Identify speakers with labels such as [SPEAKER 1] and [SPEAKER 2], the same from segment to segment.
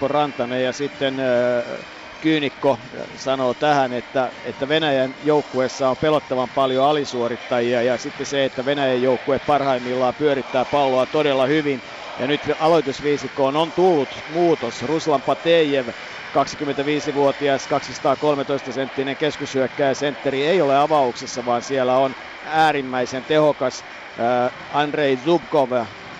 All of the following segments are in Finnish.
[SPEAKER 1] Rantanen ja sitten Kyynikko sanoo tähän, että, että Venäjän joukkueessa on pelottavan paljon alisuorittajia ja sitten se, että Venäjän joukkue parhaimmillaan pyörittää palloa todella hyvin. Ja nyt aloitusviisikkoon on tullut muutos. Ruslan Patejev, 25-vuotias, 213 senttinen keskushyökkäjä sentteri ei ole avauksessa, vaan siellä on äärimmäisen tehokas Andrei Zubkov,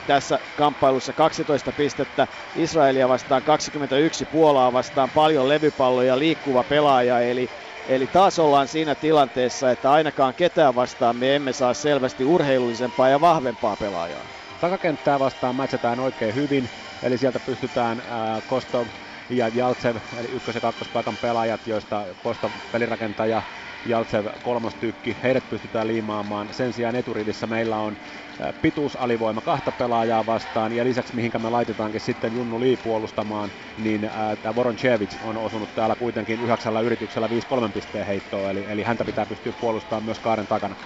[SPEAKER 1] tässä kamppailussa 12 pistettä Israelia vastaan 21 Puolaa vastaan paljon levypalloja liikkuva pelaaja eli Eli taas ollaan siinä tilanteessa, että ainakaan ketään vastaan me emme saa selvästi urheilullisempaa ja vahvempaa pelaajaa.
[SPEAKER 2] Takakenttää vastaan mätsätään oikein hyvin, eli sieltä pystytään äh, Kostov ja Jaltsev, eli ykkös- ja kakkospaikan pelaajat, joista Kostov pelirakentaja Jaltsev kolmostykki, heidät pystytään liimaamaan. Sen sijaan eturivissä meillä on pituusalivoima kahta pelaajaa vastaan ja lisäksi mihinkä me laitetaankin sitten Junnu Lii puolustamaan, niin tämä Voroncevic on osunut täällä kuitenkin yhdeksällä yrityksellä 5-3 pisteen heittoa, eli, eli häntä pitää pystyä puolustamaan myös kaaren takana.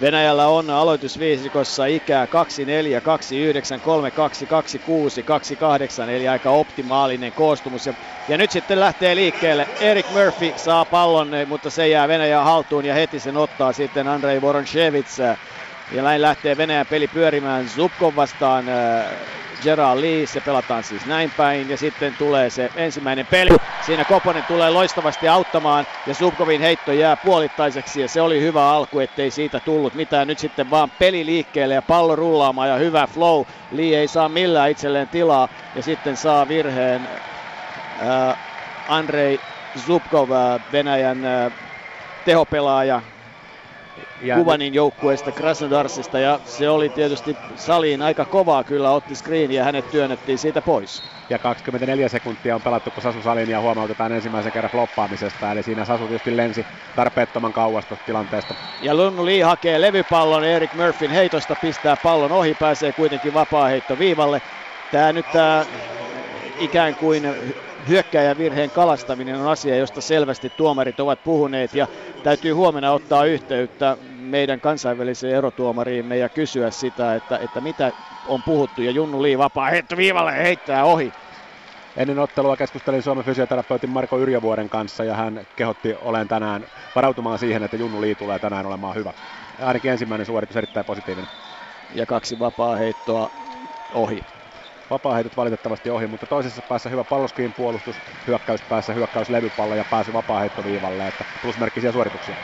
[SPEAKER 1] Venäjällä on aloitusviisikossa ikää 24, 29, 32, 26, 28, eli aika optimaalinen koostumus. Ja, ja nyt sitten lähtee liikkeelle. Erik Murphy saa pallon, mutta se jää Venäjän haltuun ja heti sen ottaa sitten Andrei Voronchevits. Ja näin lähtee Venäjän peli pyörimään. Zubkov vastaan äh, Gerard Lee, se pelataan siis näin päin. Ja sitten tulee se ensimmäinen peli. Siinä Koponen tulee loistavasti auttamaan. Ja Zubkovin heitto jää puolittaiseksi. Ja se oli hyvä alku, ettei siitä tullut mitään. Nyt sitten vaan peli liikkeelle ja pallo rullaamaan ja hyvä flow. Lee ei saa millään itselleen tilaa. Ja sitten saa virheen äh, Andrei Zubkov, äh, Venäjän äh, tehopelaaja, ja Kubanin joukkueesta Krasnodarsista ja se oli tietysti saliin aika kovaa kyllä otti screen ja hänet työnnettiin siitä pois.
[SPEAKER 2] Ja 24 sekuntia on pelattu, kun Sasu Salin ja huomautetaan ensimmäisen kerran floppaamisesta, eli siinä Sasu tietysti lensi tarpeettoman kauasta tilanteesta.
[SPEAKER 1] Ja Lunnu Lee hakee levypallon, Erik Murphyn heitosta pistää pallon ohi, pääsee kuitenkin vapaa heitto viivalle. Tää nyt tää ikään kuin hyökkäjävirheen kalastaminen on asia, josta selvästi tuomarit ovat puhuneet ja täytyy huomenna ottaa yhteyttä meidän kansainväliseen erotuomariimme ja kysyä sitä, että, että mitä on puhuttu ja Junnu Lii vapaa heitto viivalle heittää ohi.
[SPEAKER 2] Ennen ottelua keskustelin Suomen fysioterapeutin Marko Yrjövuoren kanssa ja hän kehotti olen tänään varautumaan siihen, että Junnu Lii tulee tänään olemaan hyvä. Ainakin ensimmäinen suoritus erittäin positiivinen.
[SPEAKER 1] Ja kaksi vapaa heittoa ohi.
[SPEAKER 2] Vapaaheitot valitettavasti ohi, mutta toisessa päässä hyvä palloskiin puolustus, hyökkäyspäässä hyökkäys levypallo ja pääsy vapaaheittoviivalle, että plusmerkkisiä suorituksia.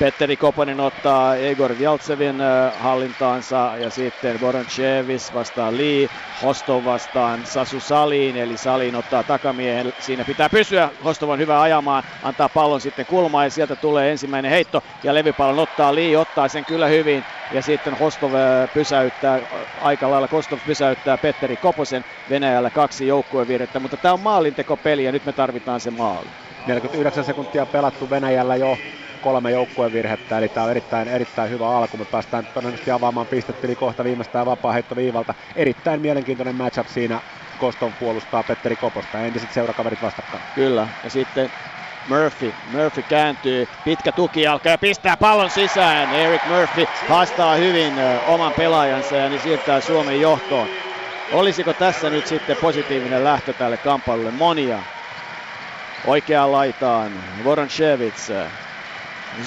[SPEAKER 1] Petteri Koponen ottaa Egor Vjaltsevin hallintaansa ja sitten Voronchevis vastaan Lee, Hostov vastaan Sasu Saliin, eli Saliin ottaa takamiehen, siinä pitää pysyä, Hostov on hyvä ajamaan, antaa pallon sitten kulmaan ja sieltä tulee ensimmäinen heitto ja levypallon ottaa. Lee, ottaa sen kyllä hyvin ja sitten Hostov pysäyttää, aika lailla Kostov pysäyttää Petteri Koposen Venäjällä kaksi joukkuevirrettä, mutta tämä on maalintekopeli ja nyt me tarvitaan se maali.
[SPEAKER 2] 49 sekuntia pelattu Venäjällä jo kolme joukkuevirhettä, eli tämä on erittäin, erittäin hyvä alku. Me päästään todennäköisesti avaamaan pistetili kohta viimeistään vapaa viivalta. Erittäin mielenkiintoinen matchup siinä. Koston puolustaa Petteri Koposta ja entiset seurakaverit vastakkain.
[SPEAKER 1] Kyllä, ja sitten Murphy. Murphy kääntyy, pitkä tuki alkaa ja pistää pallon sisään. Eric Murphy haastaa hyvin oman pelaajansa ja niin siirtää Suomen johtoon. Olisiko tässä nyt sitten positiivinen lähtö tälle kamppailulle? Monia oikeaan laitaan. Voronchevits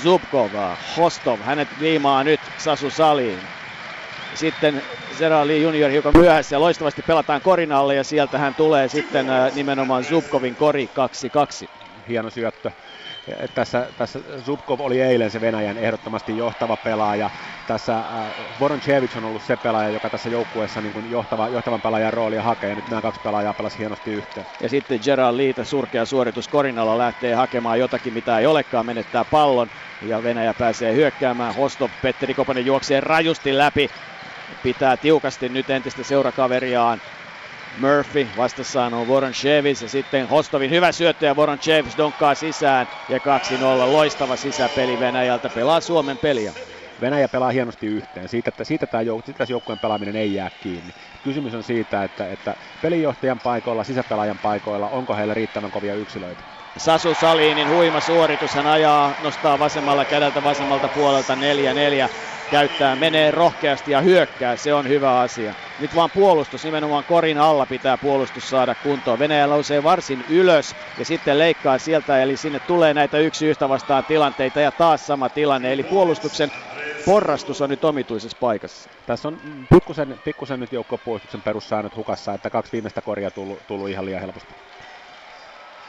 [SPEAKER 1] Zubkov, Hostov, hänet liimaa nyt Sasu Saliin. Sitten Zerali junior hiukan myöhässä ja loistavasti pelataan korin alle ja sieltä hän tulee sitten äh, nimenomaan Zubkovin kori 2-2.
[SPEAKER 2] Hieno syöttö tässä, tässä Zubkov oli eilen se Venäjän ehdottomasti johtava pelaaja. Tässä äh, Voroncevic on ollut se pelaaja, joka tässä joukkueessa niin kuin johtava, johtavan pelaajan roolia hakee. Ja nyt nämä kaksi pelaajaa pelasi hienosti yhteen.
[SPEAKER 1] Ja sitten Gerard Liita, surkea suoritus Korinalla, lähtee hakemaan jotakin, mitä ei olekaan, menettää pallon. Ja Venäjä pääsee hyökkäämään. Hostov, Petteri Koponen juoksee rajusti läpi. Pitää tiukasti nyt entistä seurakaveriaan Murphy, vastassaan on Voronchevis ja sitten Hostovin hyvä syöttö ja Voronchevis donkkaa sisään ja 2-0 loistava sisäpeli Venäjältä, pelaa Suomen peliä.
[SPEAKER 2] Venäjä pelaa hienosti yhteen. Siitä, että siitä tämä jouk- siitä joukkueen pelaaminen ei jää kiinni. Kysymys on siitä, että, että pelinjohtajan paikoilla, sisäpelaajan paikoilla, onko heillä riittävän kovia yksilöitä.
[SPEAKER 1] Sasu Salinin huima suoritus, hän ajaa, nostaa vasemmalla kädeltä vasemmalta puolelta 4-4 käyttää, menee rohkeasti ja hyökkää, se on hyvä asia. Nyt vaan puolustus, nimenomaan korin alla pitää puolustus saada kuntoon. Venäjä nousee varsin ylös ja sitten leikkaa sieltä, eli sinne tulee näitä yksi yhtä vastaan tilanteita ja taas sama tilanne. Eli puolustuksen porrastus on nyt omituisessa paikassa.
[SPEAKER 2] Tässä on pikkusen, pikkusen nyt joukkopuolustuksen perussäännöt hukassa, että kaksi viimeistä koria tullut, tullut ihan liian helposti.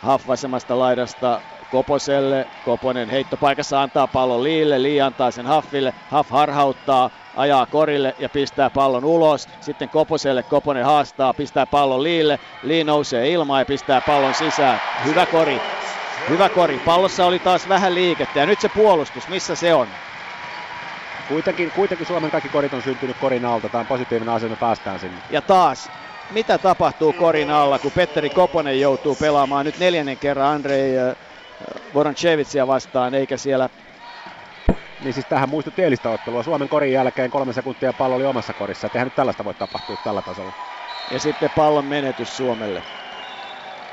[SPEAKER 1] Haff vasemmasta laidasta Koposelle. Koponen heittopaikassa antaa pallon Liille. Lii antaa sen Haffille. Haff harhauttaa, ajaa korille ja pistää pallon ulos. Sitten Koposelle Koponen haastaa, pistää pallon Liille. Lii nousee ilmaan ja pistää pallon sisään. Hyvä kori. Hyvä kori. Pallossa oli taas vähän liikettä ja nyt se puolustus, missä se on?
[SPEAKER 2] Kuitenkin, kuitenkin Suomen kaikki korit on syntynyt korin alta. Tämä on positiivinen asia, me päästään sinne.
[SPEAKER 1] Ja taas mitä tapahtuu korin alla, kun Petteri Koponen joutuu pelaamaan nyt neljännen kerran Andrei äh, Voronchevicia vastaan, eikä siellä
[SPEAKER 2] niin siis tähän muistutti eilistä ottelua. Suomen korin jälkeen kolme sekuntia pallo oli omassa korissa. Eihän nyt tällaista voi tapahtua tällä tasolla.
[SPEAKER 1] Ja sitten pallon menetys Suomelle.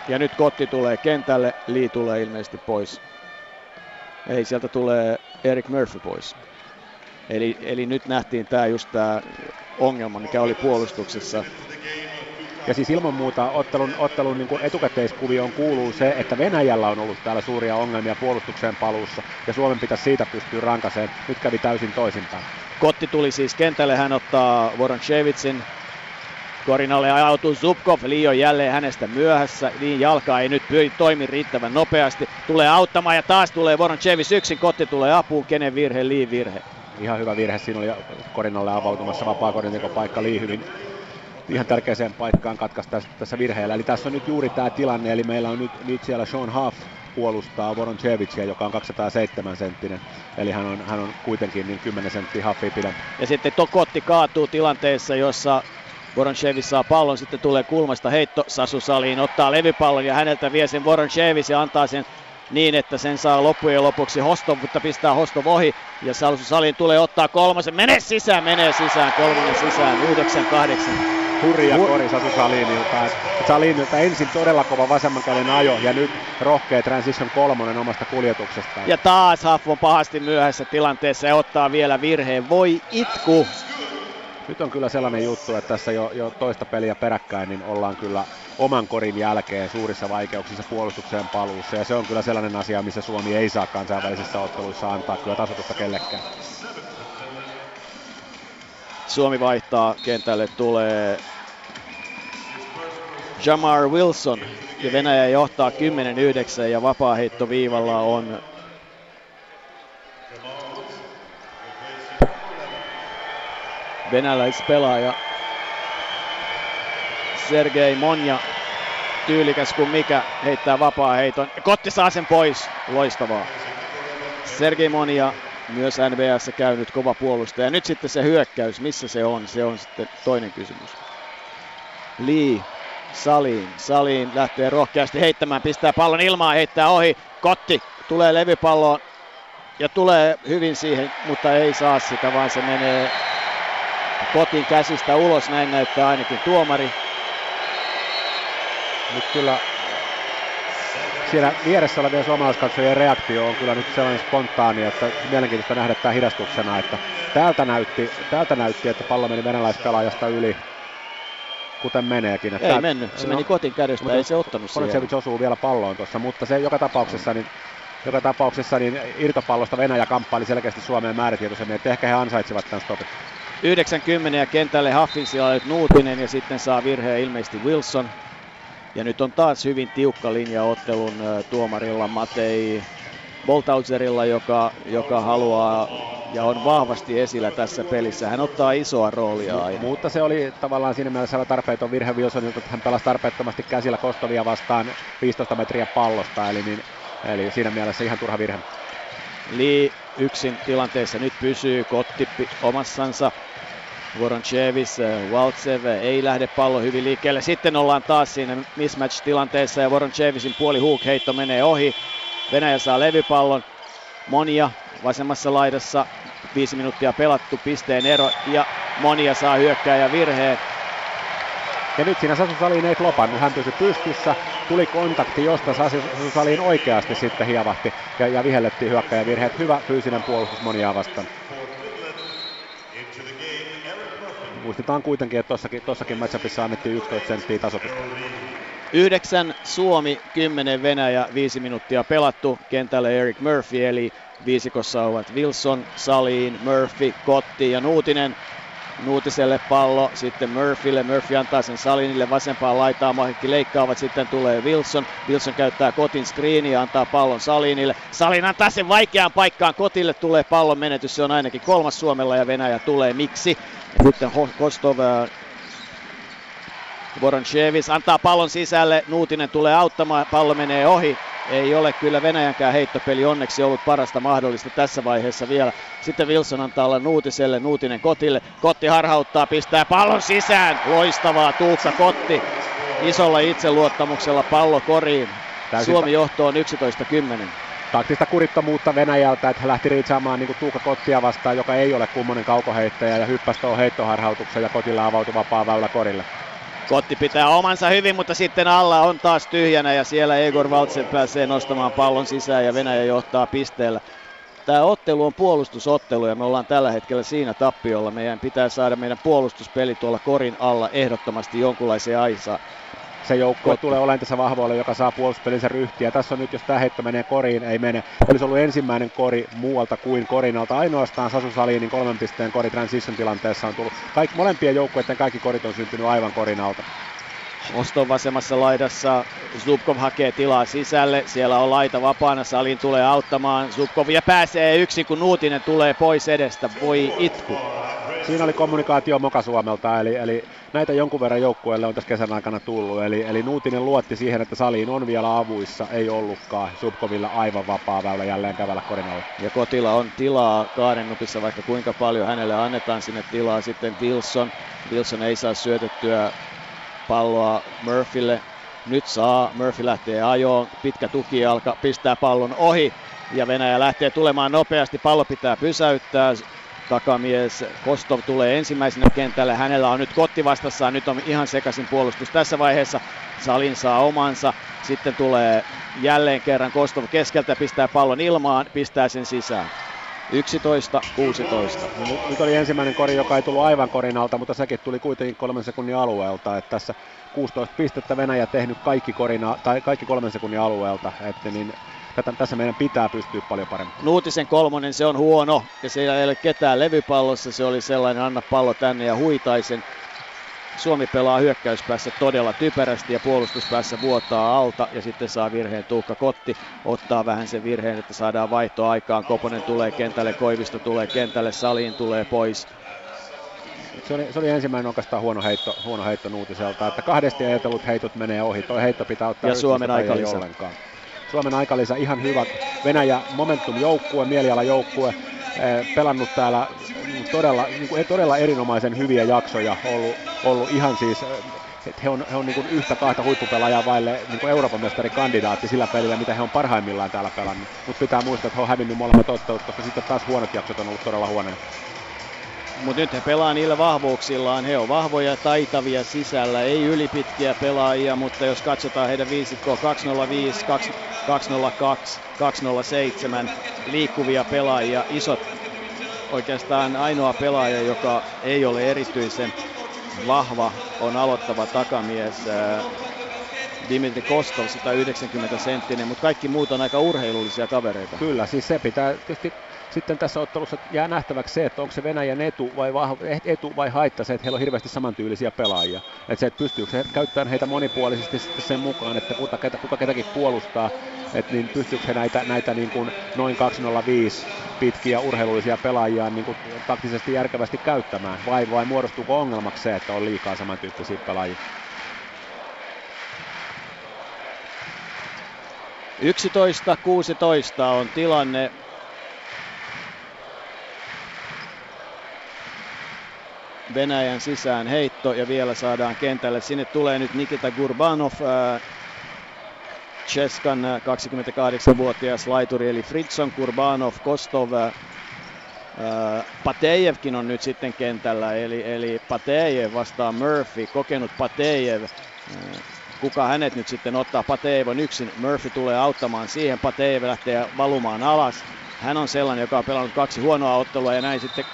[SPEAKER 1] Ja nyt Kotti tulee kentälle, Lee tulee ilmeisesti pois. Ei, sieltä tulee Eric Murphy pois. Eli, eli nyt nähtiin tämä just tämä ongelma, mikä oli puolustuksessa.
[SPEAKER 2] Ja siis ilman muuta ottelun, ottelun niin kuin etukäteiskuvioon kuuluu se, että Venäjällä on ollut täällä suuria ongelmia puolustukseen paluussa, ja Suomen pitäisi siitä pystyä rankaseen. Nyt kävi täysin toisinpäin.
[SPEAKER 1] Kotti tuli siis kentälle, hän ottaa Voronchevitsin Korinalle ajautuu Zubkov, Liio jälleen hänestä myöhässä, niin jalka ei nyt toimi riittävän nopeasti, tulee auttamaan ja taas tulee Voronchevis yksin, Kotti tulee apuun, kenen virhe, Liin virhe.
[SPEAKER 2] Ihan hyvä virhe, siinä oli Korinalle avautumassa vapaa paikka. Lii hyvin ihan tärkeäseen paikkaan katkaista tässä virheellä. Eli tässä on nyt juuri tämä tilanne, eli meillä on nyt, nyt siellä Sean Huff puolustaa Voronchevicia, joka on 207 senttinen. Eli hän on, hän on kuitenkin niin 10 senttiä Huffia pidempi.
[SPEAKER 1] Ja sitten Tokotti kaatuu tilanteessa, jossa Voronchevis saa pallon, sitten tulee kulmasta heitto Sasu Saliin, ottaa levypallon ja häneltä vie sen Voronchevis ja antaa sen niin, että sen saa loppujen lopuksi Hostov, mutta pistää Hostov ohi. Ja Sasu Salin tulee ottaa kolmosen. Mene sisään, menee sisään, kolmonen sisään, 9-8
[SPEAKER 2] hurja kori Sasu Salinilta. Salinilta ensin todella kova vasemman käden ajo ja nyt rohkea transition kolmonen omasta kuljetuksestaan.
[SPEAKER 1] Ja taas Haff on pahasti myöhässä tilanteessa ja ottaa vielä virheen. Voi itku!
[SPEAKER 2] Nyt on kyllä sellainen juttu, että tässä jo, jo toista peliä peräkkäin niin ollaan kyllä oman korin jälkeen suurissa vaikeuksissa puolustukseen paluussa. Ja se on kyllä sellainen asia, missä Suomi ei saa kansainvälisissä otteluissa antaa kyllä tasotusta kellekään.
[SPEAKER 1] Suomi vaihtaa, kentälle tulee Jamar Wilson ja Venäjä johtaa 10-9 ja vapaaheittoviivalla on venäläispelaaja Sergei Monja tyylikäs kuin mikä heittää vapaaheiton. Kotti saa sen pois. Loistavaa. Sergei Monja myös NBS käynyt kova puolustaja. Nyt sitten se hyökkäys, missä se on, se on sitten toinen kysymys. Lee Saliin. Saliin lähtee rohkeasti heittämään, pistää pallon ilmaan, heittää ohi. Kotti tulee levypalloon ja tulee hyvin siihen, mutta ei saa sitä, vaan se menee kotin käsistä ulos, näin näyttää ainakin tuomari.
[SPEAKER 2] Nyt kyllä siellä vieressä olevien suomalaiskatsojien reaktio on kyllä nyt sellainen spontaani, että mielenkiintoista nähdä tämä hidastuksena, että täältä näytti, täältä näytti että pallo meni venäläispelaajasta yli, kuten meneekin. Että
[SPEAKER 1] ei tämä, mennyt, se no, meni kotin kädestä, mutta ei se ottanut siihen.
[SPEAKER 2] osuu vielä palloon tuossa, mutta se joka tapauksessa niin joka tapauksessa niin irtopallosta Venäjä kamppaili selkeästi Suomeen määrätietoisemmin, että ehkä he ansaitsivat tämän stopin.
[SPEAKER 1] 90 ja kentälle Haffinsilla nyt Nuutinen ja sitten saa virheen ilmeisesti Wilson. Ja nyt on taas hyvin tiukka linja ottelun tuomarilla Matei Boltauzerilla, joka, joka haluaa ja on vahvasti esillä tässä pelissä. Hän ottaa isoa roolia aina.
[SPEAKER 2] Mutta se oli tavallaan siinä mielessä tarpeeton virhe Wilsonilta, että hän pelasi tarpeettomasti käsillä Kostovia vastaan 15 metriä pallosta, eli, niin, eli siinä mielessä ihan turha virhe.
[SPEAKER 1] Lee yksin tilanteessa nyt pysyy Kotti omassansa Voronchevis, Waltsev ei lähde pallo hyvin liikkeelle. Sitten ollaan taas siinä mismatch-tilanteessa ja Voronchevisin puoli hook heitto menee ohi. Venäjä saa levypallon. Monia vasemmassa laidassa. Viisi minuuttia pelattu, pisteen ero ja Monia saa hyökkääjä virheen.
[SPEAKER 2] Ja nyt siinä Sasu Salin ei klopannut, hän pysyi pystyssä, tuli kontakti, josta Sasu Salin oikeasti sitten hievahti ja, ja vihellettiin hyökkäjä virheet. Hyvä fyysinen puolustus Moniaa vastaan. Muistetaan kuitenkin, että tossakin, tossakin matchupissa annettiin 11 senttiä tasopista.
[SPEAKER 1] 9 Suomi, 10 Venäjä, 5 minuuttia pelattu. Kentälle Eric Murphy, eli viisikossa ovat Wilson, Salin, Murphy, Kotti ja Nuutinen. Nuutiselle pallo, sitten Murphylle, Murphy antaa sen Salinille vasempaan laitaan, mahikki leikkaavat, sitten tulee Wilson, Wilson käyttää Kotin screeniä ja antaa pallon Salinille, Salin antaa sen vaikeaan paikkaan, Kotille tulee pallon menetys, se on ainakin kolmas Suomella ja Venäjä tulee, miksi? Ja sitten Kostov Voronchevis antaa pallon sisälle, Nuutinen tulee auttamaan, pallo menee ohi. Ei ole kyllä Venäjänkään heittopeli onneksi ollut parasta mahdollista tässä vaiheessa vielä. Sitten Wilson antaa olla Nuutiselle, Nuutinen Kotille. Kotti harhauttaa, pistää pallon sisään. Loistavaa Tuukka Kotti. Isolla itseluottamuksella pallo koriin. Täysin Suomi johtoon 11-10
[SPEAKER 2] taktista kurittomuutta Venäjältä, että he lähti riitsaamaan niin Tuukka Kottia vastaan, joka ei ole kummonen kaukoheittäjä ja hyppäsi tuohon heittoharhautuksen ja Kotilla avautui vapaa väylä korille.
[SPEAKER 1] Kotti pitää omansa hyvin, mutta sitten alla on taas tyhjänä ja siellä Egor Valtsen pääsee nostamaan pallon sisään ja Venäjä johtaa pisteellä. Tämä ottelu on puolustusottelu ja me ollaan tällä hetkellä siinä tappiolla. Meidän pitää saada meidän puolustuspeli tuolla korin alla ehdottomasti jonkunlaiseen aisaan
[SPEAKER 2] se joukkue tulee olemaan tässä vahvoille, joka saa puolustuspelinsä ryhtiä. Tässä on nyt, jos tämä heitto menee koriin, ei mene. Olisi ollut ensimmäinen kori muualta kuin korinalta. Ainoastaan Sasu Salinin kolmen pisteen kori transition tilanteessa on tullut. Kaikki, molempien joukkueiden kaikki korit on syntynyt aivan korinalta.
[SPEAKER 1] Oston vasemmassa laidassa Zubkov hakee tilaa sisälle. Siellä on laita vapaana. Salin tulee auttamaan. Zubkov ja pääsee yksin, kun Nuutinen tulee pois edestä. Voi itku.
[SPEAKER 2] Siinä oli kommunikaatio Moka Suomelta, eli, eli näitä jonkun verran joukkueelle on tässä kesän aikana tullut. Eli, eli Nuutinen luotti siihen, että Saliin on vielä avuissa, ei ollutkaan. Subkovilla aivan vapaa väylä jälleen kävellä korinalle.
[SPEAKER 1] Ja Kotila on tilaa Kaarennupissa, vaikka kuinka paljon hänelle annetaan sinne tilaa. Sitten Wilson. Wilson ei saa syötettyä palloa Murphylle. Nyt saa, Murphy lähtee ajoon, pitkä tukijalka, pistää pallon ohi ja Venäjä lähtee tulemaan nopeasti, pallo pitää pysäyttää. Takamies Kostov tulee ensimmäisenä kentälle, hänellä on nyt kotti vastassaan, nyt on ihan sekaisin puolustus tässä vaiheessa. Salin saa omansa, sitten tulee jälleen kerran Kostov keskeltä, pistää pallon ilmaan, pistää sen sisään. 11-16.
[SPEAKER 2] Nyt, nyt oli ensimmäinen kori, joka ei tullut aivan korin alta, mutta sekin tuli kuitenkin kolmen sekunnin alueelta. Että tässä 16 pistettä Venäjä tehnyt kaikki, korina, tai kaikki kolmen sekunnin alueelta. Että niin tätä, tässä meidän pitää pystyä paljon paremmin.
[SPEAKER 1] Nuutisen kolmonen, se on huono ja siellä ei ole ketään levypallossa. Se oli sellainen, anna pallo tänne ja huitaisen. Suomi pelaa hyökkäyspäässä todella typerästi ja puolustuspäässä vuotaa alta ja sitten saa virheen Tuukka Kotti. Ottaa vähän sen virheen, että saadaan vaihto aikaan. Koponen tulee kentälle, Koivisto tulee kentälle, Saliin tulee pois.
[SPEAKER 2] Se oli, se oli ensimmäinen oikeastaan huono heitto, huono heitto Nuutiselta, että kahdesti ajatellut heitot menee ohi. Tuo heitto pitää ottaa
[SPEAKER 1] ja Suomen aikalisä. ollenkaan.
[SPEAKER 2] Suomen aikalisä ihan hyvä. Venäjä momentum-joukkue, mielialajoukkue, eh, pelannut täällä todella, niin kuin, todella erinomaisen hyviä jaksoja, ollut, ollut ihan siis että he on, he on niin yhtä kahta huippupelaajaa vaille niin Euroopan mestarikandidaatti sillä pelillä, mitä he on parhaimmillaan täällä pelannut. Mutta pitää muistaa, että he on hävinnyt molemmat ottelut, koska sitten taas huonot jaksot on ollut todella huonoja.
[SPEAKER 1] Mutta nyt he pelaa niillä vahvuuksillaan. He on vahvoja, taitavia sisällä, ei ylipitkiä pelaajia, mutta jos katsotaan heidän viisikkoa 205, 202, 207, liikkuvia pelaajia, isot, oikeastaan ainoa pelaaja, joka ei ole erityisen vahva, on aloittava takamies. Dimitri Kostov, 190 senttinen, mutta kaikki muut on aika urheilullisia kavereita.
[SPEAKER 2] Kyllä, siis se pitää tietysti sitten tässä ottelussa jää nähtäväksi se, että onko se Venäjän etu vai, vahva, etu vai haitta se, että heillä on hirveästi samantyylisiä pelaajia. Että se, että pystyykö he käyttämään heitä monipuolisesti sitten sen mukaan, että kuka, ketä, kuka ketäkin puolustaa, että niin pystyykö he näitä, näitä niin kuin noin 205 pitkiä urheilullisia pelaajia niin kuin taktisesti järkevästi käyttämään, vai, vai muodostuuko ongelmaksi se, että on liikaa samantyyppisiä pelaajia?
[SPEAKER 1] 11-16 on tilanne. Venäjän sisään heitto ja vielä saadaan kentälle. Sinne tulee nyt Nikita Gurbanov, äh, Cheskan 28-vuotias laituri eli Fritson, Kurbanov, Kostov, äh, Patejevkin on nyt sitten kentällä, eli, eli Patejev vastaa Murphy, kokenut Patejev. Äh, kuka hänet nyt sitten ottaa? Patejev on yksin, Murphy tulee auttamaan siihen, Patejev lähtee valumaan alas. Hän on sellainen, joka on pelannut kaksi huonoa ottelua ja näin sitten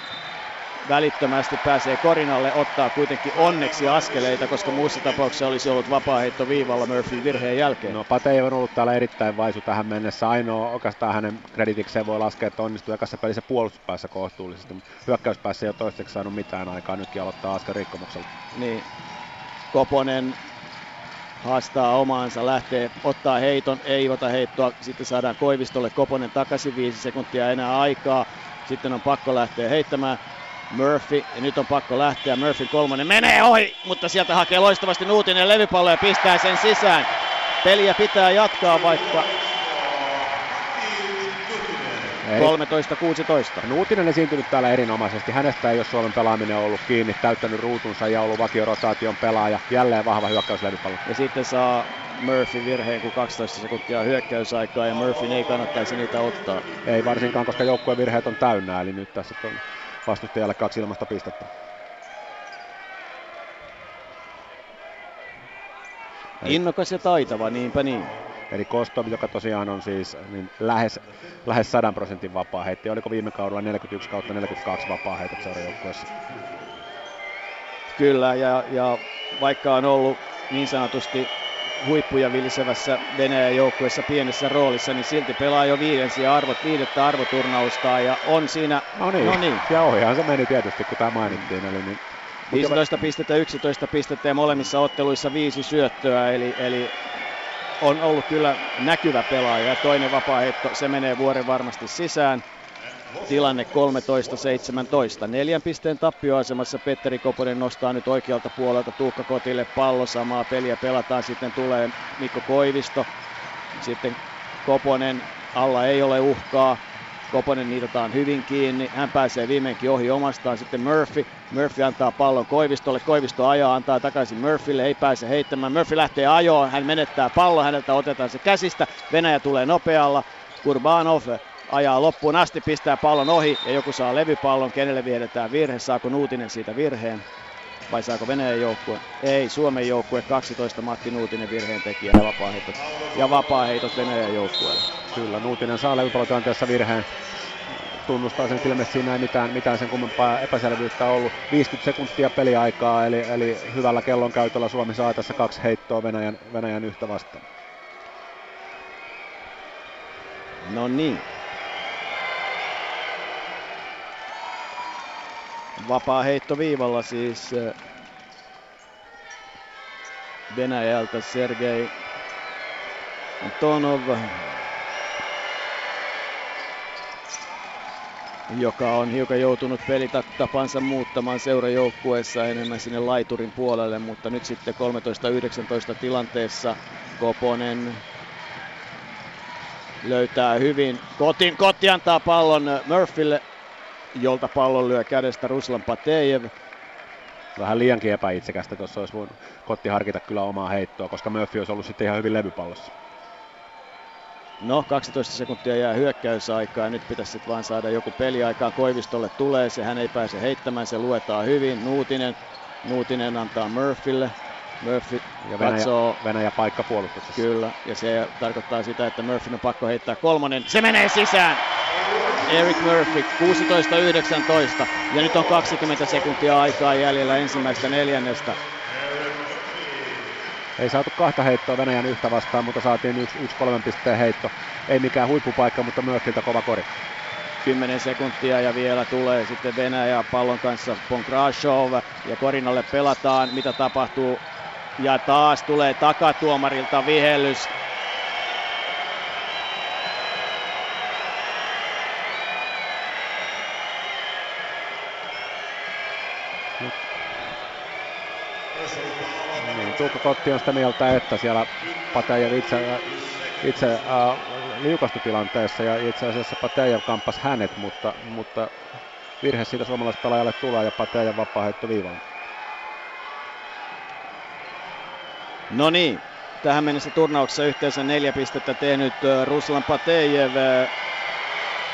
[SPEAKER 1] välittömästi pääsee korinalle, ottaa kuitenkin onneksi askeleita, koska muussa tapauksessa olisi ollut vapaaheitto viivalla Murphyn virheen jälkeen.
[SPEAKER 2] No Pate on ollut täällä erittäin vaisu tähän mennessä. Ainoa oikeastaan hänen kreditikseen voi laskea, että onnistui ekassa pelissä puolustuspäässä kohtuullisesti. Hyökkäyspäässä ei ole toistaiseksi saanut mitään aikaa, nytkin aloittaa askel rikkomuksella.
[SPEAKER 1] Niin. Koponen haastaa omaansa, lähtee, ottaa heiton, ei ota heittoa, sitten saadaan Koivistolle Koponen takaisin, viisi sekuntia enää aikaa, sitten on pakko lähteä heittämään. Murphy, ja nyt on pakko lähteä, Murphy kolmonen menee ohi, mutta sieltä hakee loistavasti Nuutinen levypallo ja pistää sen sisään. Peliä pitää jatkaa, vaikka 13-16.
[SPEAKER 2] Nuutinen esiintynyt täällä erinomaisesti. Hänestä ei ole Suomen pelaaminen ollut kiinni, täyttänyt ruutunsa ja ollut vakiorotaation pelaaja. Jälleen vahva hyökkäyslevypallo.
[SPEAKER 1] Ja sitten saa Murphy virheen, kun 12 sekuntia hyökkäysaikaa ja Murphy ei kannattaisi niitä ottaa.
[SPEAKER 2] Ei varsinkaan, koska joukkueen virheet on täynnä, eli nyt tässä on vastustajalle kaksi ilmasta pistettä.
[SPEAKER 1] Innokas ja taitava, niinpä niin.
[SPEAKER 2] Eli Kostov, joka tosiaan on siis niin lähes, lähes 100 prosentin vapaa heitti. Oliko viime kaudella 41 kautta 42 vapaa heitot seurajoukkueessa?
[SPEAKER 1] Kyllä, ja, ja vaikka on ollut niin sanotusti huippuja vilisevässä Venäjän joukkueessa pienessä roolissa, niin silti pelaa jo viidensiä arvot, viidettä arvoturnausta ja on siinä...
[SPEAKER 2] No niin, no niin. ja ohihan se meni tietysti, kun tämä mainittiin. Eli niin
[SPEAKER 1] 15 pistettä, 11 pistettä ja molemmissa otteluissa viisi syöttöä, eli, eli on ollut kyllä näkyvä pelaaja. Ja toinen vapaaheitto, se menee vuoren varmasti sisään. Tilanne 13-17. Neljän pisteen tappioasemassa Petteri Koponen nostaa nyt oikealta puolelta Tuukka Kotille pallo. Samaa peliä pelataan. Sitten tulee Mikko Koivisto. Sitten Koponen. Alla ei ole uhkaa. Koponen niitataan hyvin kiinni. Hän pääsee viimeinkin ohi omastaan. Sitten Murphy. Murphy antaa pallon Koivistolle. Koivisto ajaa, antaa takaisin Murphylle. Ei pääse heittämään. Murphy lähtee ajoon. Hän menettää pallon. Häneltä otetaan se käsistä. Venäjä tulee nopealla. Kurbanov ajaa loppuun asti, pistää pallon ohi ja joku saa levypallon. Kenelle viedetään virhe? Saako Nuutinen siitä virheen? vai saako Venäjän joukkue? Ei, Suomen joukkue 12 Matti Nuutinen virheen tekijä ja vapaaheitot, ja vapaaheitot Venäjän joukkueelle.
[SPEAKER 2] Kyllä, Nuutinen saa levypallotilanteessa virheen tunnustaa sen ilmeisesti siinä ei mitään, mitään sen kummempaa epäselvyyttä ollut. 50 sekuntia peliaikaa, eli, eli hyvällä kellon käytöllä Suomi saa tässä kaksi heittoa Venäjän, Venäjän yhtä vastaan.
[SPEAKER 1] No niin. Vapaa heitto viivalla siis eh, Venäjältä Sergei Antonov, joka on hiukan joutunut pelitapansa muuttamaan seurajoukkueessa enemmän sinne laiturin puolelle, mutta nyt sitten 13-19 tilanteessa Koponen löytää hyvin. Kotin, Kotti antaa pallon Murphylle, jolta pallon lyö kädestä Ruslan Patejev.
[SPEAKER 2] Vähän liiankin epäitsekästä, tuossa olisi voinut Kotti harkita kyllä omaa heittoa, koska Murphy olisi ollut sitten ihan hyvin levypallossa.
[SPEAKER 1] No, 12 sekuntia jää hyökkäysaikaa. Nyt pitäisi sitten vaan saada joku peliaikaa. Koivistolle tulee se, hän ei pääse heittämään, se luetaan hyvin. Nuutinen, Nuutinen antaa Murphylle. Murphy
[SPEAKER 2] ja Venäjä, katsoo... Venäjä paikka puolustuksessa.
[SPEAKER 1] Kyllä, ja se tarkoittaa sitä, että Murphy on pakko heittää kolmonen. Se menee sisään! Eric Murphy 16-19 ja nyt on 20 sekuntia aikaa jäljellä ensimmäistä neljännestä.
[SPEAKER 2] Ei saatu kahta heittoa Venäjän yhtä vastaan, mutta saatiin yksi, yksi kolmen pisteen heitto. Ei mikään huippupaikka, mutta Murphyltä kova kori.
[SPEAKER 1] 10 sekuntia ja vielä tulee sitten Venäjä pallon kanssa Ponkrashov ja Korinalle pelataan. Mitä tapahtuu? Ja taas tulee takatuomarilta vihellys.
[SPEAKER 2] Niin, Tuukka Kotti on sitä mieltä, että siellä Patejev itse, itse äh, liukastutilanteessa ja itse asiassa Patejev kampas hänet, mutta, mutta virhe siitä suomalaispelaajalle tulee ja Patejev vapaa heitto viivaan.
[SPEAKER 1] No niin, tähän mennessä turnauksessa yhteensä neljä pistettä tehnyt Ruslan Patejev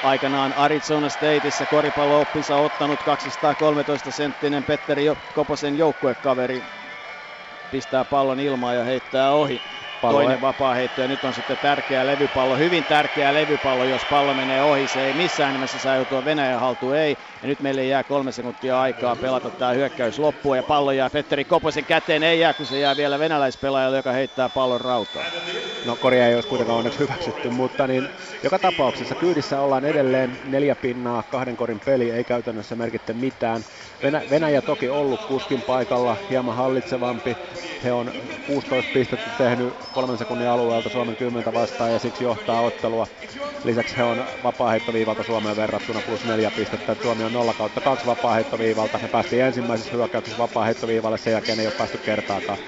[SPEAKER 1] aikanaan Arizona Stateissa koripallooppinsa ottanut 213-senttinen Petteri Koposen joukkuekaveri pistää pallon ilmaan ja heittää ohi.
[SPEAKER 2] Pallo.
[SPEAKER 1] toinen vapaa heitto ja nyt on sitten tärkeä levypallo, hyvin tärkeä levypallo, jos pallo menee ohi, se ei missään nimessä saa joutua Venäjän haltuun, ei. Ja nyt meille jää kolme sekuntia aikaa pelata tämä hyökkäys loppuun ja pallo jää Petteri Koposen käteen, ei jää, kun se jää vielä venäläispelaajalle, joka heittää pallon rautaan.
[SPEAKER 2] No korja ei olisi kuitenkaan onneksi hyväksytty, mutta niin joka tapauksessa kyydissä ollaan edelleen neljä pinnaa, kahden korin peli ei käytännössä merkitse mitään. Venä, Venäjä toki ollut kuskin paikalla, hieman hallitsevampi. He on 16 pistettä tehnyt kolmen sekunnin alueelta Suomen 10 vastaan ja siksi johtaa ottelua. Lisäksi he on vapaaheittoviivalta Suomeen verrattuna plus neljä pistettä. Suomi on 0 kautta 2 vapaaheittoviivalta. He päästi ensimmäisessä hyökkäyksessä vapaaheittoviivalle, sen jälkeen ei ole päästy kertaakaan.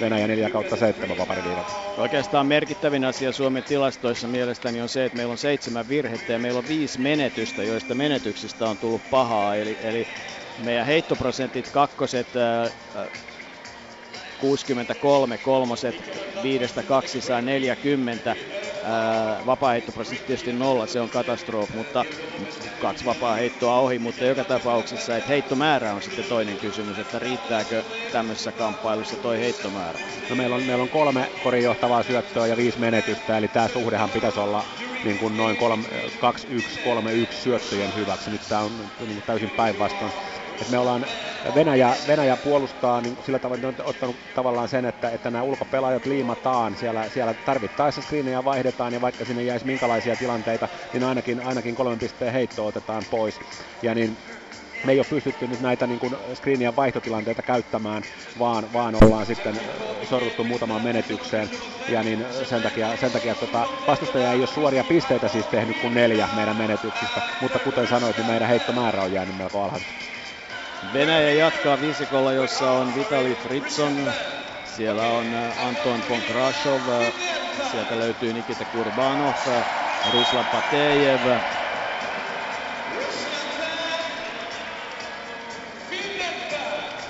[SPEAKER 2] Venäjä 4 kautta 7 vapariviivalta.
[SPEAKER 1] Oikeastaan merkittävin asia Suomen tilastoissa mielestäni on se, että meillä on seitsemän virhettä ja meillä on viisi menetystä, joista menetyksistä on tullut pahaa. Eli, eli meidän heittoprosentit kakkoset, 63, kolmoset, viidestä 240, vapaa-heittoprosentti tietysti nolla, se on katastrofi, mutta kaksi vapaa-heittoa ohi, mutta joka tapauksessa, että heittomäärä on sitten toinen kysymys, että riittääkö tämmöisessä kamppailussa toi heittomäärä.
[SPEAKER 2] No meillä on, meillä on kolme korinjohtavaa syöttöä ja viisi menetystä, eli tämä suhdehan pitäisi olla niin kuin noin 2-1-3-1 syöttöjen hyväksi. Nyt tämä on niin täysin päinvastoin että me ollaan, Venäjä, Venäjä puolustaa niin sillä tavalla, että on ottanut tavallaan sen, että, että nämä ulkopelaajat liimataan, siellä, siellä tarvittaessa screenejä vaihdetaan ja vaikka sinne jäisi minkälaisia tilanteita, niin ainakin, ainakin kolmen pisteen heitto otetaan pois. Ja niin me ei ole pystytty nyt näitä niin kuin screenien vaihtotilanteita käyttämään, vaan, vaan ollaan sitten sorruttu muutamaan menetykseen. Ja niin sen takia, sen takia tota, vastustaja ei ole suoria pisteitä siis tehnyt kuin neljä meidän menetyksistä, mutta kuten sanoit, niin meidän heittomäärä on jäänyt melko alhaisesti.
[SPEAKER 1] Venäjä jatkaa viisikolla, jossa on Vitali Fritson, siellä on äh, Anton Ponkrashov, äh, sieltä löytyy Nikita Kurbanov, äh, Ruslan Patejev,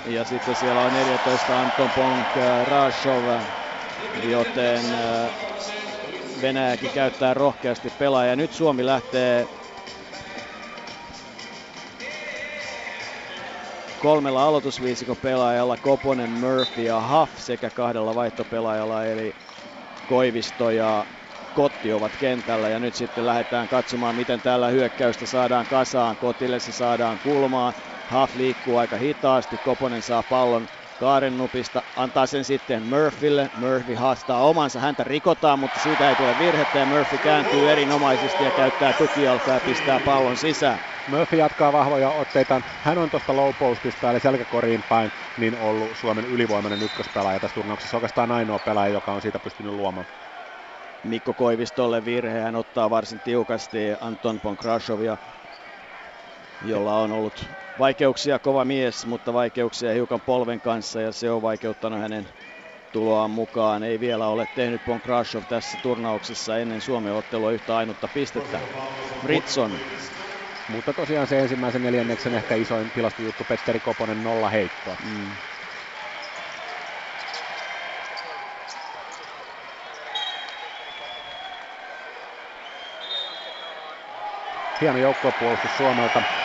[SPEAKER 1] ja sitten siellä on 14 Anton Ponkrashov, joten Venäjäkin käyttää rohkeasti pelaajia. Nyt Suomi lähtee kolmella aloitusviisikon pelaajalla, Koponen, Murphy ja Huff sekä kahdella vaihtopelaajalla eli Koivisto ja Kotti ovat kentällä ja nyt sitten lähdetään katsomaan miten tällä hyökkäystä saadaan kasaan. Kotille se saadaan kulmaan. Huff liikkuu aika hitaasti, Koponen saa pallon Kaaren nupista, antaa sen sitten Murphylle. Murphy haastaa omansa, häntä rikotaan, mutta siitä ei tule virhettä ja Murphy kääntyy erinomaisesti ja käyttää tukijalkaa ja pistää pallon sisään.
[SPEAKER 2] Murphy jatkaa vahvoja otteita. Hän on tuosta low postista eli selkäkoriin päin niin ollut Suomen ylivoimainen ykköspelaaja tässä turnauksessa. Oikeastaan ainoa pelaaja, joka on siitä pystynyt luomaan.
[SPEAKER 1] Mikko Koivistolle virhe, hän ottaa varsin tiukasti Anton Ponkrashovia, jolla on ollut vaikeuksia, kova mies, mutta vaikeuksia hiukan polven kanssa ja se on vaikeuttanut hänen tuloaan mukaan. Ei vielä ole tehnyt Ponkrashov tässä turnauksessa ennen Suomen ottelua yhtä ainutta pistettä. Fritson
[SPEAKER 2] mutta tosiaan se ensimmäisen neljänneksen ehkä isoin tilastojuttu, Petteri Koponen nolla heittoa. Mm. Hieno joukkuepuolustus Suomelta.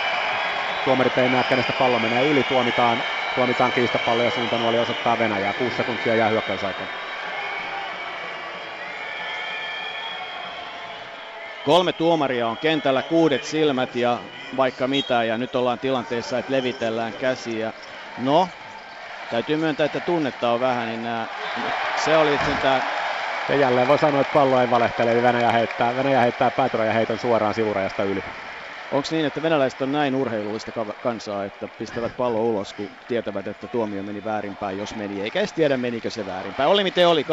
[SPEAKER 2] Tuomarit ei näe, kenestä pallo menee yli. Tuomitaan, tuomitaan kiistapallo ja suuntanuoli osoittaa Venäjää. Kuusi sekuntia jää hyökkäysaikaan.
[SPEAKER 1] Kolme tuomaria on kentällä, kuudet silmät ja vaikka mitä. Ja nyt ollaan tilanteessa, että levitellään käsiä. No, täytyy myöntää, että tunnetta on vähän, niin nää, se oli tämä
[SPEAKER 2] ja jälleen voi sanoa, että pallo ei valehtele, eli Venäjä heittää, Venäjä heittää heiton suoraan sivurajasta yli.
[SPEAKER 1] Onko niin, että venäläiset on näin urheilullista kansaa, että pistävät pallo ulos, kun tietävät, että tuomio meni väärinpäin, jos meni, eikä edes tiedä, menikö se väärinpäin. Oli miten oli,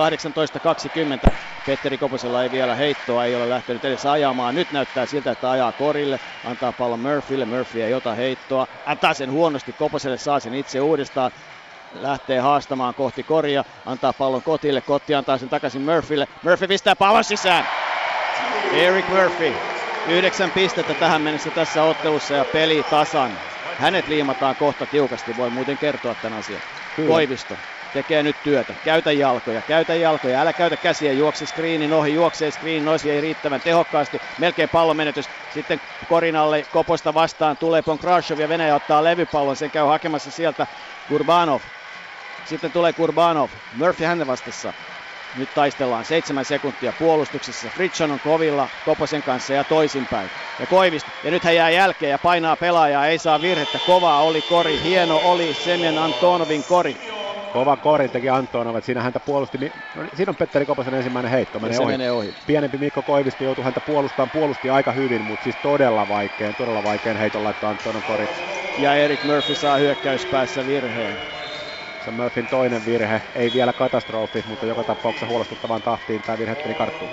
[SPEAKER 1] 18-20. Petteri Koposella ei vielä heittoa, ei ole lähtenyt edes ajamaan. Nyt näyttää siltä, että ajaa korille, antaa pallon Murphylle, Murphy ei ota heittoa, antaa sen huonosti, Koposelle saa sen itse uudestaan, lähtee haastamaan kohti koria, antaa pallon kotille, kotti antaa sen takaisin Murphylle, Murphy pistää pallon sisään. Eric Murphy Yhdeksän pistettä tähän mennessä tässä ottelussa ja peli tasan. Hänet liimataan kohta tiukasti, voi muuten kertoa tämän asian. Kyllä. Koivisto tekee nyt työtä. Käytä jalkoja, käytä jalkoja, älä käytä käsiä, juokse screenin ohi, juoksee screenin ohi, ei riittävän tehokkaasti, melkein pallomenetys. Sitten Korinalle Koposta vastaan tulee Ponkrashov ja Venäjä ottaa levypallon, sen käy hakemassa sieltä Kurbanov. Sitten tulee Kurbanov, Murphy hänen vastassa. Nyt taistellaan seitsemän sekuntia puolustuksessa. Fritson on kovilla Koposen kanssa ja toisinpäin. Ja Koivisto. Ja nyt hän jää jälkeen ja painaa pelaajaa. Ei saa virhettä. Kovaa oli kori. Hieno oli Semjen Antonovin kori.
[SPEAKER 2] Kova kori teki Antonov, siinä häntä puolusti. No, niin, siinä on Petteri Koposen ensimmäinen heitto, menee ohi.
[SPEAKER 1] menee ohi.
[SPEAKER 2] Pienempi Mikko Koivisto joutui häntä puolustamaan, puolusti aika hyvin, mutta siis todella vaikein, todella vaikein heiton laittaa Antonov kori.
[SPEAKER 1] Ja Eric Murphy saa hyökkäyspäässä virheen.
[SPEAKER 2] Se on Murphyn toinen virhe, ei vielä katastrofi, mutta joka tapauksessa huolestuttavaan tahtiin tämä virhe meni karttuun.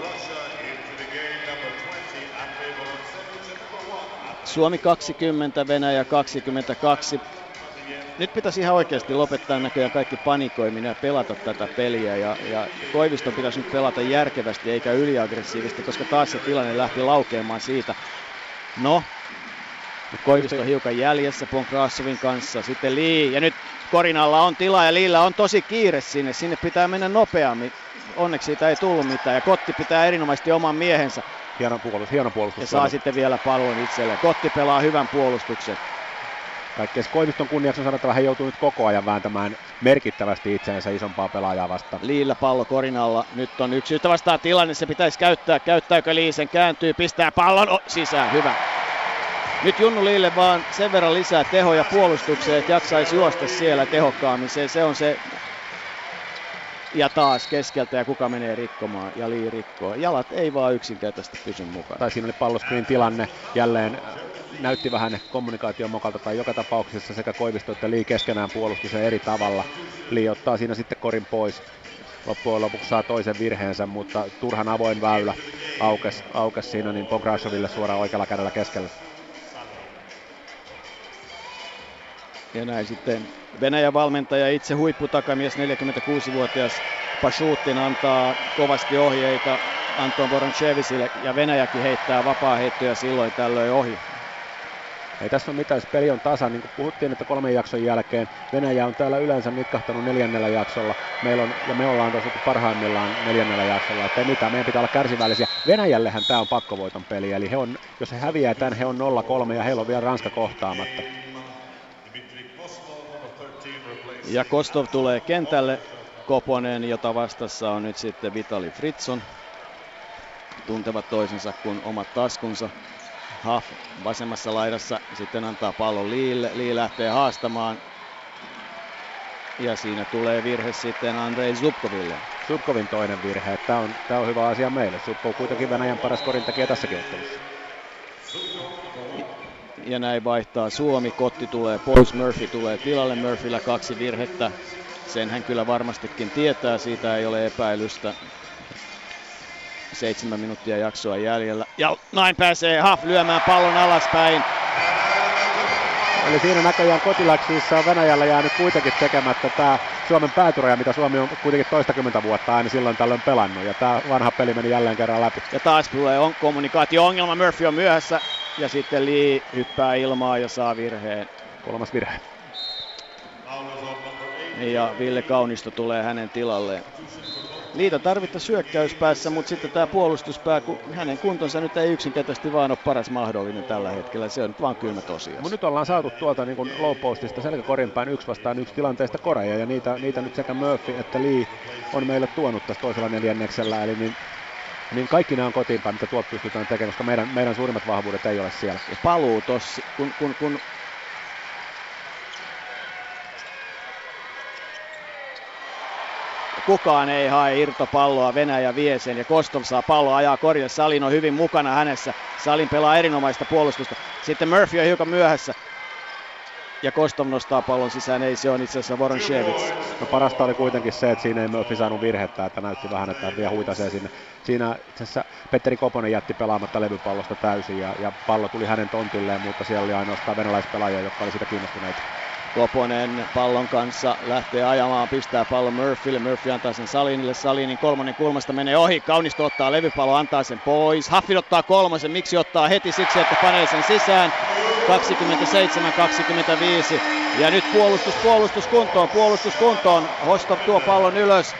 [SPEAKER 1] Suomi 20, Venäjä 22 nyt pitäisi ihan oikeasti lopettaa näköjään kaikki panikoiminen ja pelata tätä peliä. Ja, ja Koiviston pitäisi nyt pelata järkevästi eikä yliaggressiivisesti, koska taas se tilanne lähti laukeamaan siitä. No, Koivisto hiukan jäljessä Ponkrasovin kanssa. Sitten Lee, ja nyt Korinalla on tila ja Liillä on tosi kiire sinne. Sinne pitää mennä nopeammin. Onneksi siitä ei tullut mitään ja Kotti pitää erinomaisesti oman miehensä.
[SPEAKER 2] Hieno puolustus, hieno puolustus.
[SPEAKER 1] Ja saa sitten vielä pallon itselleen. Kotti pelaa hyvän puolustuksen.
[SPEAKER 2] Kaikkein Koiviston kunniaksi on sanottava, hän joutuu nyt koko ajan vääntämään merkittävästi itseensä isompaa pelaajaa vastaan.
[SPEAKER 1] Liillä pallo korinalla. Nyt on yksi yhtä vastaan tilanne, se pitäisi käyttää. Käyttääkö Liisen? Kääntyy, pistää pallon oh, sisään. Hyvä. Nyt Junnu Liille vaan sen verran lisää tehoja puolustukseen, että jaksaisi juosta siellä tehokkaammin. Se, se on se ja taas keskeltä ja kuka menee rikkomaan ja Lii rikkoo. Jalat ei vaan yksinkertaisesti pysy mukana.
[SPEAKER 2] Tai siinä oli palloskriin tilanne jälleen näytti vähän kommunikaation mokalta tai joka tapauksessa sekä Koivisto että Lii keskenään puolustus eri tavalla. Lii ottaa siinä sitten korin pois. Loppujen lopuksi saa toisen virheensä, mutta turhan avoin väylä aukes, aukes siinä niin Pograsoville suoraan oikealla kädellä keskellä.
[SPEAKER 1] Ja näin sitten Venäjän valmentaja, itse huipputakamies, 46-vuotias Pashutin antaa kovasti ohjeita Anton Voronchevisille ja Venäjäkin heittää vapaa heittoja silloin tällöin ohi.
[SPEAKER 2] Ei tässä ole mitään, jos peli on tasa, niin kuin puhuttiin, että kolmen jakson jälkeen Venäjä on täällä yleensä nitkahtanut neljännellä jaksolla, Meillä on, ja me ollaan tuossa parhaimmillaan neljännellä jaksolla, että ei mitään, meidän pitää olla kärsivällisiä. Venäjällehän tämä on pakkovoiton peli, eli he on, jos he häviää tämän, he on 0-3 ja heillä on vielä Ranska kohtaamatta.
[SPEAKER 1] Ja Kostov tulee kentälle, Koponen, jota vastassa on nyt sitten Vitali Fritson. Tuntevat toisensa kuin omat taskunsa. Huff vasemmassa laidassa sitten antaa pallon Liille. Lee lähtee haastamaan. Ja siinä tulee virhe sitten Andrei Zubkoville.
[SPEAKER 2] Zubkovin toinen virhe. Tämä on, tämä on hyvä asia meille. Zubkov kuitenkin Venäjän paras korintekijä tässäkin ottelussa.
[SPEAKER 1] Ja näin vaihtaa Suomi. Kotti tulee pois, Murphy tulee tilalle. Murphyllä kaksi virhettä. Sen hän kyllä varmastikin tietää, siitä ei ole epäilystä. Seitsemän minuuttia jaksoa jäljellä. Ja näin pääsee Haf lyömään pallon alaspäin.
[SPEAKER 2] Eli siinä näköjään kotiläksissä on Venäjällä jäänyt kuitenkin tekemättä tämä Suomen päätyraja, mitä Suomi on kuitenkin toistakymmentä vuotta aina silloin tällöin pelannut. Ja tämä vanha peli meni jälleen kerran läpi.
[SPEAKER 1] Ja taas tulee on kommunikaatio-ongelma. Murphy on myöhässä. Ja sitten Lee hyppää ilmaa ja saa virheen.
[SPEAKER 2] Kolmas virhe.
[SPEAKER 1] Ja Ville Kaunisto tulee hänen tilalleen. Liita tarvitta syökkäyspäässä, mutta sitten tämä puolustuspää, kun hänen kuntonsa nyt ei yksinkertaisesti vaan ole paras mahdollinen tällä hetkellä. Se on nyt vaan kylmä tosiaan.
[SPEAKER 2] Mutta nyt ollaan saatu tuolta niin low postista selkäkorin päin yksi vastaan yksi tilanteesta koreja ja niitä, niitä nyt sekä Murphy että Lee on meille tuonut tässä toisella neljänneksellä. Eli niin niin kaikki nämä on kotiin päin, mitä tuot pystytään tekemään, koska meidän, meidän suurimmat vahvuudet ei ole siellä.
[SPEAKER 1] Ja paluu tossa, kun, kun, kun kukaan ei hae irtopalloa, Venäjä vie sen ja Kostov saa palloa ajaa korjalle, Salin on hyvin mukana hänessä, Salin pelaa erinomaista puolustusta, sitten Murphy on hiukan myöhässä, ja Kostov nostaa pallon sisään, ei se on itse asiassa Voronshevits.
[SPEAKER 2] No parasta oli kuitenkin se, että siinä ei Murphy saanut virhettä, että näytti vähän, että vielä huitasee sinne. Siinä itse asiassa Petteri Koponen jätti pelaamatta levypallosta täysin ja, ja pallo tuli hänen tontilleen, mutta siellä oli ainoastaan venäläispelaajia, jotka oli sitä kiinnostuneita.
[SPEAKER 1] Koponen pallon kanssa lähtee ajamaan, pistää pallon Murphylle. Murphy antaa sen Salinille. Salinin kolmonen kulmasta menee ohi. Kaunisto ottaa levypallo, antaa sen pois. Haffin ottaa kolmosen. Miksi ottaa heti? Siksi, että panee sen sisään. 27-25. Ja nyt puolustus, puolustus kuntoon, puolustus kuntoon. Hostov tuo pallon ylös.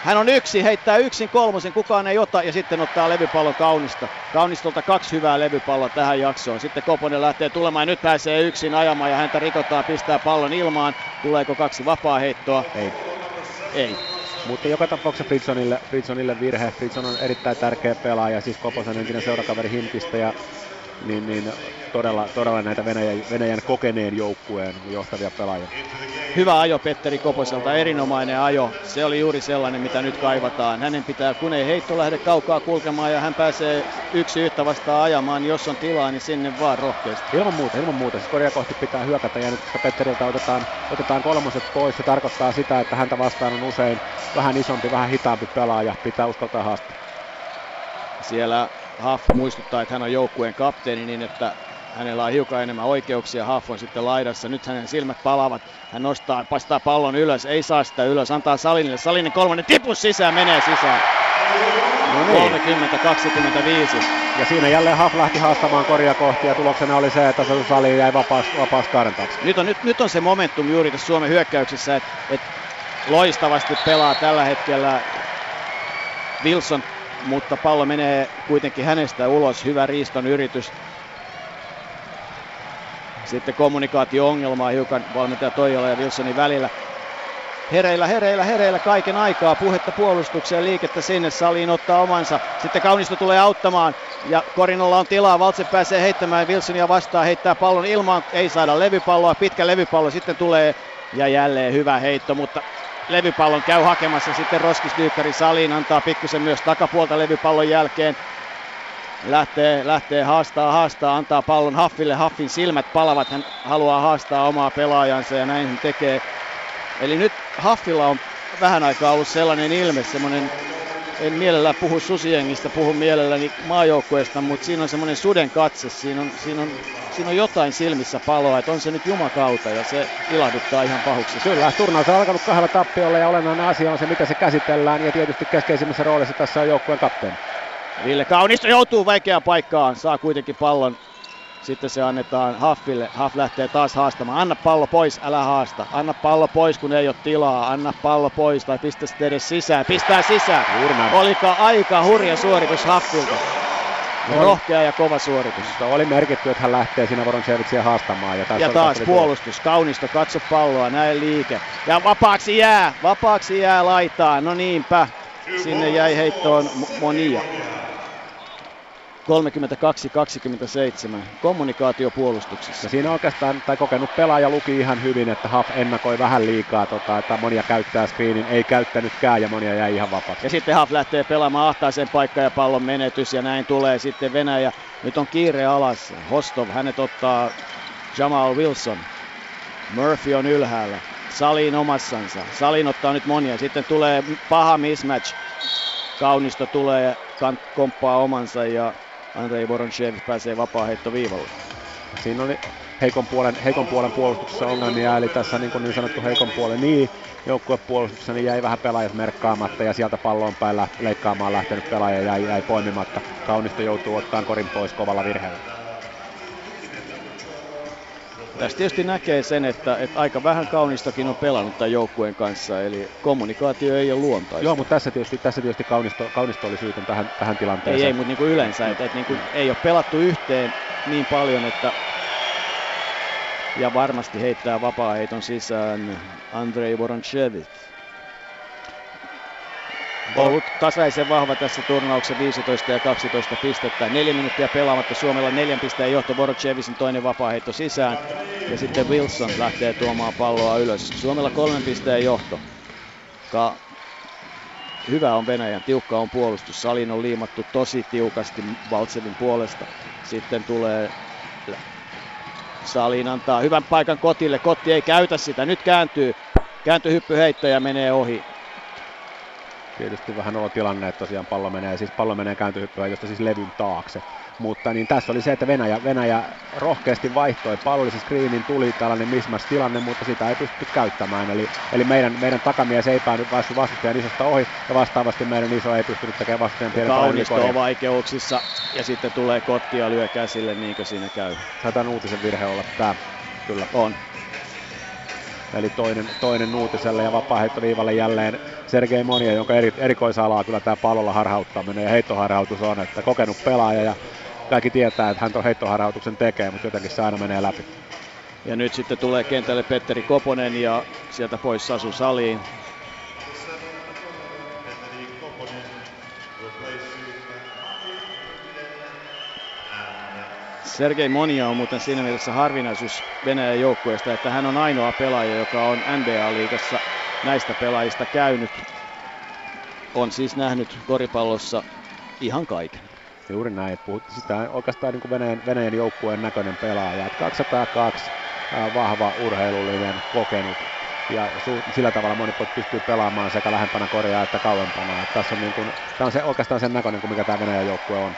[SPEAKER 1] Hän on yksi, heittää yksin kolmosen, kukaan ei ota ja sitten ottaa levypallon Kaunista. Kaunistolta kaksi hyvää levypalloa tähän jaksoon. Sitten Koponen lähtee tulemaan ja nyt pääsee yksin ajamaan ja häntä rikotaan, pistää pallon ilmaan. Tuleeko kaksi vapaa heittoa?
[SPEAKER 2] Ei.
[SPEAKER 1] Ei.
[SPEAKER 2] Mutta joka tapauksessa Fritzonille, Fritzonille virhe. Fritzon on erittäin tärkeä pelaaja, siis Koposen entinen seurakaveri Himkistä ja niin, niin todella, todella näitä Venäjän, Venäjän kokeneen joukkueen johtavia pelaajia.
[SPEAKER 1] Hyvä ajo Petteri Koposelta, erinomainen ajo. Se oli juuri sellainen, mitä nyt kaivataan. Hänen pitää, kun ei heitto lähde kaukaa kulkemaan ja hän pääsee yksi yhtä vastaan ajamaan, jos on tilaa, niin sinne vaan rohkeasti.
[SPEAKER 2] Ilman muuta, ilman muuta. Siis korjaa kohti pitää hyökätä ja nyt Petteriltä otetaan, otetaan kolmoset pois. Se tarkoittaa sitä, että häntä vastaan on usein vähän isompi, vähän hitaampi pelaaja. Pitää uskaltaa haastaa.
[SPEAKER 1] Siellä Huff muistuttaa, että hän on joukkueen kapteeni niin, että hänellä on hiukan enemmän oikeuksia. Huff on sitten laidassa. Nyt hänen silmät palavat. Hän nostaa, pastaa pallon ylös. Ei saa sitä ylös. Antaa Salinille. Salinen kolmannen tipus sisään. Menee sisään. No niin. 30-25.
[SPEAKER 2] Ja siinä jälleen Huff lähti haastamaan korjaa kohti ja tuloksena oli se, että Sali jäi vapaas, vapaas.
[SPEAKER 1] Nyt on, nyt, nyt on se momentum juuri tässä Suomen hyökkäyksessä, että, että loistavasti pelaa tällä hetkellä Wilson mutta pallo menee kuitenkin hänestä ulos. Hyvä riiston yritys. Sitten kommunikaatio-ongelmaa hiukan valmentaja Toijola ja Wilsonin välillä. Hereillä, hereillä, hereillä kaiken aikaa. Puhetta puolustukseen, liikettä sinne. Saliin ottaa omansa. Sitten Kaunisto tulee auttamaan. Ja Korinolla on tilaa. Valtse pääsee heittämään Wilsonia vastaan. Heittää pallon ilmaan. Ei saada levypalloa. Pitkä levypallo. Sitten tulee ja jälleen hyvä heitto, mutta levypallon käy hakemassa sitten Roskisdyykkari saliin, antaa pikkusen myös takapuolta levypallon jälkeen. Lähtee, lähtee haastaa, haastaa, antaa pallon Haffille, Haffin silmät palavat, hän haluaa haastaa omaa pelaajansa ja näin hän tekee. Eli nyt Haffilla on vähän aikaa ollut sellainen ilme, semmoinen en mielellään puhu susiengistä, puhun mielelläni maajoukkueesta, mutta siinä on semmoinen suden katse, siinä on, siinä on, siinä on jotain silmissä paloa, että on se nyt jumakauta ja se ilahduttaa ihan pahuksi.
[SPEAKER 2] Kyllä, turnaus on alkanut kahdella tappiolla ja olennainen asia on se, miten se käsitellään ja tietysti keskeisimmässä roolissa tässä on joukkueen kapteeni.
[SPEAKER 1] Ville Kaunisto joutuu vaikeaan paikkaan, saa kuitenkin pallon sitten se annetaan Haffille. Haff lähtee taas haastamaan. Anna pallo pois, älä haasta. Anna pallo pois, kun ei ole tilaa. Anna pallo pois tai pistä sitten edes sisään. Pistää sisään. Oliko aika hurja suoritus Haffilta? Rohkea ja kova suoritus.
[SPEAKER 2] Se oli merkitty, että hän lähtee siinä Voronchevitsiä haastamaan.
[SPEAKER 1] Ja, ja taas puolustus. Kaunisto, katso palloa, näin liike. Ja vapaaksi jää, vapaaksi jää laitaa. No niinpä. Sinne jäi heittoon Monia. 32-27 kommunikaatio puolustuksessa.
[SPEAKER 2] Ja siinä oikeastaan, tai kokenut pelaaja luki ihan hyvin, että Haf ennakoi vähän liikaa, tota, että monia käyttää screenin, ei käyttänytkään ja monia jäi ihan vapaaksi.
[SPEAKER 1] Ja sitten Haf lähtee pelaamaan ahtaisen paikkaan ja pallon menetys ja näin tulee sitten Venäjä. Nyt on kiire alas. Hostov, hänet ottaa Jamal Wilson. Murphy on ylhäällä. Salin omassansa. Salin ottaa nyt monia. Sitten tulee paha mismatch. Kaunisto tulee komppaa omansa ja Andrei Voronchev pääsee vapaa viivalle.
[SPEAKER 2] Siinä oli heikon puolen, heikon puolen puolustuksessa ongelmia, eli tässä niin, kuin niin sanottu heikon puolen niin joukkuepuolustuksessa niin jäi vähän pelaajat merkkaamatta ja sieltä pallon päällä leikkaamaan lähtenyt pelaaja jäi, jäi poimimatta. Kaunisto joutuu ottaan korin pois kovalla virheellä.
[SPEAKER 1] Tässä tietysti näkee sen, että, että aika vähän kaunistakin on pelannut tämän joukkueen kanssa, eli kommunikaatio ei ole luontaista.
[SPEAKER 2] Joo, mutta tässä tietysti, tässä tietysti kaunisto, kaunisto oli syytön tähän, tähän tilanteeseen.
[SPEAKER 1] Ei, ei mutta niin kuin yleensä, että, että niin kuin ei ole pelattu yhteen niin paljon, että ja varmasti heittää vapaa-heiton sisään Andrei Voronchevit ollut tasaisen vahva tässä turnauksessa 15 ja 12 pistettä. Neljä minuuttia pelaamatta Suomella neljän pisteen johto Vorochevisin toinen vapaaheitto sisään. Ja sitten Wilson lähtee tuomaan palloa ylös. Suomella kolmen pisteen johto. Ka- Hyvä on Venäjän, tiukka on puolustus. Salin on liimattu tosi tiukasti Valtsevin puolesta. Sitten tulee Salin antaa hyvän paikan Kotille. Kotti ei käytä sitä. Nyt kääntyy. Kääntyy hyppyheitto ja menee ohi
[SPEAKER 2] tietysti vähän olo tilanne, että tosiaan pallo menee, siis pallo menee kääntöhyppyä, siis levyn taakse. Mutta niin tässä oli se, että Venäjä, Venäjä rohkeasti vaihtoi pallollisen screenin, tuli tällainen mismatch-tilanne, mutta sitä ei pystytty käyttämään. Eli, eli meidän, meidän takamies ei päässyt vastustajan isosta ohi, ja vastaavasti meidän iso ei pystynyt tekemään vastustajan pienen
[SPEAKER 1] Kaunisto on vaikeuksissa, ja sitten tulee kotti ja lyö käsille, niin kuin siinä käy.
[SPEAKER 2] Saatan uutisen virhe olla tämä.
[SPEAKER 1] Kyllä. On.
[SPEAKER 2] Eli toinen, toinen Nuutiselle ja vapaa-heittoviivalle jälleen Sergei Monia, jonka eri, erikoisalaa kyllä tämä pallolla harhauttaminen ja heittoharhautus on, että kokenut pelaaja ja kaikki tietää, että hän tuon heittoharhautuksen tekee, mutta jotenkin se aina menee läpi.
[SPEAKER 1] Ja nyt sitten tulee kentälle Petteri Koponen ja sieltä pois Sasu Saliin. Sergei Monia on muuten siinä mielessä harvinaisuus Venäjän joukkueesta, että hän on ainoa pelaaja, joka on NBA-liigassa näistä pelaajista käynyt. On siis nähnyt koripallossa ihan kaiken.
[SPEAKER 2] Juuri näin, puhuttiin sitä oikeastaan niin kuin Venäjän, Venäjän joukkueen näköinen pelaaja. 202 vahva, urheilullinen, kokenut ja su- sillä tavalla moni pystyy pelaamaan sekä lähempänä korjaa että kauempana. Et tässä on, niin kuin, tämä on se, oikeastaan sen näköinen kuin mikä tämä Venäjän joukkue on.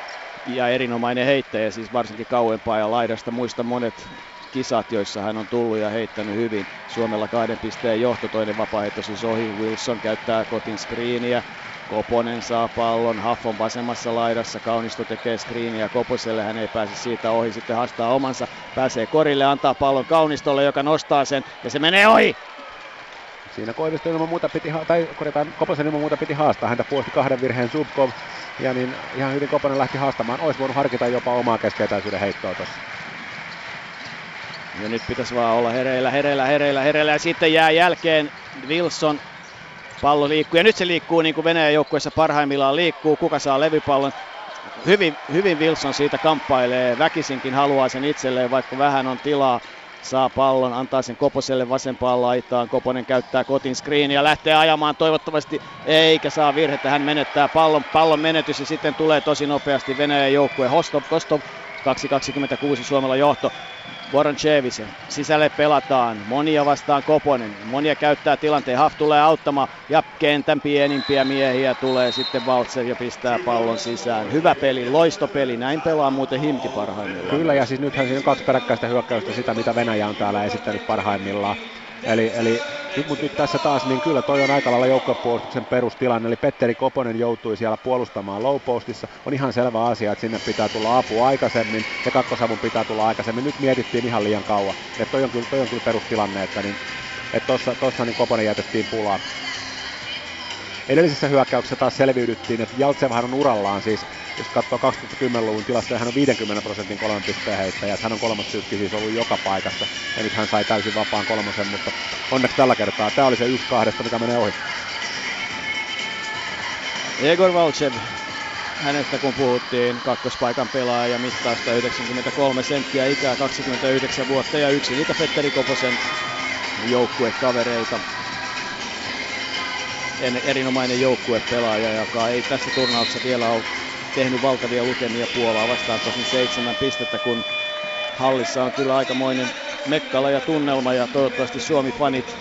[SPEAKER 1] Ja erinomainen heittäjä, siis varsinkin kauempaa ja laidasta. Muista monet kisat, joissa hän on tullut ja heittänyt hyvin. Suomella kahden pisteen johto, toinen vapaaehto siis ohi. Wilson käyttää kotin screeniä. Koponen saa pallon, Haff on vasemmassa laidassa, Kaunisto tekee screeniä Koposelle, hän ei pääse siitä ohi, sitten haastaa omansa, pääsee korille, antaa pallon Kaunistolle, joka nostaa sen, ja se menee ohi!
[SPEAKER 2] Siinä Koivisto ilman muuta piti, tai korjataan, Koposen ilman muuta piti haastaa, häntä puosti kahden virheen Subkov, ja niin ihan hyvin Koponen lähti haastamaan, olisi voinut harkita jopa omaa keskietäisyyden heittoa tuossa.
[SPEAKER 1] Ja nyt pitäisi vaan olla hereillä, hereillä, hereillä, hereillä, ja sitten jää jälkeen Wilson Pallo liikkuu ja nyt se liikkuu niin kuin Venäjän joukkueessa parhaimmillaan liikkuu. Kuka saa levypallon? Hyvin, hyvin Wilson siitä kamppailee. Väkisinkin haluaa sen itselleen, vaikka vähän on tilaa. Saa pallon, antaa sen Koposelle vasempaan laitaan. Koponen käyttää kotin screen ja lähtee ajamaan toivottavasti eikä saa virhettä. Hän menettää pallon, pallon menetys ja sitten tulee tosi nopeasti Venäjän joukkue. Hostov, Kostov 2.26 Suomella johto. Voronchevis. Sisälle pelataan. Monia vastaan Koponen. Monia käyttää tilanteen. Haf tulee auttamaan ja kentän pienimpiä miehiä tulee sitten Valtser ja pistää pallon sisään. Hyvä peli, loistopeli. Näin pelaa muuten Himki parhaimmillaan.
[SPEAKER 2] Kyllä ja siis nythän siinä on kaksi peräkkäistä hyökkäystä sitä, mitä Venäjä on täällä esittänyt parhaimmillaan. Eli, eli nyt, mutta nyt tässä taas, niin kyllä toi on aika lailla joukkopuolustuksen perustilanne, eli Petteri Koponen joutui siellä puolustamaan low postissa. On ihan selvä asia, että sinne pitää tulla apu aikaisemmin ja kakkosavun pitää tulla aikaisemmin. Nyt mietittiin ihan liian kauan. Että toi on kyllä, toi on kyllä perustilanne, että, niin, että tossa, tossa niin Koponen jätettiin pulaan. Edellisessä hyökkäyksessä taas selviydyttiin, että Jaltsevhan on urallaan siis jos katsoo 2010-luvun tilasta, hän on 50 prosentin kolmen pisteen heittäjä, hän on kolmas tykki siis ollut joka paikassa, ja nyt hän sai täysin vapaan kolmosen, mutta onneksi tällä kertaa tämä oli se yksi kahdesta, mikä menee ohi.
[SPEAKER 1] Egor Valchev, hänestä kun puhuttiin, kakkospaikan pelaaja, mittausta 93 senttiä, ikää 29 vuotta ja yksi niitä Petteri Koposen joukkuekavereita. En, erinomainen joukkuepelaaja, joka ei tässä turnauksessa vielä ole tehnyt valtavia lukemia Puolaa vastaan tosin seitsemän pistettä, kun hallissa on kyllä aikamoinen mekkala ja tunnelma ja toivottavasti Suomi-fanit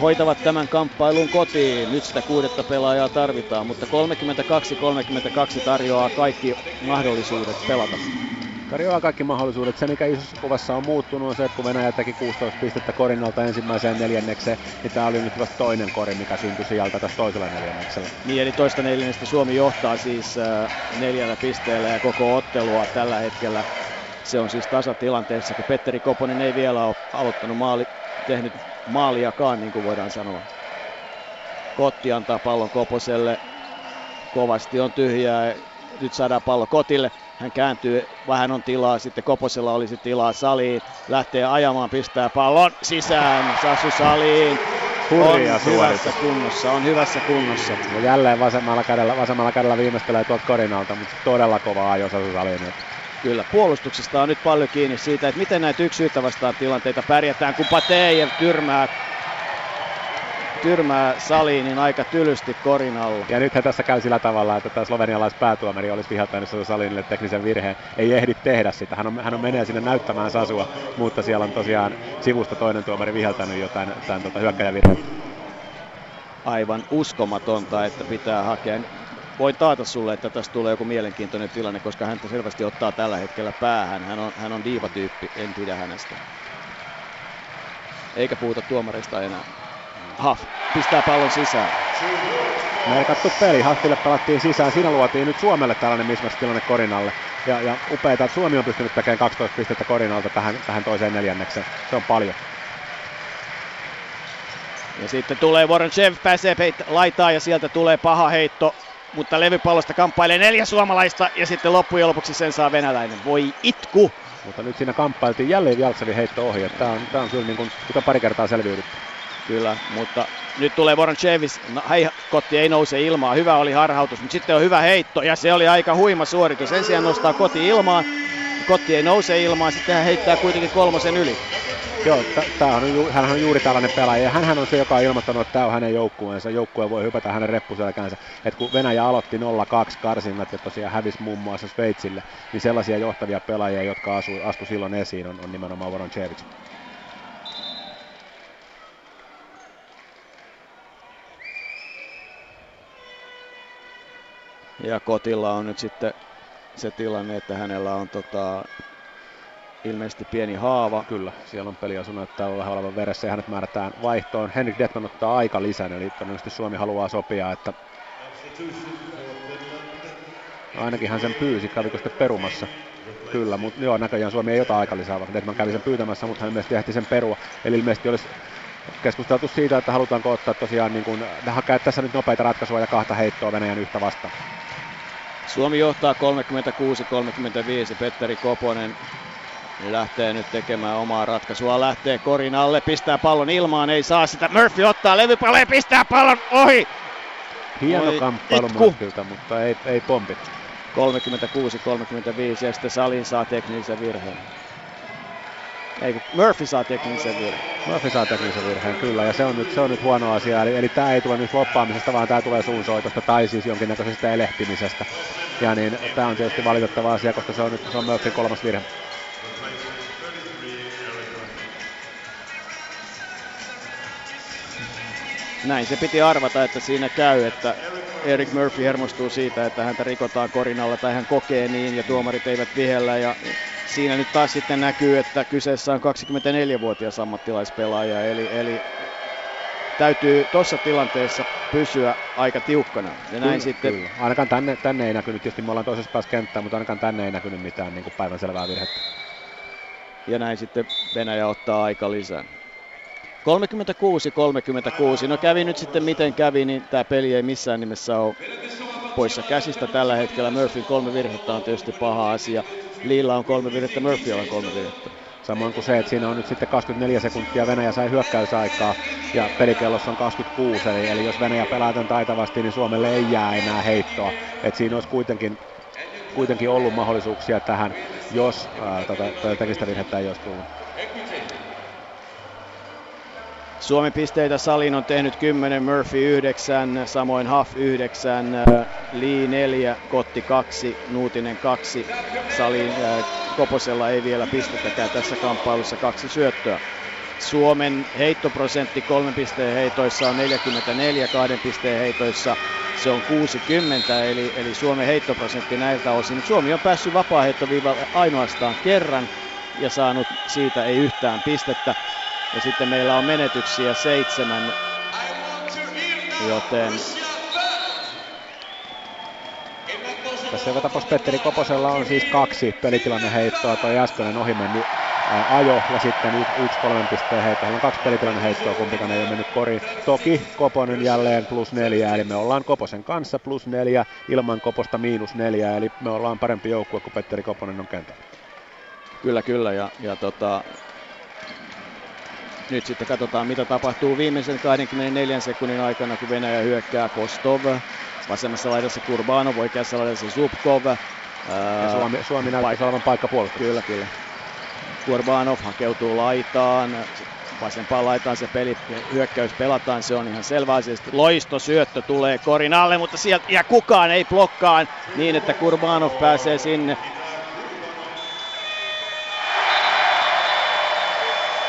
[SPEAKER 1] hoitavat tämän kamppailun kotiin. Nyt sitä kuudetta pelaajaa tarvitaan, mutta 32-32 tarjoaa kaikki mahdollisuudet pelata
[SPEAKER 2] tarjoaa kaikki mahdollisuudet. Se, mikä isossa kuvassa on muuttunut, on se, että kun Venäjä teki 16 pistettä Korinalta ensimmäiseen neljännekseen, niin tämä oli nyt vasta toinen kori, mikä syntyi sieltä tässä toisella neljänneksellä.
[SPEAKER 1] Niin, eli toista neljännestä Suomi johtaa siis äh, neljällä pisteellä ja koko ottelua tällä hetkellä. Se on siis tasatilanteessa, kun Petteri Koponen ei vielä ole aloittanut maali, tehnyt maaliakaan, niin kuin voidaan sanoa. Kotti antaa pallon Koposelle. Kovasti on tyhjää. Nyt saadaan pallo Kotille. Hän kääntyy, vähän on tilaa, sitten Koposella olisi tilaa saliin, lähtee ajamaan, pistää pallon sisään, Sasu saliin. Hurja on hyvässä kunnossa, on hyvässä kunnossa.
[SPEAKER 2] Ja jälleen vasemmalla kädellä, vasemmalla kädellä viimeistelee tuolta korinalta, mutta todella kova ajo Sasu saliin.
[SPEAKER 1] Kyllä, puolustuksesta on nyt paljon kiinni siitä, että miten näitä yksi vastaan tilanteita pärjätään, kun Pateev tyrmää tyrmää niin aika tylysti korin alla.
[SPEAKER 2] Ja nythän tässä käy sillä tavalla, että tämä slovenialaispäätuomari olisi viheltänyt Salinille teknisen virheen. Ei ehdi tehdä sitä. Hän on, hän on menee sinne näyttämään Sasua, mutta siellä on tosiaan sivusta toinen tuomari viheltänyt jotain tämän, tota, hyökkäjän virheen.
[SPEAKER 1] Aivan uskomatonta, että pitää hakea voin taata sulle, että tästä tulee joku mielenkiintoinen tilanne, koska häntä selvästi ottaa tällä hetkellä päähän. Hän on, hän on diivatyyppi, en pidä hänestä. Eikä puhuta tuomarista enää. Huff pistää pallon sisään.
[SPEAKER 2] Merkattu peli, Haftille pelattiin sisään. Siinä luotiin nyt Suomelle tällainen mismatch-tilanne Korinalle. Ja, ja upeeta, että Suomi on pystynyt tekemään 12 pistettä Korinalta tähän, tähän toiseen neljännekseen. Se on paljon.
[SPEAKER 1] Ja sitten tulee Voronchev, pääsee peit- laitaa ja sieltä tulee paha heitto. Mutta levypallosta kamppailee neljä suomalaista ja sitten loppujen lopuksi sen saa venäläinen. Voi itku!
[SPEAKER 2] Mutta nyt siinä kamppailtiin jälleen Jaltsevin heitto ohi. Tämä on, tää on kyllä niin kuin, pari kertaa selviydytty.
[SPEAKER 1] Kyllä, mutta nyt tulee Voronchevis. No, kotti ei nouse ilmaan. Hyvä oli harhautus, mutta sitten on hyvä heitto ja se oli aika huima suoritus. Sen sijaan nostaa koti ilmaan. Kotti ei nouse ilmaan, sitten hän heittää kuitenkin kolmosen yli.
[SPEAKER 2] Joo, t- on, ju- hän on juuri tällainen pelaaja ja hän on se, joka on ilmoittanut, että tämä on hänen joukkueensa. Joukkue voi hypätä hänen reppuselkäänsä. Et kun Venäjä aloitti 0-2 karsinnat ja tosiaan hävisi muun muassa Sveitsille, niin sellaisia johtavia pelaajia, jotka asu, astu silloin esiin, on, on nimenomaan Voroncevic.
[SPEAKER 1] Ja Kotilla on nyt sitten se tilanne, että hänellä on tota, ilmeisesti pieni haava.
[SPEAKER 2] Kyllä, siellä on peliasu näyttää vähän olevan veressä ja hänet määrätään vaihtoon. Henrik Detman ottaa aika lisän, eli todennäköisesti Suomi haluaa sopia, että ainakin hän sen pyysi, kävikö sitten perumassa. Kyllä, mutta joo, näköjään Suomi ei ota lisää, vaan Detman kävi sen pyytämässä, mutta hän ilmeisesti ehti sen perua. Eli ilmeisesti olisi keskusteltu siitä, että halutaanko ottaa tosiaan niin kuin, tässä nyt nopeita ratkaisuja ja kahta heittoa Venäjän yhtä vastaan.
[SPEAKER 1] Suomi johtaa 36-35. Petteri Koponen lähtee nyt tekemään omaa ratkaisua. Lähtee korin alle, pistää pallon ilmaan, ei saa sitä. Murphy ottaa levypallon ja pistää pallon ohi.
[SPEAKER 2] Hieno kamppailu Murphyltä, mutta ei, ei pompi.
[SPEAKER 1] 36-35 ja sitten Salin saa teknisen virheen. Ei, Murphy saa teknisen virheen.
[SPEAKER 2] Murphy saa teknisen virheen, kyllä, ja se on nyt, se on nyt huono asia. Eli, eli tämä ei tule nyt loppaamisesta, vaan tämä tulee suunsoitosta tai siis jonkinnäköisestä elehtimisestä. Ja niin tämä on tietysti valitettava asia, koska se on nyt se on Murphyn kolmas virhe.
[SPEAKER 1] Näin se piti arvata, että siinä käy, että Eric Murphy hermostuu siitä, että häntä rikotaan korinalla tai hän kokee niin ja tuomarit eivät vihellä ja siinä nyt taas sitten näkyy, että kyseessä on 24-vuotias ammattilaispelaaja, eli, eli täytyy tuossa tilanteessa pysyä aika tiukkana. Ja näin kyllä, sitten... Kyllä.
[SPEAKER 2] Ainakaan tänne, tänne ei näkynyt, tietysti me ollaan toisessa päässä kenttää, mutta ainakaan tänne ei näkynyt mitään niin päivänselvää virhettä.
[SPEAKER 1] Ja näin sitten Venäjä ottaa aika lisää. 36-36. No kävi nyt sitten miten kävi, niin tämä peli ei missään nimessä ole poissa käsistä tällä hetkellä. Murphyn kolme virhettä on tietysti paha asia. Liilla on kolme virhettä, Murphylla on kolme virhettä.
[SPEAKER 2] Samoin kuin se, että siinä on nyt sitten 24 sekuntia Venäjä sai hyökkäysaikaa ja pelikellossa on 26, eli, eli jos Venäjä pelaa tämän taitavasti, niin Suomelle ei jää enää heittoa. Et siinä olisi kuitenkin, kuitenkin ollut mahdollisuuksia tähän, jos ää, tätä, tätä tekistä virhettä ei olisi tullut.
[SPEAKER 1] Suomen pisteitä Salin on tehnyt 10, Murphy 9, samoin Huff 9, Lee 4, Kotti 2, Nuutinen 2. Salin äh, Koposella ei vielä pistettäkään tässä kamppailussa kaksi syöttöä. Suomen heittoprosentti kolmen pisteen heitoissa on 44, kahden pisteen heitoissa se on 60, eli, eli Suomen heittoprosentti näiltä osin. Suomi on päässyt vapaa ainoastaan kerran ja saanut siitä ei yhtään pistettä. Ja sitten meillä on menetyksiä seitsemän, joten...
[SPEAKER 2] Tässä joka tapauksessa Petteri Koposella on siis kaksi pelitilanne heittoa, toi äskeinen ohi mennyt ajo ja sitten yksi kolmen pisteen heitto. Heillä on kaksi pelitilanne heittoa, kumpikaan ei ole mennyt koriin. Toki Koponen jälleen plus neljä, eli me ollaan Koposen kanssa plus neljä, ilman Koposta miinus neljä, eli me ollaan parempi joukkue kuin Petteri Koponen on kentällä.
[SPEAKER 1] Kyllä, kyllä, ja, ja tota, nyt sitten katsotaan, mitä tapahtuu viimeisen 24 sekunnin aikana, kun Venäjä hyökkää Kostov. Vasemmassa laidassa Kurbanov, oikeassa laidassa Zubkov. Ja
[SPEAKER 2] Suomi, Suomi näyttää olevan paikka puolustus.
[SPEAKER 1] Kyllä, kyllä. Kurbanov hakeutuu laitaan. Vasempaan laitaan se peli, hyökkäys pelataan, se on ihan selvä asia. Loisto syöttö tulee korin alle, mutta sieltä ja kukaan ei blokkaan niin, että Kurbanov pääsee sinne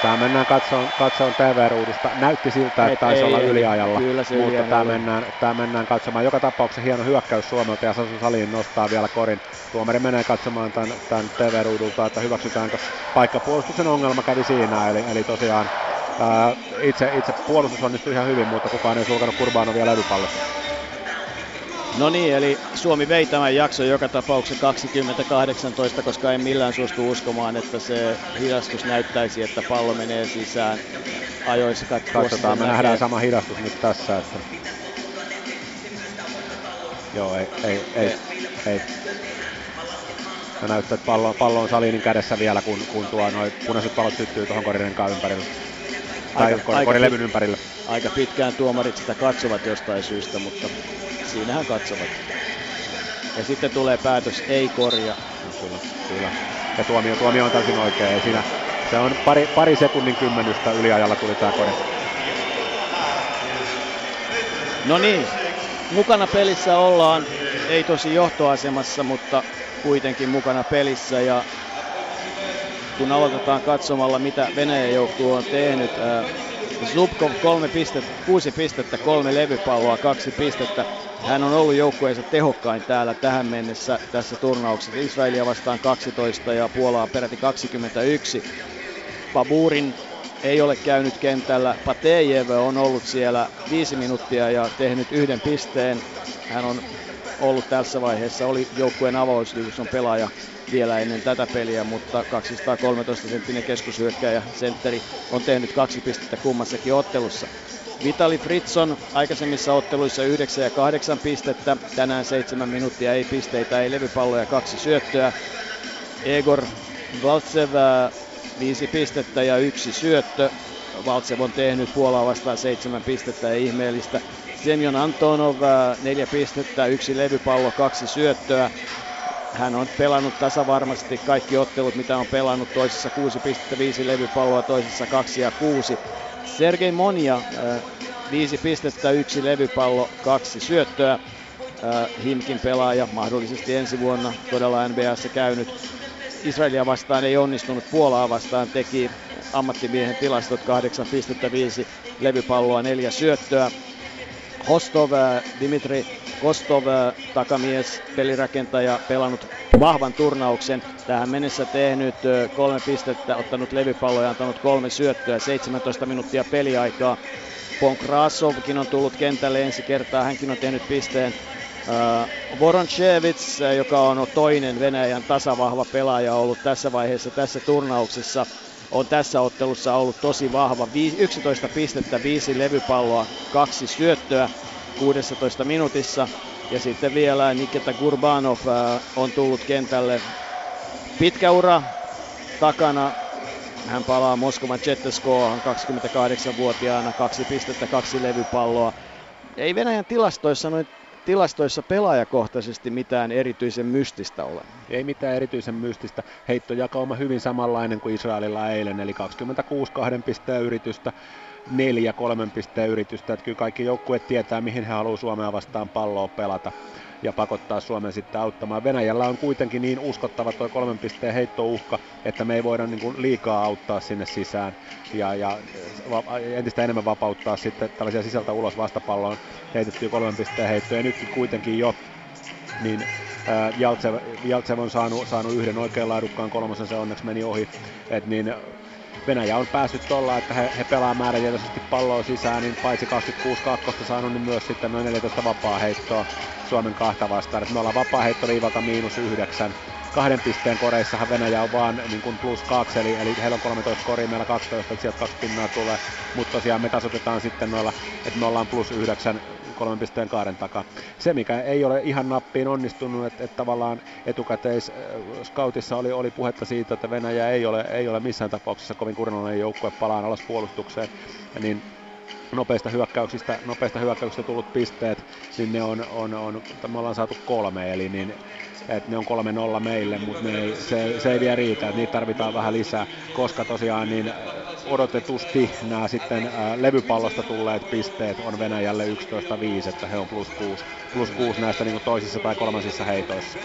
[SPEAKER 2] Tämä mennään katsoon, katsoon TV-ruudusta. Näytti siltä, että taisi olla yliajalla,
[SPEAKER 1] kyllä se
[SPEAKER 2] mutta tämä mennään, tämä mennään katsomaan. Joka tapauksessa hieno hyökkäys Suomelta ja Sasu Salin nostaa vielä korin. Tuomari menee katsomaan tämän, tämän TV-ruudulta, että hyväksytäänkö paikkapuolustuksen ongelma kävi siinä. Eli, eli tosiaan ää, itse, itse puolustus onnistui ihan hyvin, mutta kukaan ei sulkanut Kurbaanovia levypallossa.
[SPEAKER 1] No niin, eli Suomi vei tämän jakson joka tapauksessa 2018, koska en millään suostu uskomaan, että se hidastus näyttäisi, että pallo menee sisään ajoissa.
[SPEAKER 2] Katsotaan, me nähdään sama hidastus nyt tässä. Että... Joo, ei, ei, ei, ei. Ja näyttää, että pallo, pallo on Salinin kädessä vielä, kun, kun tuo noin punaiset pallot syttyy tuohon korirenkaan ympärille. Tai aika, korilevyn ympärille.
[SPEAKER 1] Aika pitkään tuomarit sitä katsovat jostain syystä, mutta siinähän katsovat. Ja sitten tulee päätös, ei korja.
[SPEAKER 2] Kyllä, kyllä. ja tuomio, tuomio on täysin oikein. Ei siinä, se on pari, pari sekunnin kymmenystä yliajalla tuli tämä kone.
[SPEAKER 1] No niin, mukana pelissä ollaan, ei tosi johtoasemassa, mutta kuitenkin mukana pelissä ja kun aloitetaan katsomalla mitä Venäjän joukkue on tehnyt, Zubkov kolme pistettä, kuusi pistettä, kolme levypalloa, kaksi pistettä. Hän on ollut joukkueensa tehokkain täällä tähän mennessä tässä turnauksessa. Israelia vastaan 12 ja Puolaa peräti 21. Baburin ei ole käynyt kentällä. Patejev on ollut siellä viisi minuuttia ja tehnyt yhden pisteen. Hän on ollut tässä vaiheessa, oli joukkueen avausliikassa pelaaja vielä ennen tätä peliä, mutta 213 senttinen keskushyökkäjä sentteri on tehnyt kaksi pistettä kummassakin ottelussa. Vitali Fritson aikaisemmissa otteluissa 9 ja 8 pistettä, tänään 7 minuuttia ei pisteitä, ei levypalloja, kaksi syöttöä. Egor Valtsev 5 pistettä ja yksi syöttö. Valtsev on tehnyt Puolaa vastaan 7 pistettä ja ihmeellistä. Semjon Antonov 4 pistettä, yksi levypallo, kaksi syöttöä. Hän on pelannut tasavarmasti kaikki ottelut, mitä on pelannut. Toisessa 6,5 levypalloa, toisessa 2 ja 6. Sergei Monia, 5 pistettä, yksi levypallo, kaksi syöttöä. Himkin pelaaja, mahdollisesti ensi vuonna todella NBAssa käynyt. Israelia vastaan ei onnistunut, Puolaa vastaan teki ammattimiehen tilastot 8 pistettä, 5 levypalloa, neljä syöttöä. Hostov, Dimitri Kostov, takamies, pelirakentaja, pelannut vahvan turnauksen. Tähän mennessä tehnyt kolme pistettä, ottanut levypalloja ja antanut kolme syöttöä, 17 minuuttia peliaikaa. Ponkrasovkin on tullut kentälle ensi kertaa, hänkin on tehnyt pisteen. Voronchevits, joka on toinen Venäjän tasavahva pelaaja ollut tässä vaiheessa tässä turnauksessa, on tässä ottelussa ollut tosi vahva. 11 pistettä, 5 levypalloa, kaksi syöttöä 16 minuutissa. Ja sitten vielä Nikita Gurbanov on tullut kentälle. Pitkä ura takana. Hän palaa Moskovan Chetteskoahan 28-vuotiaana, kaksi pistettä, kaksi levypalloa. Ei Venäjän tilastoissa noin tilastoissa pelaajakohtaisesti mitään erityisen mystistä ole.
[SPEAKER 2] Ei mitään erityisen mystistä. Heittojakauma hyvin samanlainen kuin Israelilla eilen, eli 26 kahden pisteen yritystä, neljä kolmen pisteen yritystä. Että kyllä kaikki joukkueet tietää, mihin he haluaa Suomea vastaan palloa pelata ja pakottaa Suomen sitten auttamaan. Venäjällä on kuitenkin niin uskottava tuo kolmen pisteen heittouhka, että me ei voida niin kuin liikaa auttaa sinne sisään ja, ja entistä enemmän vapauttaa sitten tällaisia sisältä ulos vastapalloon heitettyjä kolmen pisteen heittoja. Nytkin kuitenkin jo niin Jaltsev, Jaltsev on saanut, saanut yhden oikein laadukkaan kolmosen, se onneksi meni ohi. Et niin Venäjä on päässyt tuolla, että he, he pelaa määrätietoisesti palloa sisään, niin paitsi 26 kakkosta saanut, niin myös sitten noin 14 vapaa heittoa Suomen kahta vastaan. Et me ollaan vapaa heittoliivalta miinus yhdeksän. Kahden pisteen koreissahan Venäjä on vaan niin kuin plus kaksi, eli, eli heillä on 13 koria, meillä 12, että sieltä kaksi pinnaa tulee. Mutta tosiaan me tasoitetaan sitten noilla, että me ollaan plus yhdeksän kolmen pisteen kaaren takaa. Se, mikä ei ole ihan nappiin onnistunut, että, että tavallaan etukäteis äh, scoutissa oli, oli puhetta siitä, että Venäjä ei ole, ei ole missään tapauksessa kovin kurinalainen joukkue palaan alas puolustukseen, niin nopeista hyökkäyksistä, nopeista hyökkäyksistä tullut pisteet, niin ne on, on, on, me ollaan saatu kolme, eli niin, että ne on 3-0 meille, mutta ne ei, se, se ei vielä riitä, että niitä tarvitaan vähän lisää, koska tosiaan niin odotetusti nämä sitten ää, levypallosta tulleet pisteet on Venäjälle 11-5, että he on plus 6, plus 6 näistä niin toisissa tai kolmansissa heitoissa.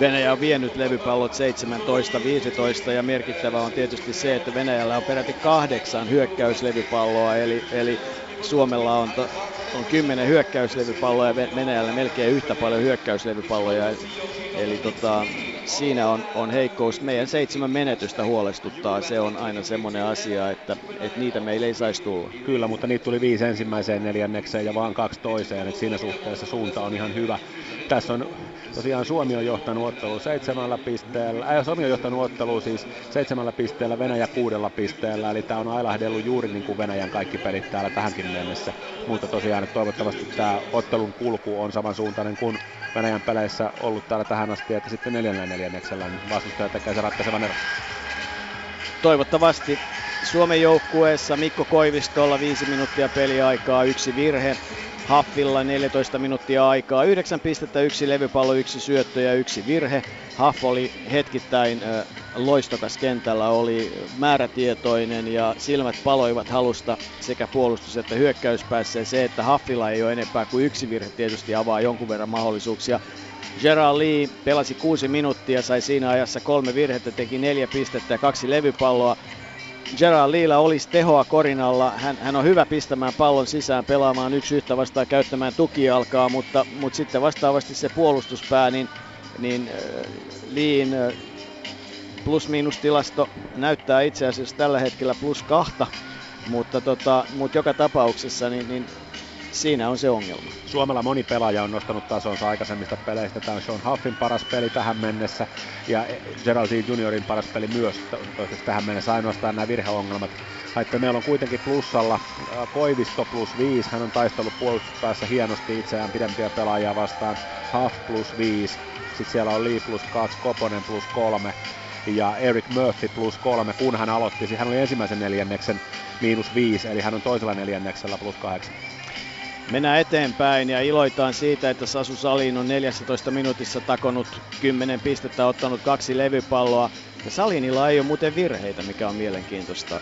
[SPEAKER 1] Venäjä on vienyt levypallot 17-15 ja merkittävä on tietysti se, että Venäjällä on peräti kahdeksan hyökkäyslevypalloa, eli, eli Suomella on, to, on kymmenen hyökkäyslevypalloa ja Venäjällä melkein yhtä paljon hyökkäyslevypalloja. Eli, eli tota, siinä on, on heikkous. Meidän seitsemän menetystä huolestuttaa. Se on aina semmoinen asia, että, että niitä meille ei saisi tulla.
[SPEAKER 2] Kyllä, mutta niitä tuli viisi ensimmäiseen neljännekseen ja vaan kaksi toiseen. Että siinä suhteessa suunta on ihan hyvä. Tässä on tosiaan Suomi on johtanut ottelu seitsemällä pisteellä, äh, Suomi on johtanut ottelu siis seitsemällä pisteellä, Venäjä kuudella pisteellä, eli tämä on ailahdellut juuri niin kuin Venäjän kaikki pelit täällä tähänkin mennessä. Mutta tosiaan, toivottavasti tämä ottelun kulku on samansuuntainen kuin Venäjän peleissä ollut täällä tähän asti, että sitten neljännellä neljänneksellä niin vastustaja tekee se ratkaisevan ero.
[SPEAKER 1] Toivottavasti Suomen joukkueessa Mikko Koivistolla viisi minuuttia peliaikaa, yksi virhe. Haffilla 14 minuuttia aikaa, 9 pistettä, yksi levypallo, yksi syöttö ja yksi virhe. Haff oli hetkittäin loistokas kentällä, oli määrätietoinen ja silmät paloivat halusta sekä puolustus- että hyökkäyspäässä. Ja se, että Haffilla ei ole enempää kuin yksi virhe, tietysti avaa jonkun verran mahdollisuuksia. Gerard Lee pelasi kuusi minuuttia, sai siinä ajassa kolme virhettä, teki neljä pistettä ja kaksi levypalloa. Gerard Leela olisi tehoa korinalla. Hän, hän on hyvä pistämään pallon sisään, pelaamaan yksi yhtä vastaan, käyttämään tukialkaa, mutta, mutta sitten vastaavasti se puolustuspää, niin, niin äh, Liin äh, plus-miinus tilasto näyttää itse asiassa tällä hetkellä plus kahta, mutta, tota, mutta joka tapauksessa niin, niin siinä on se ongelma.
[SPEAKER 2] Suomella moni pelaaja on nostanut tasonsa aikaisemmista peleistä. Tämä on Sean Huffin paras peli tähän mennessä ja Geraldine Juniorin paras peli myös tähän mennessä. Ainoastaan nämä virheongelmat. Että meillä on kuitenkin plussalla äh, Koivisto plus 5. Hän on taistellut puolustuspäässä hienosti itseään pidempiä pelaajia vastaan. Huff plus 5. Sitten siellä on Lee plus 2, Koponen plus 3 ja Eric Murphy plus 3, kun hän aloitti. Hän oli ensimmäisen neljänneksen miinus 5, eli hän on toisella neljänneksellä plus 8.
[SPEAKER 1] Mennään eteenpäin ja iloitaan siitä, että Sasu Salin on 14 minuutissa takonut 10 pistettä, ottanut kaksi levypalloa. Ja Salinilla ei ole muuten virheitä, mikä on mielenkiintoista.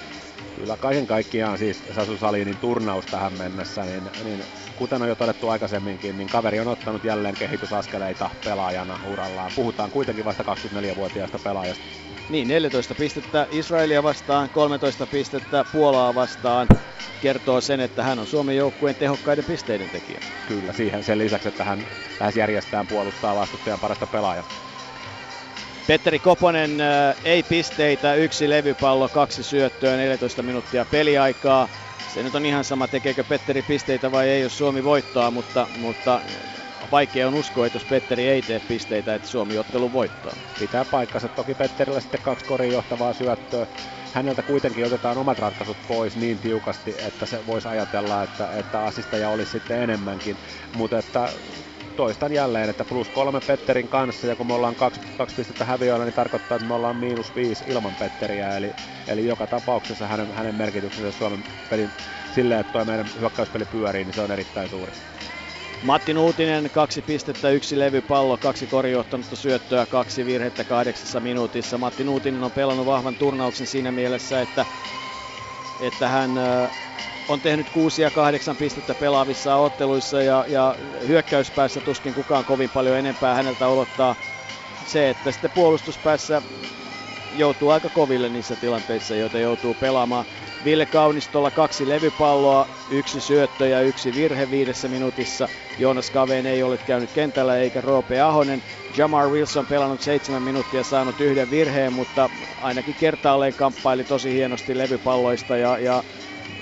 [SPEAKER 2] Kyllä kaiken kaikkiaan siis Sasu Salinin turnaus tähän mennessä, niin, niin kuten on jo todettu aikaisemminkin, niin kaveri on ottanut jälleen kehitysaskeleita pelaajana urallaan. Puhutaan kuitenkin vasta 24-vuotiaasta pelaajasta.
[SPEAKER 1] Niin, 14 pistettä Israelia vastaan, 13 pistettä Puolaa vastaan. Kertoo sen, että hän on Suomen joukkueen tehokkaiden pisteiden tekijä.
[SPEAKER 2] Kyllä, siihen sen lisäksi, että hän lähes järjestään puolustaa vastustajan parasta pelaajaa.
[SPEAKER 1] Petteri Koponen äh, ei pisteitä, yksi levypallo, kaksi syöttöä, 14 minuuttia peliaikaa. Se nyt on ihan sama, tekeekö Petteri pisteitä vai ei, jos Suomi voittaa, mutta, mutta vaikea on uskoa, että jos Petteri ei tee pisteitä, että Suomi ottelu voittaa.
[SPEAKER 2] Pitää paikkansa. Toki Petterillä sitten kaksi korin johtavaa syöttöä. Häneltä kuitenkin otetaan omat ratkaisut pois niin tiukasti, että se voisi ajatella, että, että assisteja olisi sitten enemmänkin. Mutta että toistan jälleen, että plus kolme Petterin kanssa ja kun me ollaan kaksi, kaksi pistettä häviöillä, niin tarkoittaa, että me ollaan miinus viisi ilman Petteriä. Eli, eli joka tapauksessa hänen, hänen merkityksensä Suomen pelin silleen, että tuo meidän hyökkäyspeli pyörii, niin se on erittäin suuri.
[SPEAKER 1] Matti Nuutinen, kaksi pistettä, yksi levypallo, kaksi korjohtanutta syöttöä, kaksi virhettä kahdeksassa minuutissa. Matti Nuutinen on pelannut vahvan turnauksen siinä mielessä, että, että hän on tehnyt 6 ja 8 pistettä pelaavissa otteluissa ja, ja hyökkäyspäässä tuskin kukaan kovin paljon enempää häneltä odottaa se, että sitten puolustuspäässä joutuu aika koville niissä tilanteissa, joita joutuu pelaamaan. Ville Kaunistolla kaksi levypalloa, yksi syöttö ja yksi virhe viidessä minuutissa. Joonas Kaveen ei ole käynyt kentällä eikä Roope Ahonen. Jamar Wilson pelannut seitsemän minuuttia saanut yhden virheen, mutta ainakin kertaalleen kamppaili tosi hienosti levypalloista ja, ja,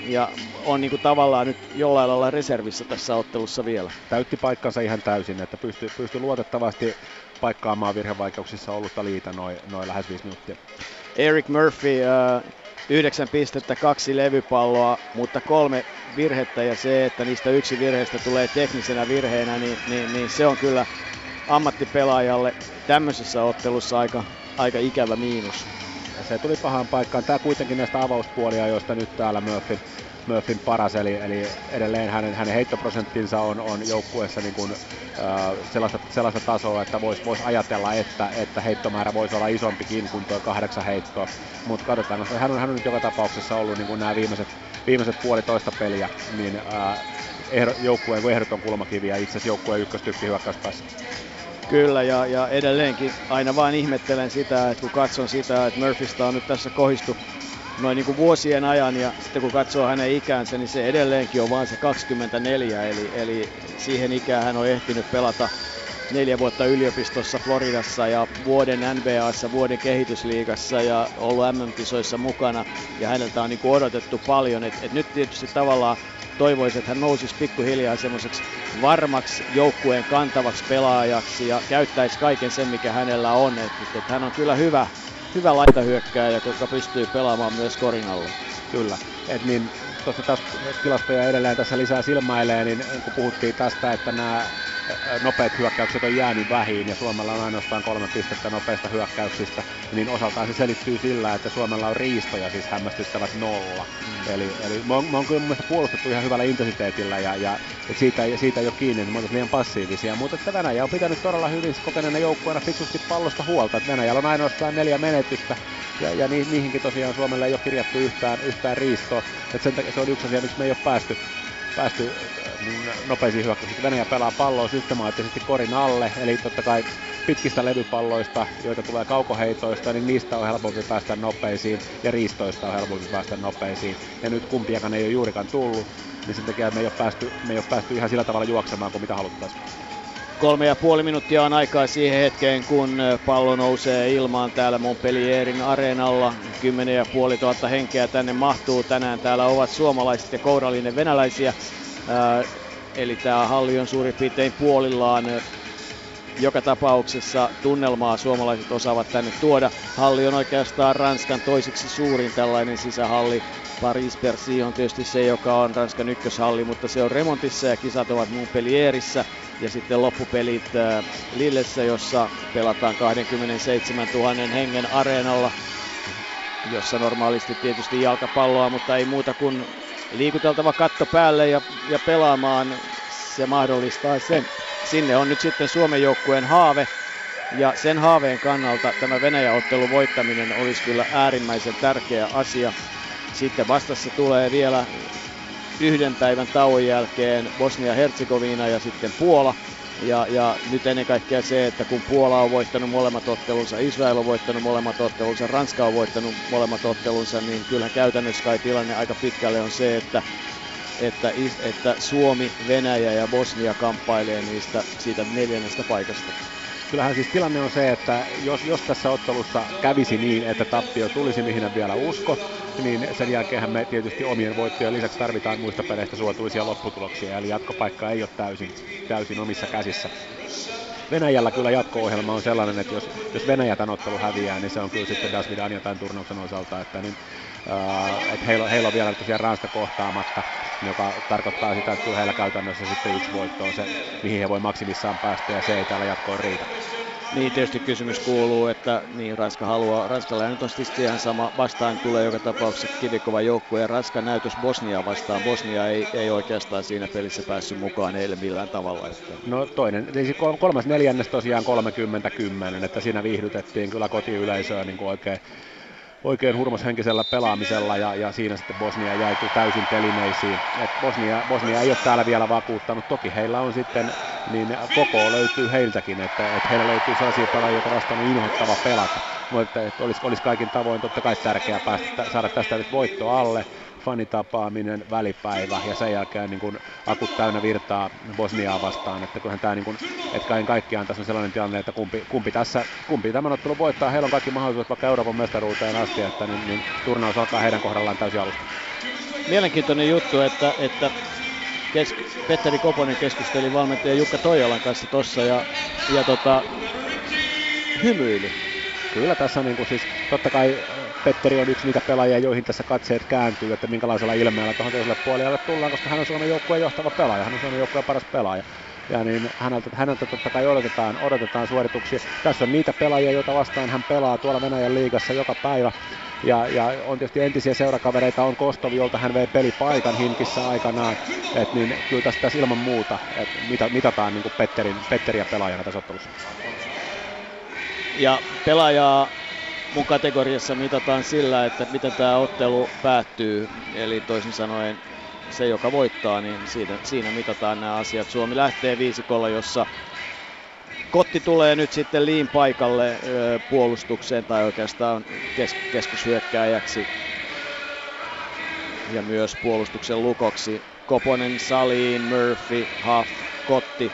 [SPEAKER 1] ja on niin kuin tavallaan nyt jollain lailla reservissä tässä ottelussa vielä.
[SPEAKER 2] Täytti paikkansa ihan täysin, että pystyy pysty luotettavasti paikkaamaan virhevaikeuksissa ollutta liitä noin noi lähes viisi minuuttia.
[SPEAKER 1] Eric Murphy, uh, yhdeksän pistettä, kaksi levypalloa, mutta kolme virhettä ja se, että niistä yksi virheestä tulee teknisenä virheenä, niin, niin, niin se on kyllä ammattipelaajalle tämmöisessä ottelussa aika, aika ikävä miinus.
[SPEAKER 2] Ja se tuli pahaan paikkaan. Tämä kuitenkin näistä avauspuolia, joista nyt täällä Murphy Murphyn paras, eli, eli edelleen hänen, hänen heittoprosenttinsa on, on joukkueessa niin kuin, äh, sellaista, sellaista tasoa, että voisi vois ajatella, että, että heittomäärä voisi olla isompikin kuin tuo kahdeksan heittoa. Mutta katsotaan, hän on, hän on nyt joka tapauksessa ollut niin kuin nämä viimeiset, viimeiset puolitoista peliä, niin äh, ehdo, joukkueen ehdoton kulmakivi ja itse asiassa joukkueen ykköstykki hyökkäyspäässä.
[SPEAKER 1] Kyllä, ja, ja edelleenkin aina vain ihmettelen sitä, että kun katson sitä, että Murphystä on nyt tässä kohistu noin niin kuin vuosien ajan ja sitten kun katsoo hänen ikänsä, niin se edelleenkin on vain se 24, eli, eli siihen ikään hän on ehtinyt pelata neljä vuotta yliopistossa Floridassa ja vuoden NBAssa, vuoden kehitysliigassa ja ollut MM-kisoissa mukana. Ja häneltä on niin kuin odotettu paljon, että et nyt tietysti tavallaan toivoisin, että hän nousisi pikkuhiljaa semmoiseksi varmaksi joukkueen kantavaksi pelaajaksi ja käyttäisi kaiken sen, mikä hänellä on. Että et hän on kyllä hyvä, hyvä laitahyökkääjä, joka pystyy pelaamaan myös korin alla.
[SPEAKER 2] Kyllä. Et niin, tuossa taas tilastoja edelleen tässä lisää silmäilee, niin kun puhuttiin tästä, että nämä nopeat hyökkäykset on jäänyt vähin ja Suomella on ainoastaan kolme pistettä nopeista hyökkäyksistä, niin osaltaan se selittyy sillä, että Suomella on riistoja siis hämmästyttävät nolla. Mm. Eli, eli me on, me on kyllä mun mielestä puolustettu ihan hyvällä intensiteetillä ja, ja et siitä, siitä ei ole kiinni, että me oltaisiin liian passiivisia, mutta että Venäjä on pitänyt todella hyvin kokeneena joukkueena fiksusti pallosta huolta, että Venäjällä on ainoastaan neljä menetystä ja, ja ni, niihinkin tosiaan Suomelle ei ole kirjattu yhtään, yhtään riistoa, että sen takia se on yksi asia, miksi me ei ole päästy päästy niin nopeisiin hyökkäyksiin. Venäjä pelaa palloa systemaattisesti korin alle, eli totta kai pitkistä levypalloista, joita tulee kaukoheitoista, niin niistä on helpompi päästä nopeisiin ja riistoista on helpompi päästä nopeisiin. Ja nyt kumpiakaan ei ole juurikaan tullut, niin sen takia me ei ole päästy, me ei ole päästy ihan sillä tavalla juoksemaan kuin mitä haluttaisiin.
[SPEAKER 1] Kolme ja puoli minuuttia on aikaa siihen hetkeen, kun pallo nousee ilmaan täällä Montpellierin areenalla. Kymmenen ja puoli tuhatta henkeä tänne mahtuu tänään. Täällä ovat suomalaiset ja kourallinen venäläisiä. Eli tämä halli on suurin piirtein puolillaan. Joka tapauksessa tunnelmaa suomalaiset osaavat tänne tuoda. Halli on oikeastaan Ranskan toiseksi suurin tällainen sisähalli. Paris Bercy on tietysti se, joka on Ranskan ykköshalli, mutta se on remontissa ja kisat ovat Montpellierissä ja sitten loppupelit Lillessä, jossa pelataan 27 000 hengen areenalla, jossa normaalisti tietysti jalkapalloa, mutta ei muuta kuin liikuteltava katto päälle ja, ja pelaamaan. Se mahdollistaa sen. Sinne on nyt sitten Suomen joukkueen haave. Ja sen haaveen kannalta tämä Venäjä-ottelun voittaminen olisi kyllä äärimmäisen tärkeä asia. Sitten vastassa tulee vielä yhden päivän tauon jälkeen Bosnia-Herzegovina ja sitten Puola. Ja, ja nyt ennen kaikkea se, että kun Puola on voittanut molemmat ottelunsa, Israel on voittanut molemmat ottelunsa, Ranska on voittanut molemmat ottelunsa, niin kyllähän käytännössä kai tilanne aika pitkälle on se, että, että, että Suomi, Venäjä ja Bosnia kamppailee niistä siitä neljännestä paikasta.
[SPEAKER 2] Kyllähän siis tilanne on se, että jos, jos tässä ottelussa kävisi niin, että tappio tulisi, mihin en vielä usko, niin sen jälkeen me tietysti omien voittojen lisäksi tarvitaan muista peleistä suotuisia lopputuloksia, eli jatkopaikka ei ole täysin, täysin omissa käsissä. Venäjällä kyllä jatko-ohjelma on sellainen, että jos, jos Venäjä tämän ottelu häviää, niin se on kyllä sitten Dasvidan tämän turnauksen osalta, että niin, uh, että heillä, heillä on vielä tosiaan Ranska kohtaamatta, joka tarkoittaa sitä, että kyllä heillä käytännössä sitten yksi voitto on se, mihin he voi maksimissaan päästä, ja se ei täällä jatkoon riitä.
[SPEAKER 1] Niin tietysti kysymys kuuluu, että niin Ranska haluaa, Ranskalla nyt on tietysti ihan sama, vastaan tulee joka tapauksessa kivikova joukkue ja Ranska näytös Bosnia vastaan. Bosnia ei, ei oikeastaan siinä pelissä päässyt mukaan eilen millään tavalla. Että...
[SPEAKER 2] No toinen, siis kolmas neljännes tosiaan 30-10, että siinä viihdytettiin kyllä kotiyleisöä niin kuin oikein oikein hurmoshenkisellä pelaamisella ja, ja siinä sitten Bosnia jäi täysin telineisiin. Et Bosnia, Bosnia ei ole täällä vielä vakuuttanut. Toki heillä on sitten, niin koko löytyy heiltäkin, että, että heillä löytyy sellaisia pelaajia, joita vastaan on inhottava pelata. Mutta että olisi, olisi kaikin tavoin totta kai tärkeää päästä, saada tästä nyt voitto alle fanitapaaminen, välipäivä ja sen jälkeen niin kun akut täynnä virtaa Bosniaa vastaan. Että kyllähän tämä, niin että kaiken kaikkiaan tässä on sellainen tilanne, että kumpi, kumpi, tässä, kumpi tämän ottelun voittaa, heillä on kaikki mahdollisuudet vaikka Euroopan mestaruuteen asti, että niin, niin turnaus alkaa heidän kohdallaan täysin alusta.
[SPEAKER 1] Mielenkiintoinen juttu, että, että kes- Petteri Koponen keskusteli valmentaja Jukka Toijalan kanssa tuossa ja, ja tota, hymyili.
[SPEAKER 2] Kyllä tässä niin kuin siis, totta kai Petteri on yksi niitä pelaajia, joihin tässä katseet kääntyy, että minkälaisella ilmeellä tuohon toiselle puolelle tullaan, koska hän on Suomen joukkueen johtava pelaaja, hän on Suomen joukkueen paras pelaaja. Ja niin häneltä, häneltä totta kai odotetaan, odotetaan suorituksia. Tässä on niitä pelaajia, joita vastaan hän pelaa tuolla Venäjän liigassa joka päivä. Ja, ja on tietysti entisiä seurakavereita, on Kostov, jolta hän vei pelipaikan Hinkissä aikanaan. Et niin, kyllä tässä, tässä ilman muuta, että mitä, mitataan niin Petterin, Petteriä pelaajana tässä ottelussa.
[SPEAKER 1] Ja pelaajaa mun kategoriassa mitataan sillä, että miten tämä ottelu päättyy. Eli toisin sanoen se, joka voittaa, niin siinä, siinä mitataan nämä asiat. Suomi lähtee viisikolla, jossa Kotti tulee nyt sitten liin paikalle ö, puolustukseen tai oikeastaan kes- keskushyökkääjäksi ja myös puolustuksen lukoksi. Koponen, Saliin, Murphy, Huff, Kotti.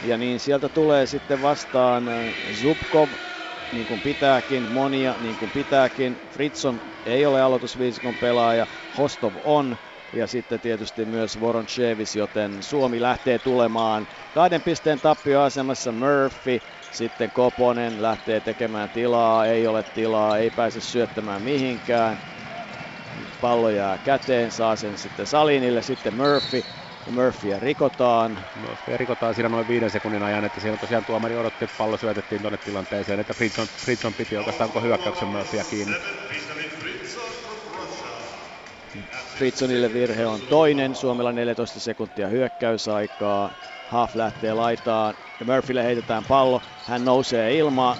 [SPEAKER 1] Ja niin sieltä tulee sitten vastaan Zubkov, niin kuin pitääkin, monia niin kuin pitääkin. Fritson ei ole aloitusviisikon pelaaja, Hostov on. Ja sitten tietysti myös Voronchevis, joten Suomi lähtee tulemaan kahden pisteen tappioasemassa Murphy, sitten Koponen lähtee tekemään tilaa, ei ole tilaa, ei pääse syöttämään mihinkään. Pallo jää käteen, saa sen sitten Salinille, sitten Murphy. Murphyä rikotaan.
[SPEAKER 2] Murphyä rikotaan siinä noin viiden sekunnin ajan, että siinä tosiaan tuomari odotti, että pallo syötettiin tuonne tilanteeseen, että Fritson, Fritson piti oikeastaan onko hyökkäyksen Murphyä kiinni.
[SPEAKER 1] Fritsonille virhe on toinen, Suomella 14 sekuntia hyökkäysaikaa. Half lähtee laitaan ja Murphylle heitetään pallo. Hän nousee ilmaan.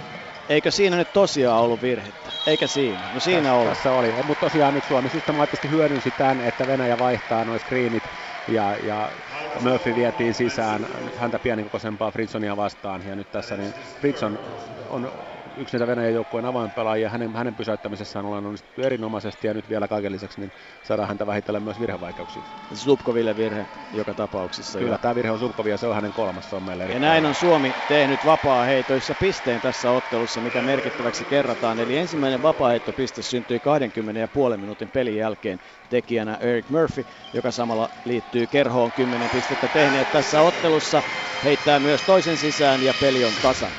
[SPEAKER 1] Eikö siinä nyt tosiaan ollut virhettä? Eikä siinä? No siinä tässä,
[SPEAKER 2] oli. Tässä oli, mutta tosiaan nyt Suomi systemaattisesti hyödynsi tämän, että Venäjä vaihtaa noin screenit ja, ja Murphy vietiin sisään häntä pienikokoisempaa Fritsonia vastaan. Ja nyt tässä niin Fritson on yksi niitä Venäjän joukkueen avainpelaajia. Hänen, hänen pysäyttämisessään ollaan onnistuttu erinomaisesti ja nyt vielä kaiken lisäksi niin saadaan häntä vähitellen myös virhevaikeuksia.
[SPEAKER 1] Subkoville virhe joka tapauksessa.
[SPEAKER 2] Kyllä, tämä virhe on Subkovia ja se on hänen kolmas, se on meille
[SPEAKER 1] Ja näin on Suomi tehnyt vapaa-heitoissa pisteen tässä ottelussa, mikä merkittäväksi kerrataan. Eli ensimmäinen vapaa-heittopiste syntyi 20 ja puolen minuutin pelin jälkeen tekijänä Eric Murphy, joka samalla liittyy kerhoon 10 pistettä tehneet tässä ottelussa. Heittää myös toisen sisään ja peli on tasan.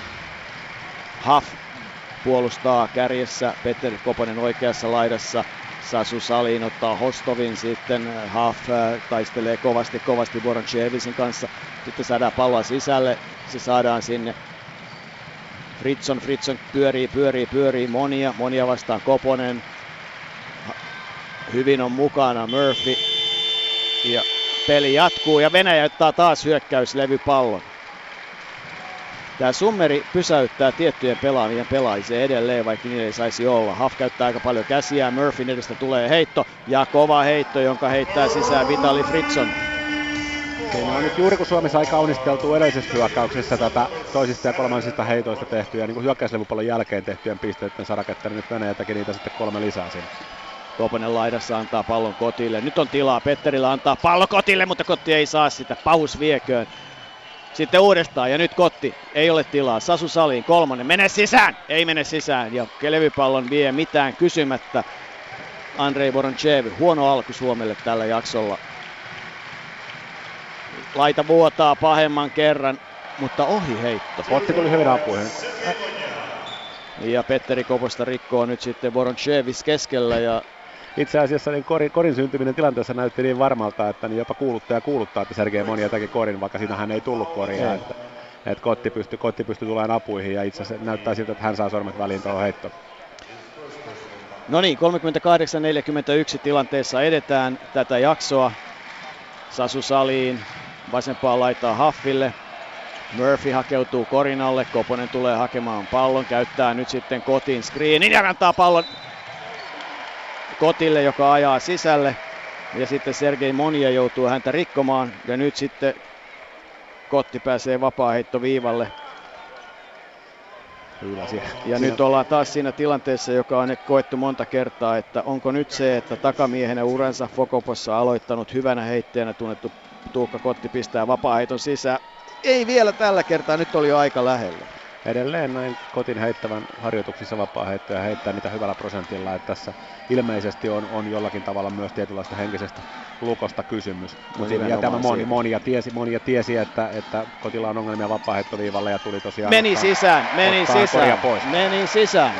[SPEAKER 1] Huff puolustaa kärjessä, Petteri Koponen oikeassa laidassa, Sasu Salin ottaa Hostovin sitten, Huff äh, taistelee kovasti kovasti Voronchevisin kanssa, sitten saadaan palloa sisälle, se saadaan sinne. Fritson, Fritson pyörii, pyörii, pyörii, monia, monia vastaan Koponen, hyvin on mukana Murphy. Ja peli jatkuu ja Venäjä ottaa taas hyökkäyslevypallon. Tämä summeri pysäyttää tiettyjen pelaajien pelaajia edelleen, vaikka niillä ei saisi olla. Haf käyttää aika paljon käsiä, Murphyn edestä tulee heitto ja kova heitto, jonka heittää sisään Vitali Fritson.
[SPEAKER 2] Siinä on nyt juuri kun Suomessa sai kaunisteltu edellisessä hyökkäyksessä tätä toisista ja kolmansista heitoista tehtyjä, niin kuin hyökkäyslevupallon jälkeen tehtyjen pisteiden saraketta, niin nyt Venäjä teki niitä sitten kolme lisää sinne.
[SPEAKER 1] Koponen laidassa antaa pallon kotille. Nyt on tilaa Petterillä antaa pallo kotille, mutta kotti ei saa sitä. Pahus vieköön. Sitten uudestaan ja nyt Kotti, ei ole tilaa. Sasu Saliin, kolmonen, mene sisään! Ei mene sisään ja levypallon vie mitään kysymättä. Andrei Voronchev, huono alku Suomelle tällä jaksolla. Laita vuotaa pahemman kerran, mutta ohi heitto.
[SPEAKER 2] Kotti tuli hyvin apuihin.
[SPEAKER 1] Ja Petteri Koposta rikkoo nyt sitten Voronchevis keskellä ja
[SPEAKER 2] itse asiassa niin korin, korin syntyminen tilanteessa näytti niin varmalta, että niin jopa kuuluttaja kuuluttaa, että Sergei Monia teki korin, vaikka siinähän ei tullut koria. Että, että Kotti pystyi Kotti pystyi tulemaan apuihin ja itse asiassa näyttää siltä, että hän saa sormet väliin tuohon heittoon.
[SPEAKER 1] No niin, 38-41 tilanteessa edetään tätä jaksoa. Sasu Saliin, vasempaa laittaa Haffille. Murphy hakeutuu korinalle, Koponen tulee hakemaan pallon, käyttää nyt sitten kotiin screenin ja antaa pallon Kotille, joka ajaa sisälle. Ja sitten Sergei Monia joutuu häntä rikkomaan. Ja nyt sitten Kotti pääsee vapaaheittoviivalle.
[SPEAKER 2] Hyläsi.
[SPEAKER 1] Ja nyt ollaan taas siinä tilanteessa, joka on koettu monta kertaa, että onko nyt se, että takamiehenä uransa Fokopossa aloittanut hyvänä heittäjänä tunnettu Tuukka Kotti pistää vapaaheiton sisään. Ei vielä tällä kertaa, nyt oli jo aika lähellä
[SPEAKER 2] edelleen näin kotin heittävän harjoituksissa vapaa heittoja heittää niitä hyvällä prosentilla, että tässä ilmeisesti on, on jollakin tavalla myös tietynlaista henkisestä lukosta kysymys. No, ja tämä moni, monia, tiesi, monia tiesi, että, että kotilla on ongelmia vapaa ja tuli tosiaan
[SPEAKER 1] Meni ottaa, sisään, meni sisään, pois. meni sisään,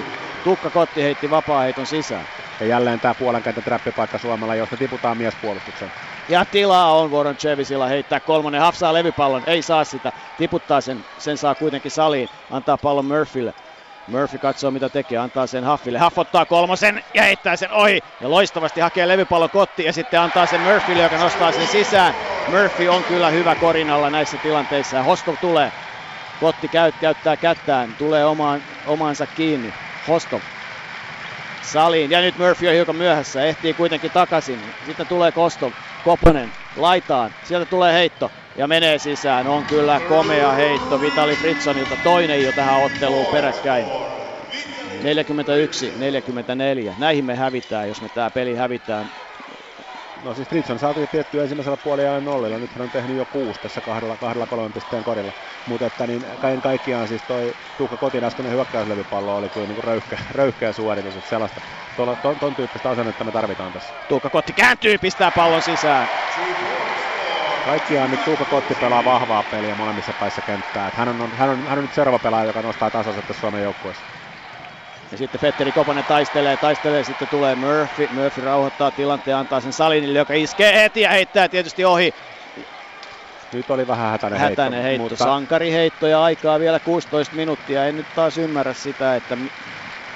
[SPEAKER 1] 39-41. Tukka Kotti heitti vapaa sisään.
[SPEAKER 2] Ja jälleen tämä puolenkenttä trappipaikka Suomella, josta tiputaan miespuolustuksen.
[SPEAKER 1] Ja tilaa on Voron Chevisilla heittää kolmonen. Hafsaa levypallon, ei saa sitä. Tiputtaa sen, sen saa kuitenkin saliin. Antaa pallon Murphylle. Murphy katsoo mitä tekee, antaa sen Haffille. Haff ottaa kolmosen ja heittää sen ohi. Ja loistavasti hakee levypallon kotti ja sitten antaa sen Murphylle, joka nostaa sen sisään. Murphy on kyllä hyvä korinalla näissä tilanteissa ja Hostov tulee. Kotti käyt, käyttää kättään, tulee omaan, omaansa kiinni. Hostov saliin. Ja nyt Murphy on hiukan myöhässä, ehtii kuitenkin takaisin. Sitten tulee Kosto, Koponen laitaan. Sieltä tulee heitto ja menee sisään. On kyllä komea heitto Vitali Fritsonilta. Toinen jo tähän otteluun peräkkäin. 41-44. Näihin me hävitään, jos me tämä peli hävitään.
[SPEAKER 2] No siis Fritson saatu tiettyä ensimmäisellä puolella nollilla, nyt hän on tehnyt jo kuusi tässä kahdella, kahdella kolmen pisteen korilla. Mutta että niin kaiken kaikkiaan siis toi Tuukka Kotin äskeinen hyökkäyslevypallo oli kyllä niin röyhkä, röyhkeä suoritus, että sellaista, tuolla, ton, ton, tyyppistä asennetta me tarvitaan tässä.
[SPEAKER 1] Tuukka Kotti kääntyy, pistää pallon sisään.
[SPEAKER 2] Kaikkiaan nyt Tuukka Kotti pelaa vahvaa peliä molemmissa päissä kenttää. hän, on, hän, on, hän on nyt seuraava pelaaja, joka nostaa tässä Suomen joukkueessa.
[SPEAKER 1] Ja sitten Petteri Koponen taistelee, taistelee, sitten tulee Murphy. Murphy rauhoittaa tilanteen, antaa sen Salinille, joka iskee heti ja heittää tietysti ohi.
[SPEAKER 2] Nyt oli vähän hätäinen,
[SPEAKER 1] hätäinen heitto,
[SPEAKER 2] heitto
[SPEAKER 1] mutta... sankariheitto ja aikaa vielä 16 minuuttia. En nyt taas ymmärrä sitä, että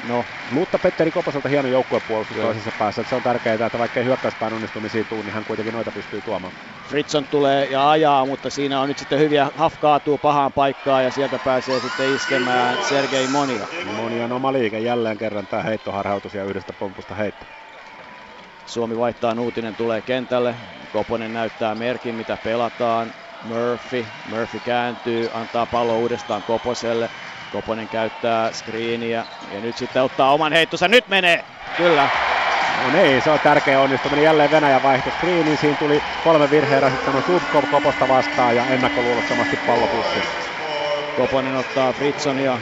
[SPEAKER 2] No, mutta Petteri Koposelta hieno joukkuepuolustus toisessa päässä. Että se on tärkeää, että vaikkei hyökkäyspään onnistumisia tuu, niin hän kuitenkin noita pystyy tuomaan.
[SPEAKER 1] Fritson tulee ja ajaa, mutta siinä on nyt sitten hyviä hafkaatuu pahaan paikkaan ja sieltä pääsee sitten iskemään Sergei Monia.
[SPEAKER 2] Monia on oma liike jälleen kerran tämä heittoharhautus ja yhdestä pompusta heitto.
[SPEAKER 1] Suomi vaihtaa, Nuutinen tulee kentälle. Koponen näyttää merkin, mitä pelataan. Murphy, Murphy kääntyy, antaa pallo uudestaan Koposelle. Koponen käyttää screeniä ja nyt sitten ottaa oman heittonsa. Nyt menee! Kyllä.
[SPEAKER 2] No niin, se on tärkeä onnistuminen. Jälleen Venäjä vaihto screeniin. Siinä tuli kolme virheen rasittanut Subkov Koposta vastaan ja ennakkoluulottomasti pallopussi.
[SPEAKER 1] Koponen ottaa Fritsonia.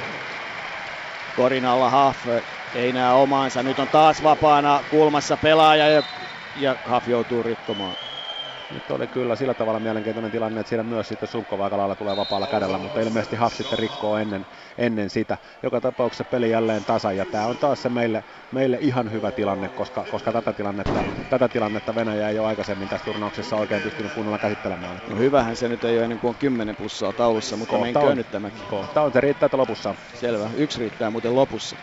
[SPEAKER 1] Korin alla Haff ei näe omaansa. Nyt on taas vapaana kulmassa pelaaja ja, ja Haff joutuu rikkomaan.
[SPEAKER 2] Nyt oli kyllä sillä tavalla mielenkiintoinen tilanne, että siinä myös sitten lailla tulee vapaalla kädellä, mutta ilmeisesti Huff sitten rikkoo ennen, ennen sitä. Joka tapauksessa peli jälleen tasa ja tämä on taas se meille, meille ihan hyvä tilanne, koska, koska tätä, tilannetta, tätä tilannetta Venäjä ei ole aikaisemmin tässä turnauksessa oikein pystynyt kunnolla käsittelemään.
[SPEAKER 1] No hyvähän se nyt ei ole ennen kuin on kymmenen pussaa taulussa, mutta kohta menkö nyt tämäkin.
[SPEAKER 2] Kohta on, se riittää, että lopussa
[SPEAKER 1] Selvä, yksi riittää muuten lopussa.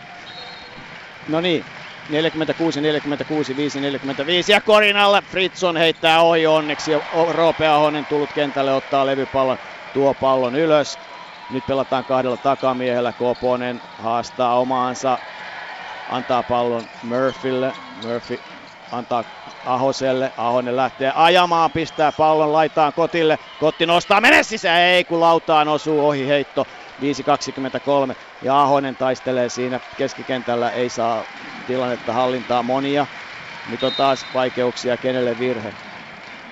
[SPEAKER 1] No niin, 46, 46, 5, 45 ja Korinalle Fritson heittää ohi onneksi. Roope Ahonen tullut kentälle ottaa levypallon, tuo pallon ylös. Nyt pelataan kahdella takamiehellä. Koponen haastaa omaansa, antaa pallon Murphylle. Murphy antaa Ahoselle. Ahonen lähtee ajamaan, pistää pallon laitaan Kotille. Kotti nostaa, mene sisään, ei kun lautaan osuu ohi heitto. 5.23 ja Ahonen taistelee siinä keskikentällä, ei saa tilannetta hallintaa monia. Nyt on taas vaikeuksia, kenelle virhe.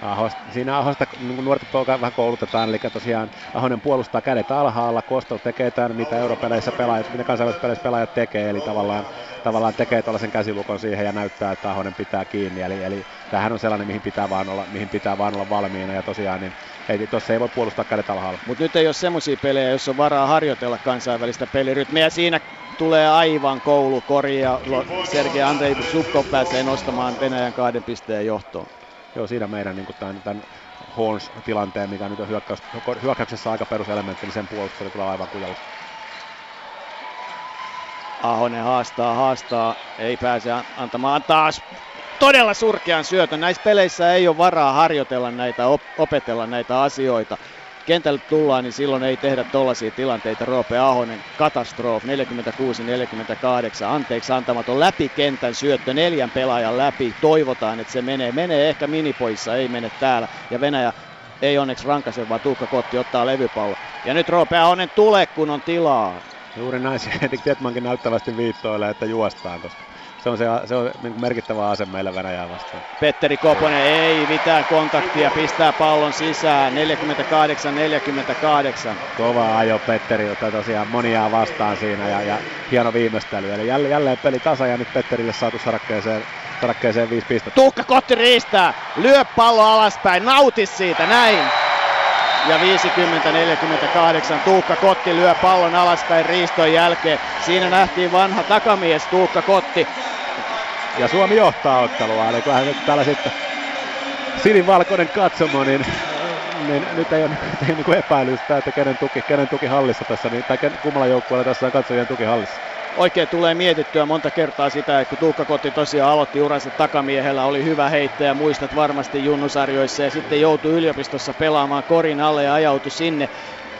[SPEAKER 2] Ahosta, siinä Ahosta niin nuorta poikaa vähän koulutetaan, eli tosiaan Ahonen puolustaa kädet alhaalla, Kosto tekee tämän, mitä europeleissä pelaajat, mitä kansainvälisissä peleissä pelaajat tekee, eli tavallaan, tavallaan tekee tuollaisen käsilukon siihen ja näyttää, että Ahonen pitää kiinni, eli, eli tämähän on sellainen, mihin pitää vaan olla, mihin pitää vaan olla valmiina, ja tosiaan niin ei, tuossa ei voi puolustaa kädet alhaalla.
[SPEAKER 1] Mutta nyt ei ole semmoisia pelejä, joissa on varaa harjoitella kansainvälistä pelirytmiä. Siinä tulee aivan koulukori ja Sergei Andrei Subkov pääsee nostamaan Venäjän kahden pisteen johtoon.
[SPEAKER 2] Joo, siinä meidän niin tämän, tämän Horns-tilanteen, mikä nyt on hyökkäys, hyökkäyksessä aika peruselementti, niin sen puolustus oli kyllä aivan kujalla.
[SPEAKER 1] Ahonen haastaa, haastaa, ei pääse antamaan taas todella surkean syötön. Näissä peleissä ei ole varaa harjoitella näitä, opetella näitä asioita kentälle tullaan, niin silloin ei tehdä tollaisia tilanteita. Roope Ahonen, katastrof, 46-48, anteeksi antamaton läpi kentän syöttö, neljän pelaajan läpi. Toivotaan, että se menee. Menee ehkä minipoissa, ei mene täällä. Ja Venäjä ei onneksi rankase, vaan Tuukka Kotti ottaa levypallo. Ja nyt Roope Ahonen tulee, kun on tilaa.
[SPEAKER 2] Juuri näin, Tietmankin näyttävästi viittoilee, että juostaan, koska se on, se, se on niin merkittävä ase meillä Venäjää vastaan.
[SPEAKER 1] Petteri Koponen ei mitään kontaktia, pistää pallon sisään, 48-48.
[SPEAKER 2] Kova ajo Petteri, jota tosiaan monia vastaan siinä ja, ja hieno viimeistely. Eli jälleen, jälleen peli tasa ja nyt Petterille saatu sarakkeeseen sarakkeeseen viisi pistettä.
[SPEAKER 1] Tuukka Kotti riistää, lyö pallo alaspäin, nauti siitä, näin. Ja 50-48 Tuukka Kotti lyö pallon alaspäin riiston jälkeen. Siinä nähtiin vanha takamies Tuukka Kotti.
[SPEAKER 2] Ja Suomi johtaa ottelua, eli kyllähän nyt täällä sitten sinivalkoinen katsomo, niin, niin nyt ei ole, ei ole niin epäilystä, että kenen tuki, kenen tuki hallissa tässä, niin, tai kummalla joukkueella tässä on katsojien tuki hallissa
[SPEAKER 1] oikein tulee mietittyä monta kertaa sitä, että kun Tuukka Kotti tosiaan aloitti uransa takamiehellä, oli hyvä heittäjä, muistat varmasti junnusarjoissa ja sitten joutui yliopistossa pelaamaan korin alle ja ajautui sinne.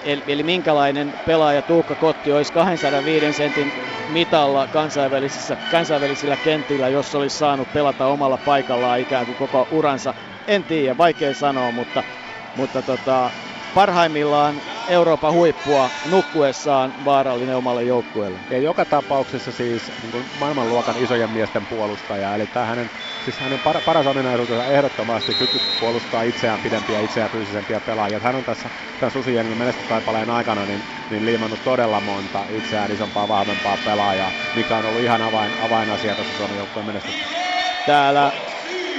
[SPEAKER 1] Eli, eli minkälainen pelaaja Tuukka Kotti olisi 205 sentin mitalla kansainvälisissä, kansainvälisillä kentillä, jos olisi saanut pelata omalla paikallaan ikään kuin koko uransa. En tiedä, vaikea sanoa, mutta, mutta tota, parhaimmillaan Euroopan huippua nukkuessaan vaarallinen omalle joukkueelle.
[SPEAKER 2] Ja joka tapauksessa siis niin kuin maailmanluokan isojen miesten puolustaja, eli tämä hänen, siis hänen par, paras ominaisuutensa ehdottomasti kyky puolustaa itseään pidempiä, itseään fyysisempiä pelaajia. Hän on tässä tämän Susijengin menestystaipaleen aikana niin, niin liimannut todella monta itseään isompaa, vahvempaa pelaajaa, mikä on ollut ihan avain, avainasia tässä Suomen joukkueen menestyksessä.
[SPEAKER 1] Täällä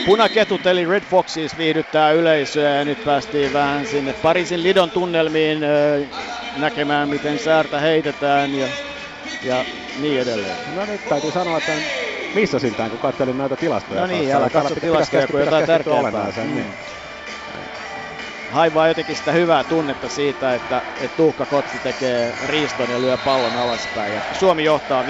[SPEAKER 1] Punaketut eli Red Foxes viihdyttää yleisöä ja nyt päästiin vähän sinne Pariisin Lidon tunnelmiin näkemään miten säärtä heitetään ja, ja niin edelleen.
[SPEAKER 2] No nyt täytyy sanoa, että missä siltään, kun katselin näitä tilastoja.
[SPEAKER 1] No niin, älä katso tilastoja, kun jotain tärkeämpää. Mm. Haivaa jotenkin sitä hyvää tunnetta siitä, että, että Tuukka Kotti tekee riiston ja lyö pallon alaspäin. Ja Suomi johtaa 50-48.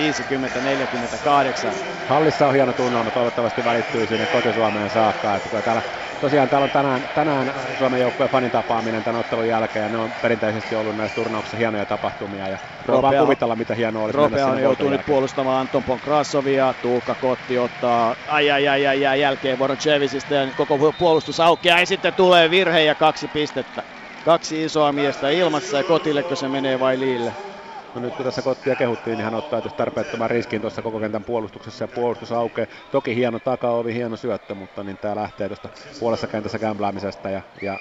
[SPEAKER 2] Hallissa on hieno tunnelma, toivottavasti välittyy sinne kotisuomeen saakka. Että täällä tosiaan täällä on tänään, tänään Suomen joukkueen fanin tapaaminen tämän ottelun jälkeen ja ne on perinteisesti ollut näissä turnauksissa hienoja tapahtumia ja Rope vaan kuvitella mitä hienoa olisi
[SPEAKER 1] Rope on joutuu nyt puolustamaan Anton Ponkrasovia, Tuukka Kotti ottaa ai ai ai ai, ai jälkeen Voronchevisista ja koko puolustus aukeaa ja sitten tulee virhe ja kaksi pistettä. Kaksi isoa miestä ilmassa ja kotillekö se menee vai liille?
[SPEAKER 2] No nyt kun tässä Kottia kehuttiin, niin hän ottaa tietysti tarpeettoman riskin tuossa koko kentän puolustuksessa ja puolustus aukeaa. Toki hieno takaovi, hieno syöttö, mutta niin tämä lähtee tuosta puolessa kentässä kämpläämisestä ja, ja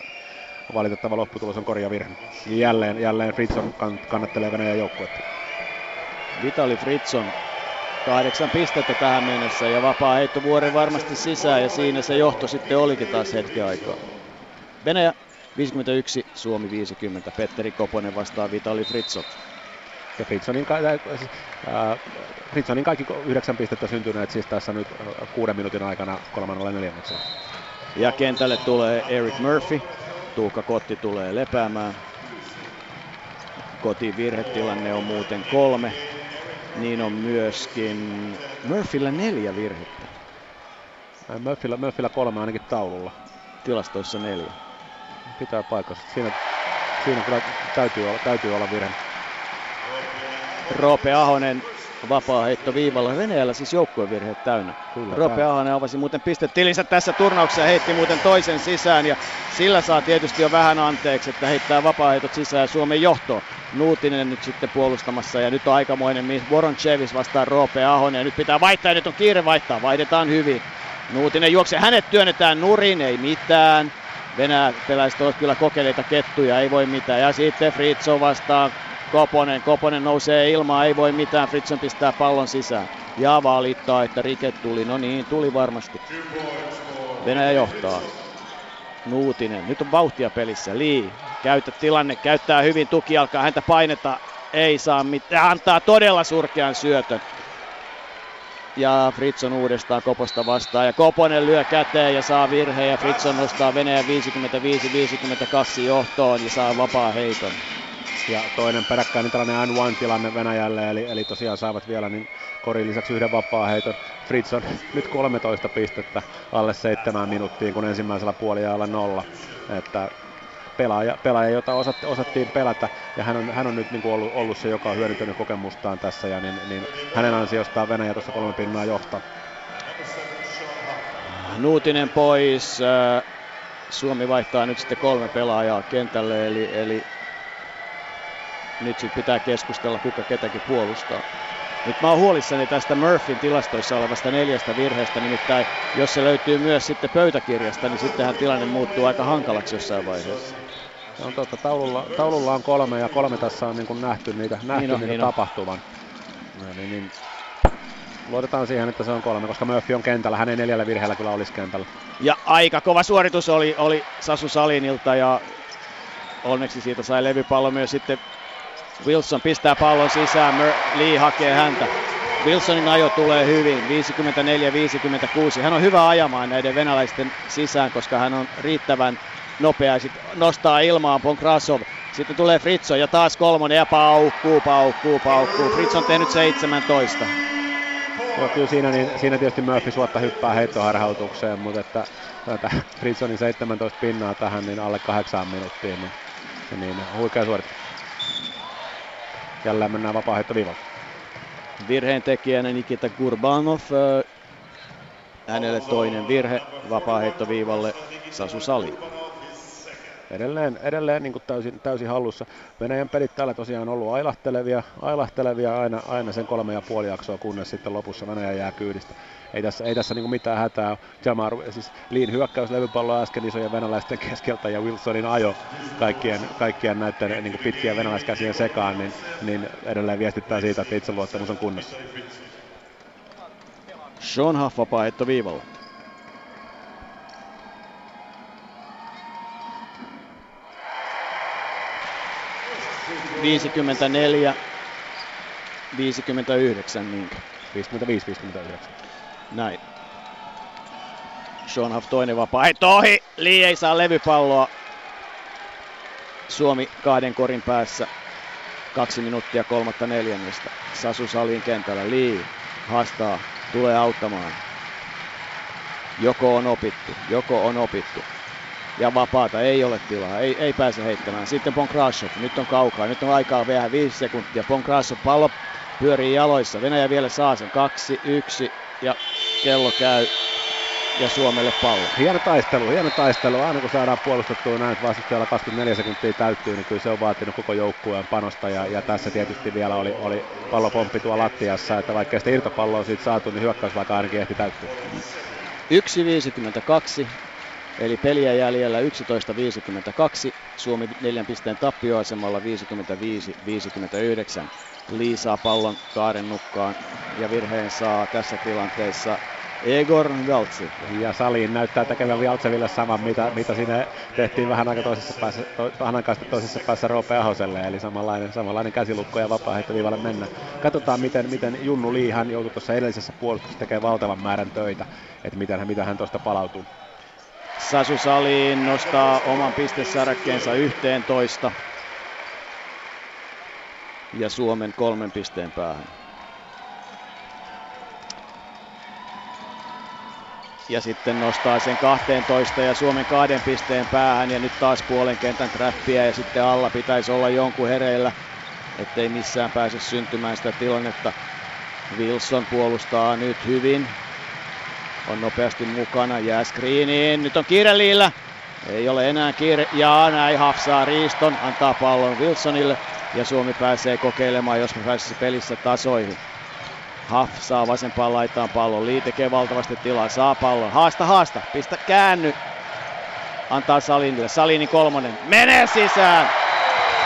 [SPEAKER 2] valitettava lopputulos on korjavirhe. Jälleen, jälleen Fritson kannattelee Venäjän joukkuetta.
[SPEAKER 1] Vitali Fritson kahdeksan pistettä tähän mennessä ja vapaa heitto vuoren varmasti sisään ja siinä se johto sitten olikin taas hetken aikaa. Venäjä 51, Suomi 50. Petteri Koponen vastaa Vitali Fritson.
[SPEAKER 2] Ja Fritsonin, äh, Fritsonin kaikki yhdeksän pistettä syntyneet siis tässä nyt kuuden minuutin aikana kolmannella neljänneksellä.
[SPEAKER 1] Ja kentälle tulee Eric Murphy. Tuukka Kotti tulee lepäämään. Kotin virhetilanne on muuten kolme. Niin on myöskin Murphyllä neljä virhettä.
[SPEAKER 2] Murphyllä, Murphyllä kolme ainakin taululla.
[SPEAKER 1] Tilastoissa neljä.
[SPEAKER 2] Pitää paikassa. Siinä, siinä kyllä täytyy olla, täytyy olla virhe.
[SPEAKER 1] Roope Ahonen vapaa heitto viivalla. Venäjällä siis joukkuevirheet täynnä. Kyllä, Roope Ahonen avasi muuten pistetilinsä tässä turnauksessa heitti muuten toisen sisään ja sillä saa tietysti jo vähän anteeksi, että heittää vapaa sisään Suomen johto. Nuutinen nyt sitten puolustamassa ja nyt on aikamoinen Voronchevis vastaan Roope Ahonen ja nyt pitää vaihtaa ja nyt on kiire vaihtaa, vaihdetaan hyvin. Nuutinen juoksee, hänet työnnetään nurin, ei mitään. Venäläiset ovat kyllä kokeileita kettuja, ei voi mitään. Ja sitten Fritzo vastaan Koponen. Koponen nousee ilmaan, ei voi mitään. Fritson pistää pallon sisään. Ja valittaa, että rike tuli. No niin, tuli varmasti. Venäjä johtaa. Nuutinen. Nyt on vauhtia pelissä. Lee käytä tilanne, käyttää hyvin tuki, alkaa häntä paineta. Ei saa mitään. Antaa todella surkean syötön. Ja Fritson uudestaan Koposta vastaan. Ja Koponen lyö käteen ja saa virheen. Ja Fritson nostaa Venäjän 55-52 johtoon ja saa vapaa heiton.
[SPEAKER 2] Ja toinen peräkkäinen tällainen N1-tilanne Venäjälle, eli, eli tosiaan saavat vielä niin korin lisäksi yhden vapaa-heiton. Fritz on nyt 13 pistettä alle seitsemään minuuttiin, kun ensimmäisellä puoliajalla nolla. Että pelaaja, pelaaja jota osat, osattiin pelätä, ja hän on, hän on nyt niin kuin ollut, ollut, se, joka on hyödyntänyt kokemustaan tässä, ja niin, niin hänen ansiostaan Venäjä tuossa kolme pinnaa johtaa.
[SPEAKER 1] Nuutinen pois, äh, Suomi vaihtaa nyt sitten kolme pelaajaa kentälle, eli, eli nyt sitten pitää keskustella, kuka ketäkin puolustaa. Nyt mä oon huolissani tästä Murphyn tilastoissa olevasta neljästä virheestä, nimittäin jos se löytyy myös sitten pöytäkirjasta, niin sittenhän tilanne muuttuu aika hankalaksi jossain vaiheessa.
[SPEAKER 2] Se on totta, taululla, taululla on kolme ja kolme tässä on niin kuin nähty niitä, nähty niin on, niitä niin tapahtuvan. No, niin, niin. Luotetaan siihen, että se on kolme, koska Murphy on kentällä. Hänen neljällä virheellä kyllä olisi kentällä.
[SPEAKER 1] Ja aika kova suoritus oli, oli Sasu Salinilta ja onneksi siitä sai levypallo myös sitten Wilson pistää pallon sisään, Mer- Lee hakee häntä. Wilsonin ajo tulee hyvin, 54-56. Hän on hyvä ajamaan näiden venäläisten sisään, koska hän on riittävän nopea. Sitten nostaa ilmaan Ponkrasov. Sitten tulee Fritzo ja taas kolmonen ja paukkuu, paukkuu, paukkuu. Fritz on tehnyt 17.
[SPEAKER 2] Joo, kyllä siinä, niin, siinä tietysti Murphy suotta hyppää heittoharhautukseen, mutta että tätä Fritzonin 17 pinnaa tähän niin alle kahdeksaan minuuttiin, niin, niin huikea suoritus. Jälleen mennään vapaa-heittoviivalle.
[SPEAKER 1] Virheen tekijänä Nikita Gurbanov. Hänelle toinen virhe vapaa-heittoviivalle Sasu Sali.
[SPEAKER 2] Edelleen, edelleen niin kuin täysin, täysin hallussa. Venäjän pelit täällä tosiaan on ollut ailahtelevia, ailahtelevia aina, aina sen kolme ja puoli jaksoa, kunnes sitten lopussa Venäjä jää kyydistä ei tässä, ei tässä niin mitään hätää Jamar, siis Liin hyökkäys levypallo äsken isojen venäläisten keskeltä ja Wilsonin ajo kaikkien, kaikkien näiden niin pitkien venäläiskäsien sekaan, niin, niin edelleen viestittää siitä, että itseluottamus on kunnossa.
[SPEAKER 1] Sean Huff vapaa viivalla. Viisikymmentäneljä 59 minkä?
[SPEAKER 2] 55-59.
[SPEAKER 1] Näin. Sean Huff toinen vapaa. Ei tohi! Lee ei saa levypalloa. Suomi kahden korin päässä. Kaksi minuuttia kolmatta neljännestä. Sasu Salin kentällä. Lee haastaa. Tulee auttamaan. Joko on opittu. Joko on opittu. Ja vapaata ei ole tilaa. Ei, ei pääse heittämään. Sitten Ponkrashov. Nyt on kaukaa. Nyt on aikaa vielä viisi sekuntia. Ponkrashov pallo pyörii jaloissa. Venäjä vielä saa sen. Kaksi, yksi ja kello käy ja Suomelle pallo.
[SPEAKER 2] Hieno taistelu, hieno taistelu. Aina kun saadaan puolustettua näin, että vastustajalla 24 sekuntia täyttyy, niin kyllä se on vaatinut koko joukkueen panosta. Ja, ja tässä tietysti vielä oli, oli pallopomppi tuolla lattiassa, että vaikka sitä irtopalloa siitä saatu, niin hyökkäysvaika ainakin ehti täyttyä.
[SPEAKER 1] 1.52, eli peliä jäljellä 11.52. Suomi neljän pisteen tappioasemalla 55-59. Liisaa pallon kaaren nukkaan ja virheen saa tässä tilanteessa Egor Galtsi.
[SPEAKER 2] Ja saliin näyttää tekevän Valtseville saman, mitä, mitä siinä tehtiin vähän aika toisessa päässä, to, vähän aikaa toisessa päässä Roope Ahoselle, eli samanlainen, samanlainen käsilukko ja vapaa-heittoviivalle mennä. Katsotaan, miten, miten Junnu Lee, hän joutui tuossa edellisessä puolustuksessa tekemään valtavan määrän töitä, että miten, miten hän tuosta palautuu.
[SPEAKER 1] Sasu Saliin nostaa oman pistesarkkeensa 11 ja Suomen kolmen pisteen päähän. ja sitten nostaa sen 12 ja Suomen kahden pisteen päähän ja nyt taas puolen kentän trappia ja sitten alla pitäisi olla jonkun hereillä, ettei missään pääse syntymään sitä tilannetta. Wilson puolustaa nyt hyvin, on nopeasti mukana, jää screeniin, nyt on kiire Liillä, ei ole enää kiire, ja näin hafsaa riiston, antaa pallon Wilsonille ja Suomi pääsee kokeilemaan, jos me pääsisi pelissä tasoihin. Huff saa vasempaan laitaan pallon. Lee tekee valtavasti tilaa. Saa pallon. Haasta, haasta. Pistä käänny. Antaa Salinille. Salini kolmonen. Menee sisään.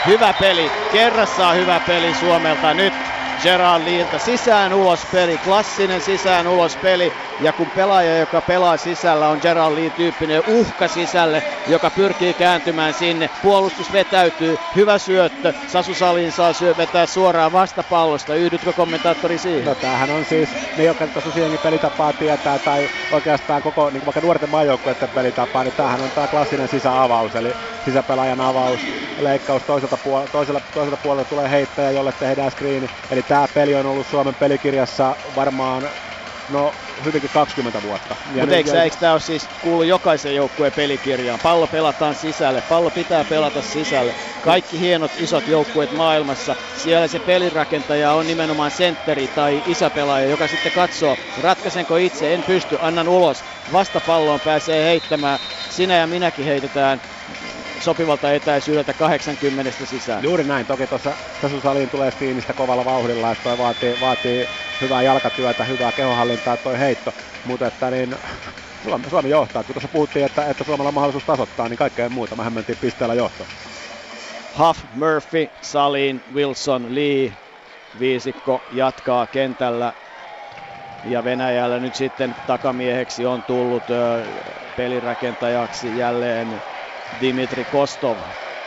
[SPEAKER 1] Hyvä peli. Kerrassaan hyvä peli Suomelta. Nyt Gerard Leeltä sisään ulos peli, klassinen sisään ulos peli. Ja kun pelaaja, joka pelaa sisällä, on Gerard Lee tyyppinen uhka sisälle, joka pyrkii kääntymään sinne. Puolustus vetäytyy, hyvä syöttö. Sasu Salin saa syö vetää suoraan vastapallosta. Yhdytkö kommentaattori siihen?
[SPEAKER 2] No tämähän on siis, ne jotka tuossa Susiengin pelitapaa tietää, tai oikeastaan koko niin vaikka nuorten maajoukkueiden pelitapaa, niin tämähän on tämä klassinen sisäavaus, eli sisäpelaajan avaus, leikkaus toiselta, puolelta, toiselta, toiselta puolelta tulee heittäjä, jolle tehdään screeni. Eli tämä peli on ollut Suomen pelikirjassa varmaan no hyvinkin 20 vuotta.
[SPEAKER 1] Mutta eikö, eikö tämä ole siis kuulu jokaisen joukkueen pelikirjaan? Pallo pelataan sisälle, pallo pitää pelata sisälle. Kaikki hienot isot joukkueet maailmassa, siellä se pelirakentaja on nimenomaan sentteri tai isäpelaaja, joka sitten katsoo, ratkaisenko itse, en pysty, annan ulos. Vastapalloon pääsee heittämään, sinä ja minäkin heitetään sopivalta etäisyydeltä 80 sisään.
[SPEAKER 2] Juuri näin, toki tuossa saliin tulee Stiinistä kovalla vauhdilla, että toi vaatii, vaatii hyvää jalkatyötä, hyvää kehohallintaa toi heitto, mutta että niin Suomi, Suomi johtaa. Kun tuossa puhuttiin, että, että Suomella on mahdollisuus tasoittaa, niin kaikkea muuta. Mehän mentiin pisteellä johtoon.
[SPEAKER 1] Huff, Murphy, Salin, Wilson, Lee, viisikko jatkaa kentällä. Ja Venäjällä nyt sitten takamieheksi on tullut ö, pelirakentajaksi jälleen Dimitri Kostov.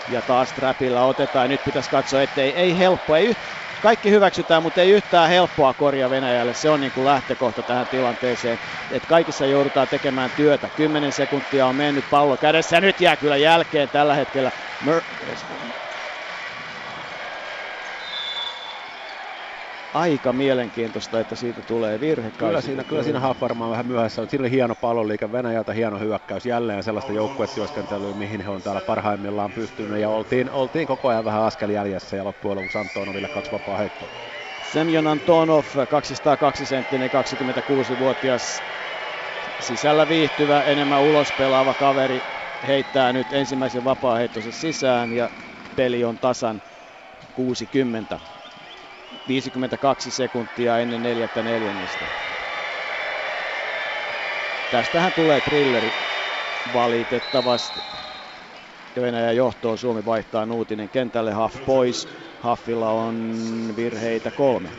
[SPEAKER 1] Ja taas trapilla otetaan. Nyt pitäisi katsoa, ettei ei helppo. Ei, kaikki hyväksytään, mutta ei yhtään helppoa korja Venäjälle. Se on niin kuin lähtökohta tähän tilanteeseen, että kaikissa joudutaan tekemään työtä. 10 sekuntia on mennyt pallo kädessä ja nyt jää kyllä jälkeen tällä hetkellä. Mur- aika mielenkiintoista, että siitä tulee virhe.
[SPEAKER 2] Kyllä siinä, kyllä siinä Haaf varmaan vähän myöhässä on. Siinä oli hieno pallonliike Venäjältä, hieno hyökkäys. Jälleen sellaista joukkuetyöskentelyä, mihin he on täällä parhaimmillaan pystynyt. Ja oltiin, oltiin koko ajan vähän askel jäljessä ja loppujen lopuksi Antonoville kaksi vapaa heittoa.
[SPEAKER 1] Semjon Antonov, 202 senttinen, 26-vuotias, sisällä viihtyvä, enemmän ulos pelaava kaveri, heittää nyt ensimmäisen vapaa sisään ja peli on tasan 60. 52 sekuntia ennen neljättä neljännestä. Tästähän tulee trilleri valitettavasti. Venäjän johtoon Suomi vaihtaa Nuutinen kentälle, Huff pois. Huffilla on virheitä kolme.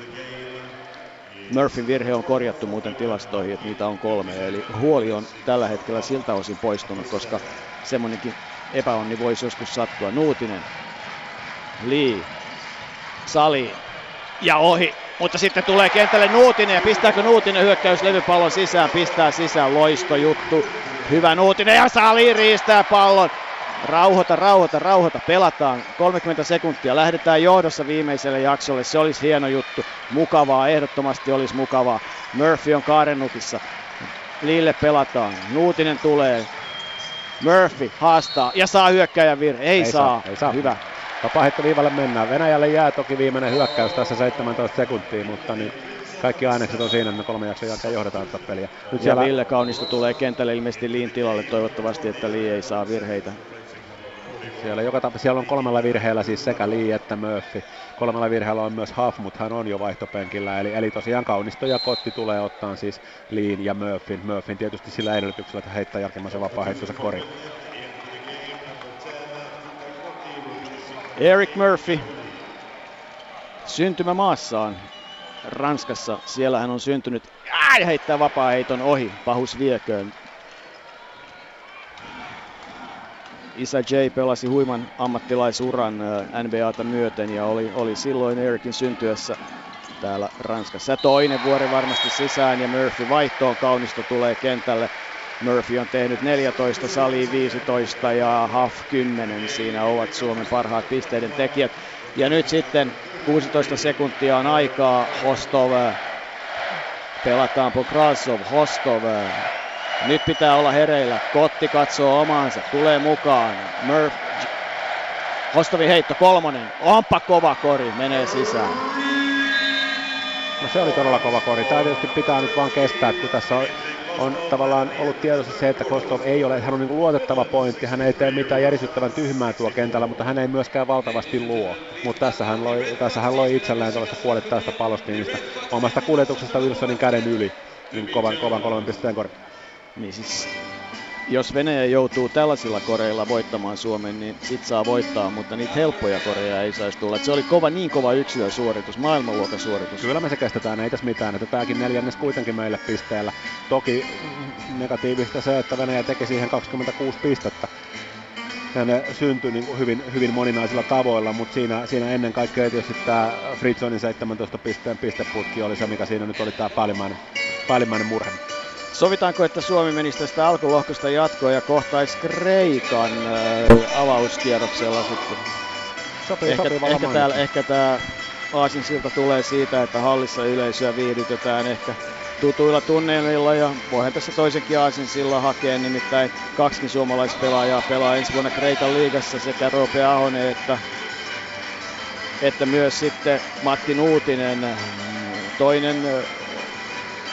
[SPEAKER 1] Murphyn virhe on korjattu muuten tilastoihin, että niitä on kolme. Eli huoli on tällä hetkellä siltä osin poistunut, koska semmonenkin epäonni voisi joskus sattua. Nuutinen, Lee, Sali, ja ohi. Mutta sitten tulee kentälle Nuutinen ja pistääkö Nuutinen hyökkäys levypallon sisään, pistää sisään, loisto juttu. Hyvä Nuutinen ja Sali riistää pallon. Rauhoita, rauhoita, rauhoita, pelataan. 30 sekuntia, lähdetään johdossa viimeiselle jaksolle, se olisi hieno juttu. Mukavaa, ehdottomasti olisi mukavaa. Murphy on kaarennutissa. Lille pelataan, Nuutinen tulee, Murphy haastaa ja saa hyökkäjän virhe. Ei, ei saa. saa. Ei saa. Hyvä.
[SPEAKER 2] Vapaaheittoviivalle mennään. Venäjälle jää toki viimeinen hyökkäys tässä 17 sekuntia, mutta niin kaikki ainekset on siinä, että kolme jakson jälkeen johdetaan tätä peliä.
[SPEAKER 1] Nyt ja siellä... Ville Kaunisto tulee kentälle ilmeisesti Liin tilalle toivottavasti, että Lee ei saa virheitä.
[SPEAKER 2] Siellä, joka tapa, siellä on kolmella virheellä siis sekä Lee että Murphy. Kolmella virheellä on myös Huff, mutta hän on jo vaihtopenkillä. Eli, eli tosiaan Kaunisto ja Kotti tulee ottaa siis Leen ja Murphyn. Murphyn tietysti sillä edellytyksellä, että heittää jälkimmäisen vapaa heittonsa.
[SPEAKER 1] Eric Murphy syntymämaassaan Ranskassa. Siellä hän on syntynyt ja heittää vapaa-heiton ohi. Pahus vieköön. Isä J pelasi huiman ammattilaisuran NBAta myöten ja oli, oli silloin Ericin syntyessä täällä Ranskassa. Toinen vuori varmasti sisään ja Murphy vaihtoon. Kaunisto tulee kentälle. Murphy on tehnyt 14, Sali 15 ja Huff 10. Siinä ovat Suomen parhaat pisteiden tekijät. Ja nyt sitten 16 sekuntia on aikaa. Hostov pelataan Pokrasov, Hostov. Nyt pitää olla hereillä. Kotti katsoo omaansa, tulee mukaan. Murphy, Hostovin heitto kolmonen. Onpa kova kori, menee sisään.
[SPEAKER 2] No se oli todella kova kori. Tämä tietysti pitää nyt vaan kestää, kun tässä on on tavallaan ollut tiedossa se, että Kostov ei ole, hän on niin luotettava pointti, hän ei tee mitään järisyttävän tyhmää tuo kentällä, mutta hän ei myöskään valtavasti luo. Mutta tässä hän loi, tässä hän loi itselleen tällaista puolittaista palostiinista omasta kuljetuksesta Wilsonin käden yli, niin kovan, kovan kolmen pisteen kori.
[SPEAKER 1] Niin siis jos Venäjä joutuu tällaisilla koreilla voittamaan Suomen, niin sit saa voittaa, mutta niitä helppoja koreja ei saisi tulla. Et se oli kova, niin kova yksilösuoritus, maailmanluokan suoritus.
[SPEAKER 2] Kyllä me se kestetään, ei tässä mitään. Että tämäkin neljännes kuitenkin meille pisteellä. Toki negatiivista se, että Venäjä teki siihen 26 pistettä. Ja ne syntyi niin hyvin, hyvin moninaisilla tavoilla, mutta siinä, siinä ennen kaikkea tietysti tämä Fritzonin 17 pisteen pisteputki oli se, mikä siinä nyt oli tämä päällimmäinen, päällimmäinen murhe.
[SPEAKER 1] Sovitaanko, että Suomi menisi tästä alkulohkosta jatkoon ja kohtaisi Kreikan äh, avauskierroksella sitten?
[SPEAKER 2] Sopii,
[SPEAKER 1] ehkä, ehkä, täällä, ehkä tämä Aasinsilta tulee siitä, että hallissa yleisöä viihdytetään ehkä tutuilla tunneilla ja voihan tässä toisenkin Aasinsilla hakea, nimittäin kaksi suomalaispelaajaa pelaa ensi vuonna Kreikan liigassa sekä Roope Ahonen että, että myös sitten Matti Nuutinen. Toinen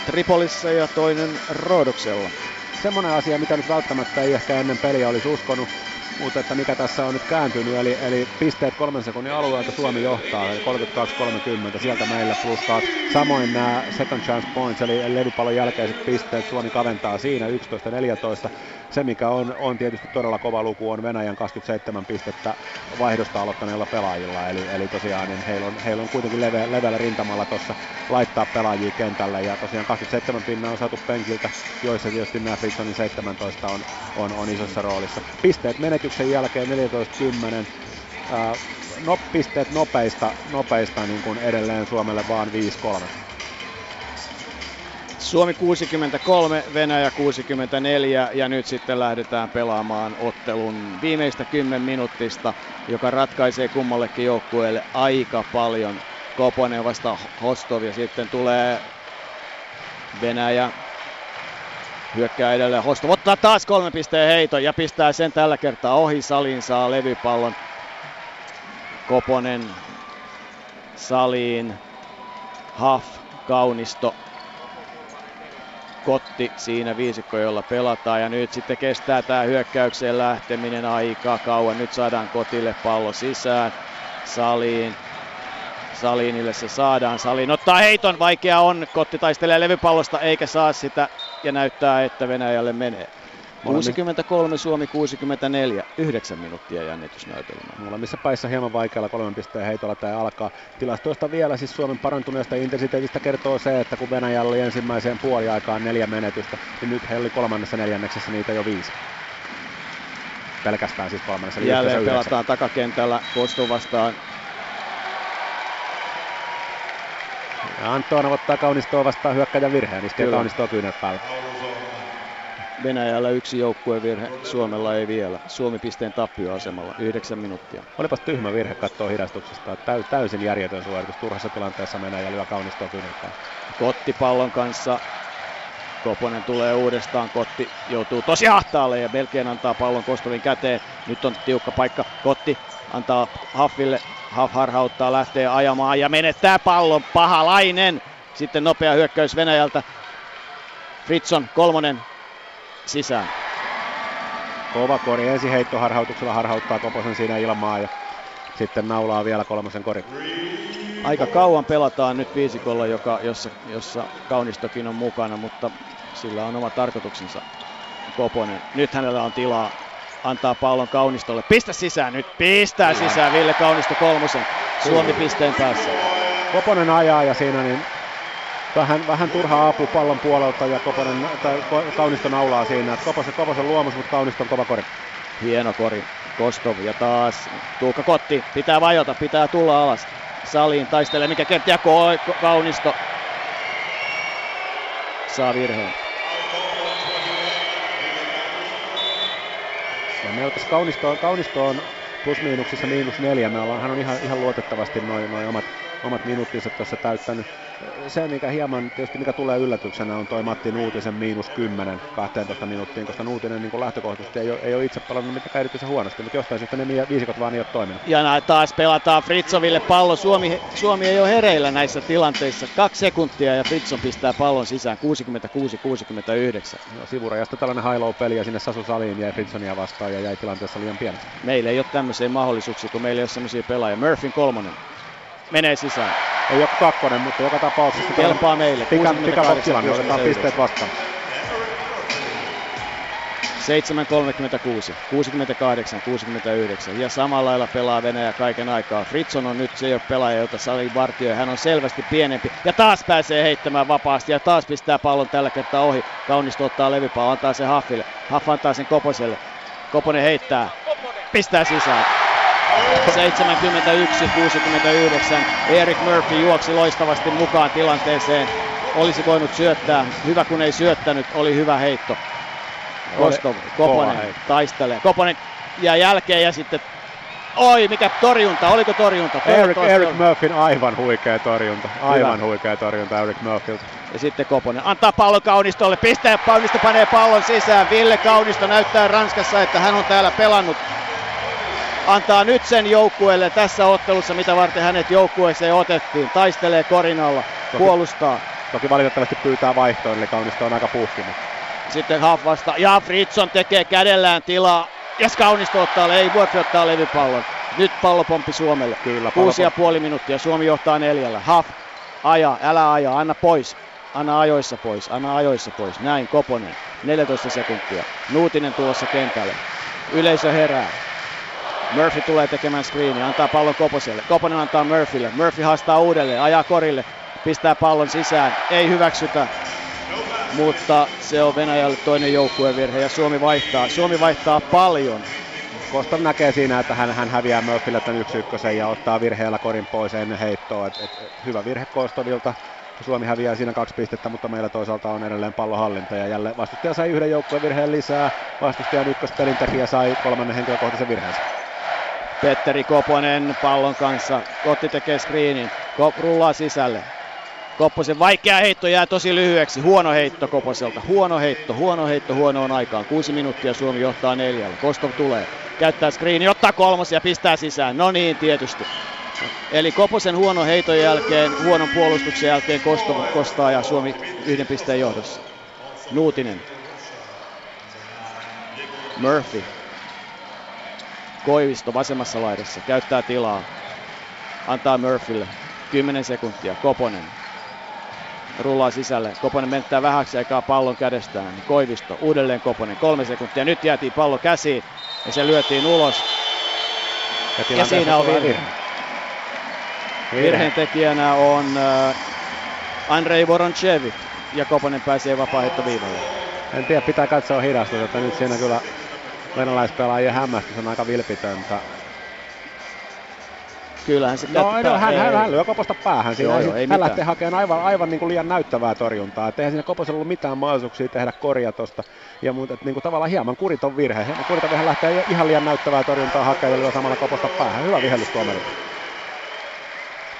[SPEAKER 1] Tripolissa ja toinen Roodoksella.
[SPEAKER 2] Semmoinen asia, mitä nyt välttämättä ei ehkä ennen peliä olisi uskonut, mutta että mikä tässä on nyt kääntynyt, eli, eli pisteet kolmen sekunnin alueelta Suomi johtaa, eli 32-30, sieltä meillä plus kaksi. Samoin nämä second chance points, eli levypallon jälkeiset pisteet, Suomi kaventaa siinä 11-14 se, mikä on, on tietysti todella kova luku, on Venäjän 27 pistettä vaihdosta aloittaneilla pelaajilla. Eli, eli tosiaan niin heillä, on, heillä on kuitenkin leve, leveällä rintamalla tuossa laittaa pelaajia kentälle. Ja tosiaan 27 pinnaa on saatu penkiltä, joissa tietysti nämä Fritzonin 17 on, on, on isossa roolissa. Pisteet menetyksen jälkeen 14-10. Äh, no, pisteet nopeista, nopeista niin kuin edelleen Suomelle vaan 5-3.
[SPEAKER 1] Suomi 63, Venäjä 64 ja nyt sitten lähdetään pelaamaan ottelun viimeistä 10 minuuttista, joka ratkaisee kummallekin joukkueelle aika paljon. Koponen vasta Hostov ja sitten tulee Venäjä hyökkää edelleen. Hostov ottaa taas kolme pisteen heiton ja pistää sen tällä kertaa ohi. Salin saa levypallon. Koponen Saliin. Huff, Kaunisto Kotti siinä viisikko, jolla pelataan. Ja nyt sitten kestää tämä hyökkäykseen lähteminen aika kauan. Nyt saadaan Kotille pallo sisään. Saliin. Salinille se saadaan. Salin ottaa heiton. Vaikea on. Kotti taistelee levypallosta eikä saa sitä. Ja näyttää, että Venäjälle menee. 63 Suomi 64, 9 minuuttia jännitysnäytelmää.
[SPEAKER 2] Molemmissa päissä hieman vaikealla kolmen pisteen heitolla tämä alkaa. Tilastoista vielä siis Suomen parantuneesta intensiteetistä kertoo se, että kun Venäjä oli ensimmäiseen puoliaikaan neljä menetystä, niin nyt he oli kolmannessa neljänneksessä niitä jo viisi. Pelkästään siis kolmannessa.
[SPEAKER 1] Jälleen pelataan takakentällä Kostu vastaan
[SPEAKER 2] Ja Antonov ottaa Kaunistoa vastaan hyökkäjän virheen, iskee. Kaunistoa kyynät päälle.
[SPEAKER 1] Venäjällä yksi joukkuevirhe, Suomella ei vielä. Suomi pisteen tappioasemalla, yhdeksän minuuttia.
[SPEAKER 2] Olipas tyhmä virhe katsoa hidastuksesta. Täy, täysin järjetön suoritus. Turhassa tilanteessa Venäjä lyö kaunistoa kyyneltään.
[SPEAKER 1] Kotti pallon kanssa. Koponen tulee uudestaan, Kotti joutuu tosi ahtaalle ja melkein antaa pallon Kostovin käteen. Nyt on tiukka paikka, Kotti antaa Haffille, Haff harhauttaa, lähtee ajamaan ja menettää pallon, pahalainen. Sitten nopea hyökkäys Venäjältä, Fritson kolmonen sisään.
[SPEAKER 2] Kova kori ensi heittoharhautuksella harhauttaa Koposen siinä ilmaa ja sitten naulaa vielä kolmosen kori.
[SPEAKER 1] Aika kauan pelataan nyt viisikolla, joka, jossa, jossa Kaunistokin on mukana, mutta sillä on oma tarkoituksensa. Koponen. Nyt hänellä on tilaa antaa pallon Kaunistolle. Pistä sisään nyt, pistää sisään Ville Kaunisto kolmosen. Suomi pisteen päässä.
[SPEAKER 2] Koponen ajaa ja siinä niin vähän, vähän turha apu pallon puolelta ja Koponen, tai Kaunisto naulaa siinä. Koposen, Koposen luomus, mutta Kaunisto on kova kori.
[SPEAKER 1] Hieno kori. Kostov ja taas Tuukka Kotti. Pitää vajota, pitää tulla alas. Saliin taistelee, mikä ja Kaunisto saa virheen.
[SPEAKER 2] Ja melko Kaunisto, Kaunisto on plus-miinuksissa miinus neljä. Me ollaan, hän on ihan, ihan luotettavasti noin noi omat, omat minuuttinsa tuossa täyttänyt se, mikä hieman tietysti mikä tulee yllätyksenä, on toi Matti Nuutisen miinus 10 12 minuuttiin, koska Nuutinen niin lähtökohtaisesti ei ole, ei ole itse pelannut mitenkään erityisen huonosti, mutta jostain syystä ne viisikot vaan ei ole toiminut.
[SPEAKER 1] Ja taas pelataan Fritsoville pallo. Suomi, Suomi ei ole hereillä näissä tilanteissa. Kaksi sekuntia ja Fritson pistää pallon sisään 66-69.
[SPEAKER 2] No, sivurajasta tällainen high peli ja sinne Sasu Saliin jäi Fritsonia vastaan ja jäi tilanteessa liian pieneksi.
[SPEAKER 1] Meillä ei ole tämmöisiä mahdollisuuksia, kun meillä ei ole sellaisia pelaajia. Murphyn kolmonen menee sisään.
[SPEAKER 2] Ei ole kakkonen, mutta joka tapauksessa...
[SPEAKER 1] Kelpaa meille.
[SPEAKER 2] Pika, pika tilanne, otetaan pisteet vastaan.
[SPEAKER 1] 7.36, 68, 69 ja samalla lailla pelaa Venäjä kaiken aikaa. Fritson on nyt se ei ole pelaaja, jota salin vartioi. Hän on selvästi pienempi ja taas pääsee heittämään vapaasti ja taas pistää pallon tällä kertaa ohi. Kaunisto ottaa levypallon, antaa sen Haffille. Haff antaa sen Koposelle. Koponen heittää, pistää sisään. 71-69. Erik Murphy juoksi loistavasti mukaan tilanteeseen. Olisi voinut syöttää. Hyvä kun ei syöttänyt. Oli hyvä heitto. Kostov, Koponen taistelee. Koponen ja jälkeen ja sitten Oi, mikä torjunta, oliko torjunta?
[SPEAKER 2] Eric, Eric Murphyn aivan huikea torjunta, aivan Hyvä. huikea torjunta Eric Murphyltä.
[SPEAKER 1] Ja sitten Koponen antaa pallon Kaunistolle, pistää Kaunisto panee pallon sisään. Ville Kaunisto näyttää Ranskassa, että hän on täällä pelannut antaa nyt sen joukkueelle tässä ottelussa, mitä varten hänet joukkueeseen otettiin. Taistelee korinalla, toki, puolustaa.
[SPEAKER 2] Toki valitettavasti pyytää vaihtoon, eli Kaunisto on aika puhkinut.
[SPEAKER 1] Sitten Haff vasta, ja Fritson tekee kädellään tilaa, ja Kaunisto ottaa, ei Vuotri ottaa levypallon. Nyt pallopomppi Suomelle. Kyllä, Kuusi ja puoli minuuttia, Suomi johtaa neljällä. Haff, aja, älä aja, anna pois. Anna ajoissa pois, anna ajoissa pois. Näin, Koponen. 14 sekuntia. Nuutinen tulossa kentälle. Yleisö herää. Murphy tulee tekemään screenia, antaa pallon Koposelle. Koponen antaa Murphylle. Murphy haastaa uudelleen, ajaa korille, pistää pallon sisään. Ei hyväksytä, mutta se on Venäjälle toinen joukkuevirhe ja Suomi vaihtaa. Suomi vaihtaa paljon.
[SPEAKER 2] Kostan näkee siinä, että hän, hän häviää Murphylle tämän yksi ykkösen ja ottaa virheellä korin pois ennen heittoa. Et, et, hyvä virhe Kostovilta. Suomi häviää siinä kaksi pistettä, mutta meillä toisaalta on edelleen pallohallinta ja jälleen vastustaja sai yhden joukkueen virheen lisää. Vastustajan ykköspelintekijä sai kolmannen henkilökohtaisen virheensä.
[SPEAKER 1] Petteri Koponen pallon kanssa. Kotti tekee screenin. Kop rullaa sisälle. Kopposen vaikea heitto jää tosi lyhyeksi. Huono heitto Koposelta. Huono heitto, huono heitto huonoon aikaan. Kuusi minuuttia Suomi johtaa neljällä. Kostov tulee. Käyttää screeni, ottaa kolmas ja pistää sisään. No niin, tietysti. Eli Koposen huono heiton jälkeen, huonon puolustuksen jälkeen Kostov kostaa ja Suomi yhden pisteen johdossa. Nuutinen. Murphy Koivisto vasemmassa laidassa käyttää tilaa. Antaa Murphylle 10 sekuntia. Koponen rullaa sisälle. Koponen menttää vähäksi aikaa pallon kädestään. Koivisto, uudelleen Koponen, kolme sekuntia. Nyt jäätiin pallo käsiin ja se lyötiin ulos. Ja, ja siinä on virhe. virhe. Virheen tekijänä on äh, Andrei Voronchevi ja Koponen pääsee vapaa viivalle.
[SPEAKER 2] En tiedä, pitää katsoa hidastusta, että nyt siinä kyllä venäläispelaajien hämmästys on aika vilpitöntä.
[SPEAKER 1] kyllähän se
[SPEAKER 2] no, no, hän, hän, hän, lyö Koposta päähän. Siinä
[SPEAKER 1] joo, joo,
[SPEAKER 2] ei hän lähtee hakemaan aivan, aivan niin kuin liian näyttävää torjuntaa. Et eihän siinä Koposella ollut mitään mahdollisuuksia tehdä korjaa tosta. Ja muuta, että niin kuin tavallaan hieman kuriton virhe. Kuriton virhe lähtee ihan liian näyttävää torjuntaa hakemaan ja samalla Koposta päähän. Hyvä vihellys tuomarilla.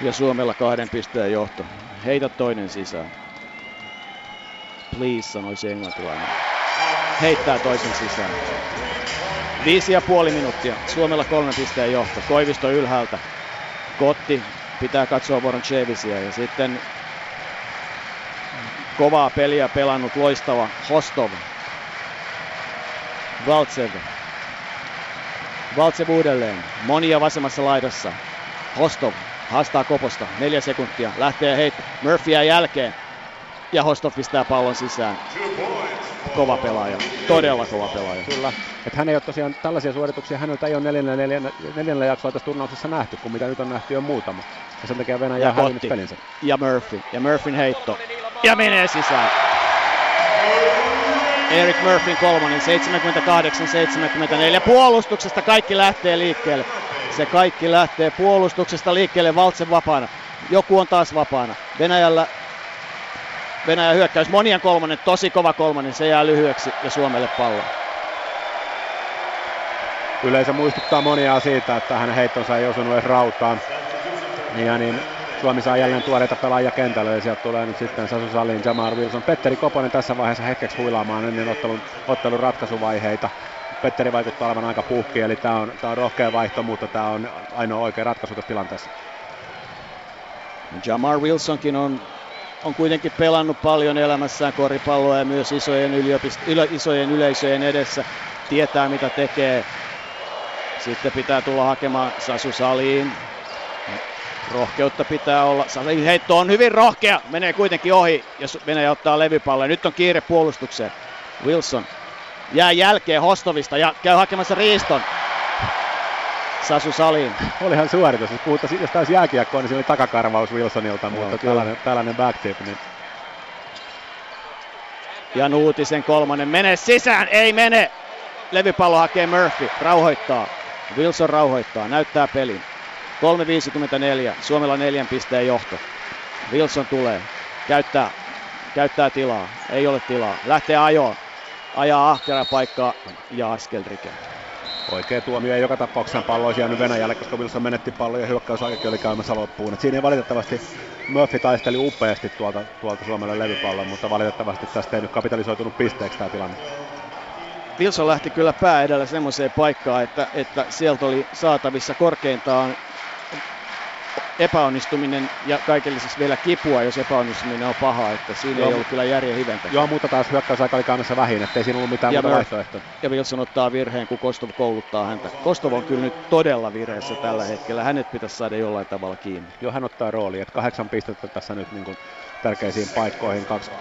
[SPEAKER 1] Ja Suomella kahden pisteen johto. Heitä toinen sisään. Please, sanoisi englantilainen. Heittää toisen sisään. Viisi ja puoli minuuttia. Suomella kolmen pisteen johto. Koivisto ylhäältä. Kotti pitää katsoa Chevisiä ja sitten kovaa peliä pelannut loistava Hostov. Valtsev. Valtsev uudelleen. Monia vasemmassa laidassa. Hostov haastaa Koposta. Neljä sekuntia. Lähtee heittää. Murphyä jälkeen. Ja Hostov pistää pallon sisään. Kova pelaaja. Todella kova pelaaja.
[SPEAKER 2] Kyllä. Että hän ei ole tosiaan tällaisia suorituksia, häneltä ei ole neljännellä, neljännellä, neljännellä jaksolla tässä turnauksessa nähty, kun mitä nyt on nähty jo muutama. Ja sen takia Venäjä ja hävinnyt pelinsä.
[SPEAKER 1] Ja Murphy. Ja Murphyn heitto. Ja menee sisään. Eric Murphyn kolmonen, 78-74. Puolustuksesta kaikki lähtee liikkeelle. Se kaikki lähtee puolustuksesta liikkeelle Valtsen vapaana. Joku on taas vapaana. Venäjällä Venäjän hyökkäys, monien kolmonen, tosi kova kolmonen, se jää lyhyeksi ja Suomelle pallo.
[SPEAKER 2] Yleensä muistuttaa monia siitä, että hänen heittonsa ei osunut edes rautaan. Ja niin Suomi saa jälleen tuoreita pelaajia kentälle ja sieltä tulee nyt sitten Sasu Salin, Jamar Wilson. Petteri Koponen tässä vaiheessa hetkeksi huilaamaan ennen ottelun, ottelun ratkaisuvaiheita. Petteri vaikuttaa olevan aika puhki, eli tämä on, tää on rohkea vaihto, mutta tämä on ainoa oikea ratkaisu tässä tilanteessa.
[SPEAKER 1] Jamar Wilsonkin on, on kuitenkin pelannut paljon elämässään koripalloa ja myös isojen, yliopist- ylö, isojen yleisöjen edessä. Tietää mitä tekee. Sitten pitää tulla hakemaan Sasu Saliin. Rohkeutta pitää olla. Salin heitto on hyvin rohkea. Menee kuitenkin ohi ja Venäjä ottaa levypalloa. Nyt on kiire puolustukseen. Wilson jää jälkeen Hostovista ja käy hakemassa riiston. Sasu Salin.
[SPEAKER 2] Olihan suoritus. Jos puhutaan, jos taisi jääkiekkoa, niin siinä oli takakarvaus Wilsonilta, mutta tällainen, tällainen backtip. Niin...
[SPEAKER 1] Ja Nuutisen kolmonen menee sisään, ei mene. Levypallo hakee Murphy, rauhoittaa. Wilson rauhoittaa, näyttää pelin. 3.54, Suomella neljän pisteen johto. Wilson tulee, käyttää, käyttää tilaa, ei ole tilaa, lähtee ajoon, ajaa ahkera paikkaa ja askelrike.
[SPEAKER 2] Oikea tuomio ei joka tapauksessa pallo olisi jäänyt Venäjälle, koska Wilson menetti pallon ja hyökkäysaikakin oli käymässä loppuun. Et siinä ei valitettavasti Murphy taisteli upeasti tuolta, tuolta Suomelle levypallon, mutta valitettavasti tästä ei nyt kapitalisoitunut pisteeksi tämä tilanne.
[SPEAKER 1] Wilson lähti kyllä pää edellä semmoiseen paikkaan, että, että sieltä oli saatavissa korkeintaan epäonnistuminen ja kaiken lisäksi vielä kipua, jos epäonnistuminen on paha, että siinä Joo. ei ollut kyllä järjen hiventä.
[SPEAKER 2] Joo, mutta taas hyökkäysaika oli kannassa vähin, ettei siinä ollut mitään ja muuta vaihtoehtoa.
[SPEAKER 1] Ja Wilson ottaa virheen, kun Kostov kouluttaa häntä. Kostov on kyllä nyt todella vireessä tällä hetkellä, hänet pitäisi saada jollain tavalla kiinni.
[SPEAKER 2] Joo, hän ottaa rooli, että kahdeksan pistettä tässä nyt niin kuin tärkeisiin paikkoihin, kaksi,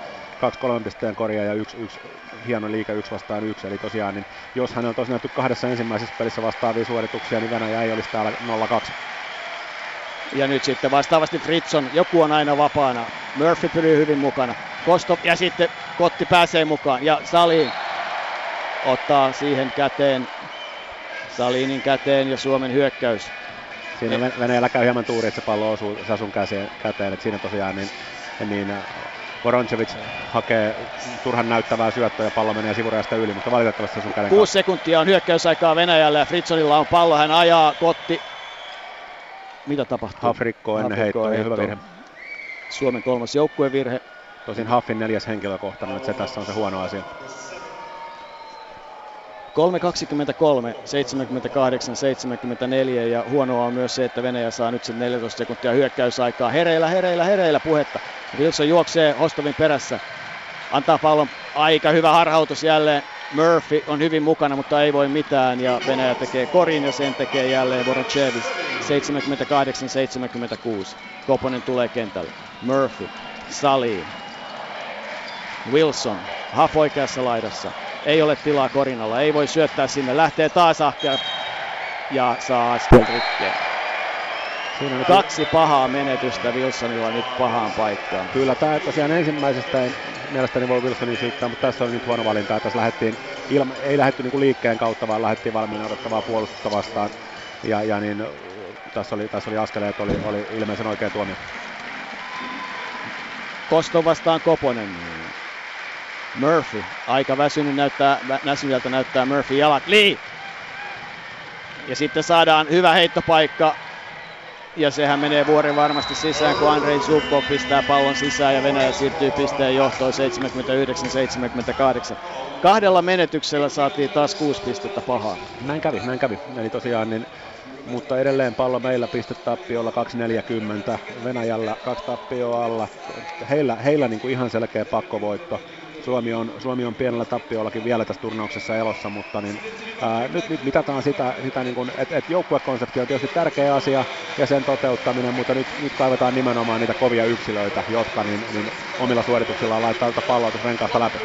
[SPEAKER 2] kaksi kolmen pisteen korjaa ja yksi, yksi hieno liike yksi vastaan yksi. Eli tosiaan, niin jos hän on tosiaan kahdessa ensimmäisessä pelissä vastaavia suorituksia, niin Venäjä ei olisi täällä 0-2.
[SPEAKER 1] Ja nyt sitten vastaavasti Fritson, joku on aina vapaana. Murphy pysyy hyvin mukana. Kosto ja sitten Kotti pääsee mukaan. Ja Salin ottaa siihen käteen, Salinin käteen ja Suomen hyökkäys.
[SPEAKER 2] Siinä Venäjällä käy hieman tuuri, että se pallo osuu Sasun käseen, käteen. Että siinä tosiaan niin, niin äh, Voroncevic hakee turhan näyttävää syöttöä ja pallo menee sivurajasta yli, mutta valitettavasti sun käden
[SPEAKER 1] Kuusi sekuntia on hyökkäysaikaa Venäjällä ja Fritsonilla on pallo, hän ajaa Kotti mitä tapahtuu?
[SPEAKER 2] Hafrikko ennen heittoa, hyvä virhe.
[SPEAKER 1] Suomen kolmas joukkuevirhe.
[SPEAKER 2] Tosin Haffin neljäs henkilökohtainen, että se tässä on se huono asia.
[SPEAKER 1] 3.23, 78, 74 ja huonoa on myös se, että Venäjä saa nyt sen 14 sekuntia hyökkäysaikaa. Hereillä, hereillä, hereillä puhetta. Wilson juoksee Hostovin perässä. Antaa pallon aika hyvä harhautus jälleen. Murphy on hyvin mukana, mutta ei voi mitään ja Venäjä tekee korin ja sen tekee jälleen Vorochevis. 78-76. Koponen tulee kentälle. Murphy, Sali, Wilson, Huff oikeassa laidassa. Ei ole tilaa korinalla, ei voi syöttää sinne. Lähtee taas ahkea ja saa askel rikkeen. Siinä Kaksi pahaa menetystä Wilsonilla nyt pahaan paikkaan.
[SPEAKER 2] Kyllä, tämä tosiaan ensimmäisestä ei mielestäni voi Wilsonin syyttää, mutta tässä on nyt huono valinta. Tässä lähdettiin, ilma, ei lähdetty niinku liikkeen kautta, vaan lähdettiin valmiina odottavaa puolustusta vastaan. Ja, ja niin tässä oli, tässä oli askeleet, oli, oli ilmeisen oikein tuomio.
[SPEAKER 1] Kosto vastaan Koponen. Murphy, aika väsynyt näyttää, väsyneeltä näyttää Murphy jalat. Lee! Ja sitten saadaan hyvä heittopaikka. Ja sehän menee vuoren varmasti sisään, kun Andrei Zubkov pistää pallon sisään ja Venäjä siirtyy pisteen johtoon 79-78. Kahdella menetyksellä saatiin taas kuusi pistettä pahaa.
[SPEAKER 2] Näin kävi, näin kävi. Eli tosiaan niin mutta edelleen pallo meillä pistetappiolla 2.40, Venäjällä kaksi tappioa alla. Heillä, heillä niin kuin ihan selkeä pakkovoitto. Suomi on, Suomi on pienellä tappiollakin vielä tässä turnauksessa elossa, mutta niin, ää, nyt, nyt mitataan sitä, sitä niin että et joukkuekonsepti on tietysti tärkeä asia ja sen toteuttaminen, mutta nyt, nyt kaivetaan nimenomaan niitä kovia yksilöitä, jotka niin, niin omilla suorituksillaan laittaa tätä palloa renkaasta läpi.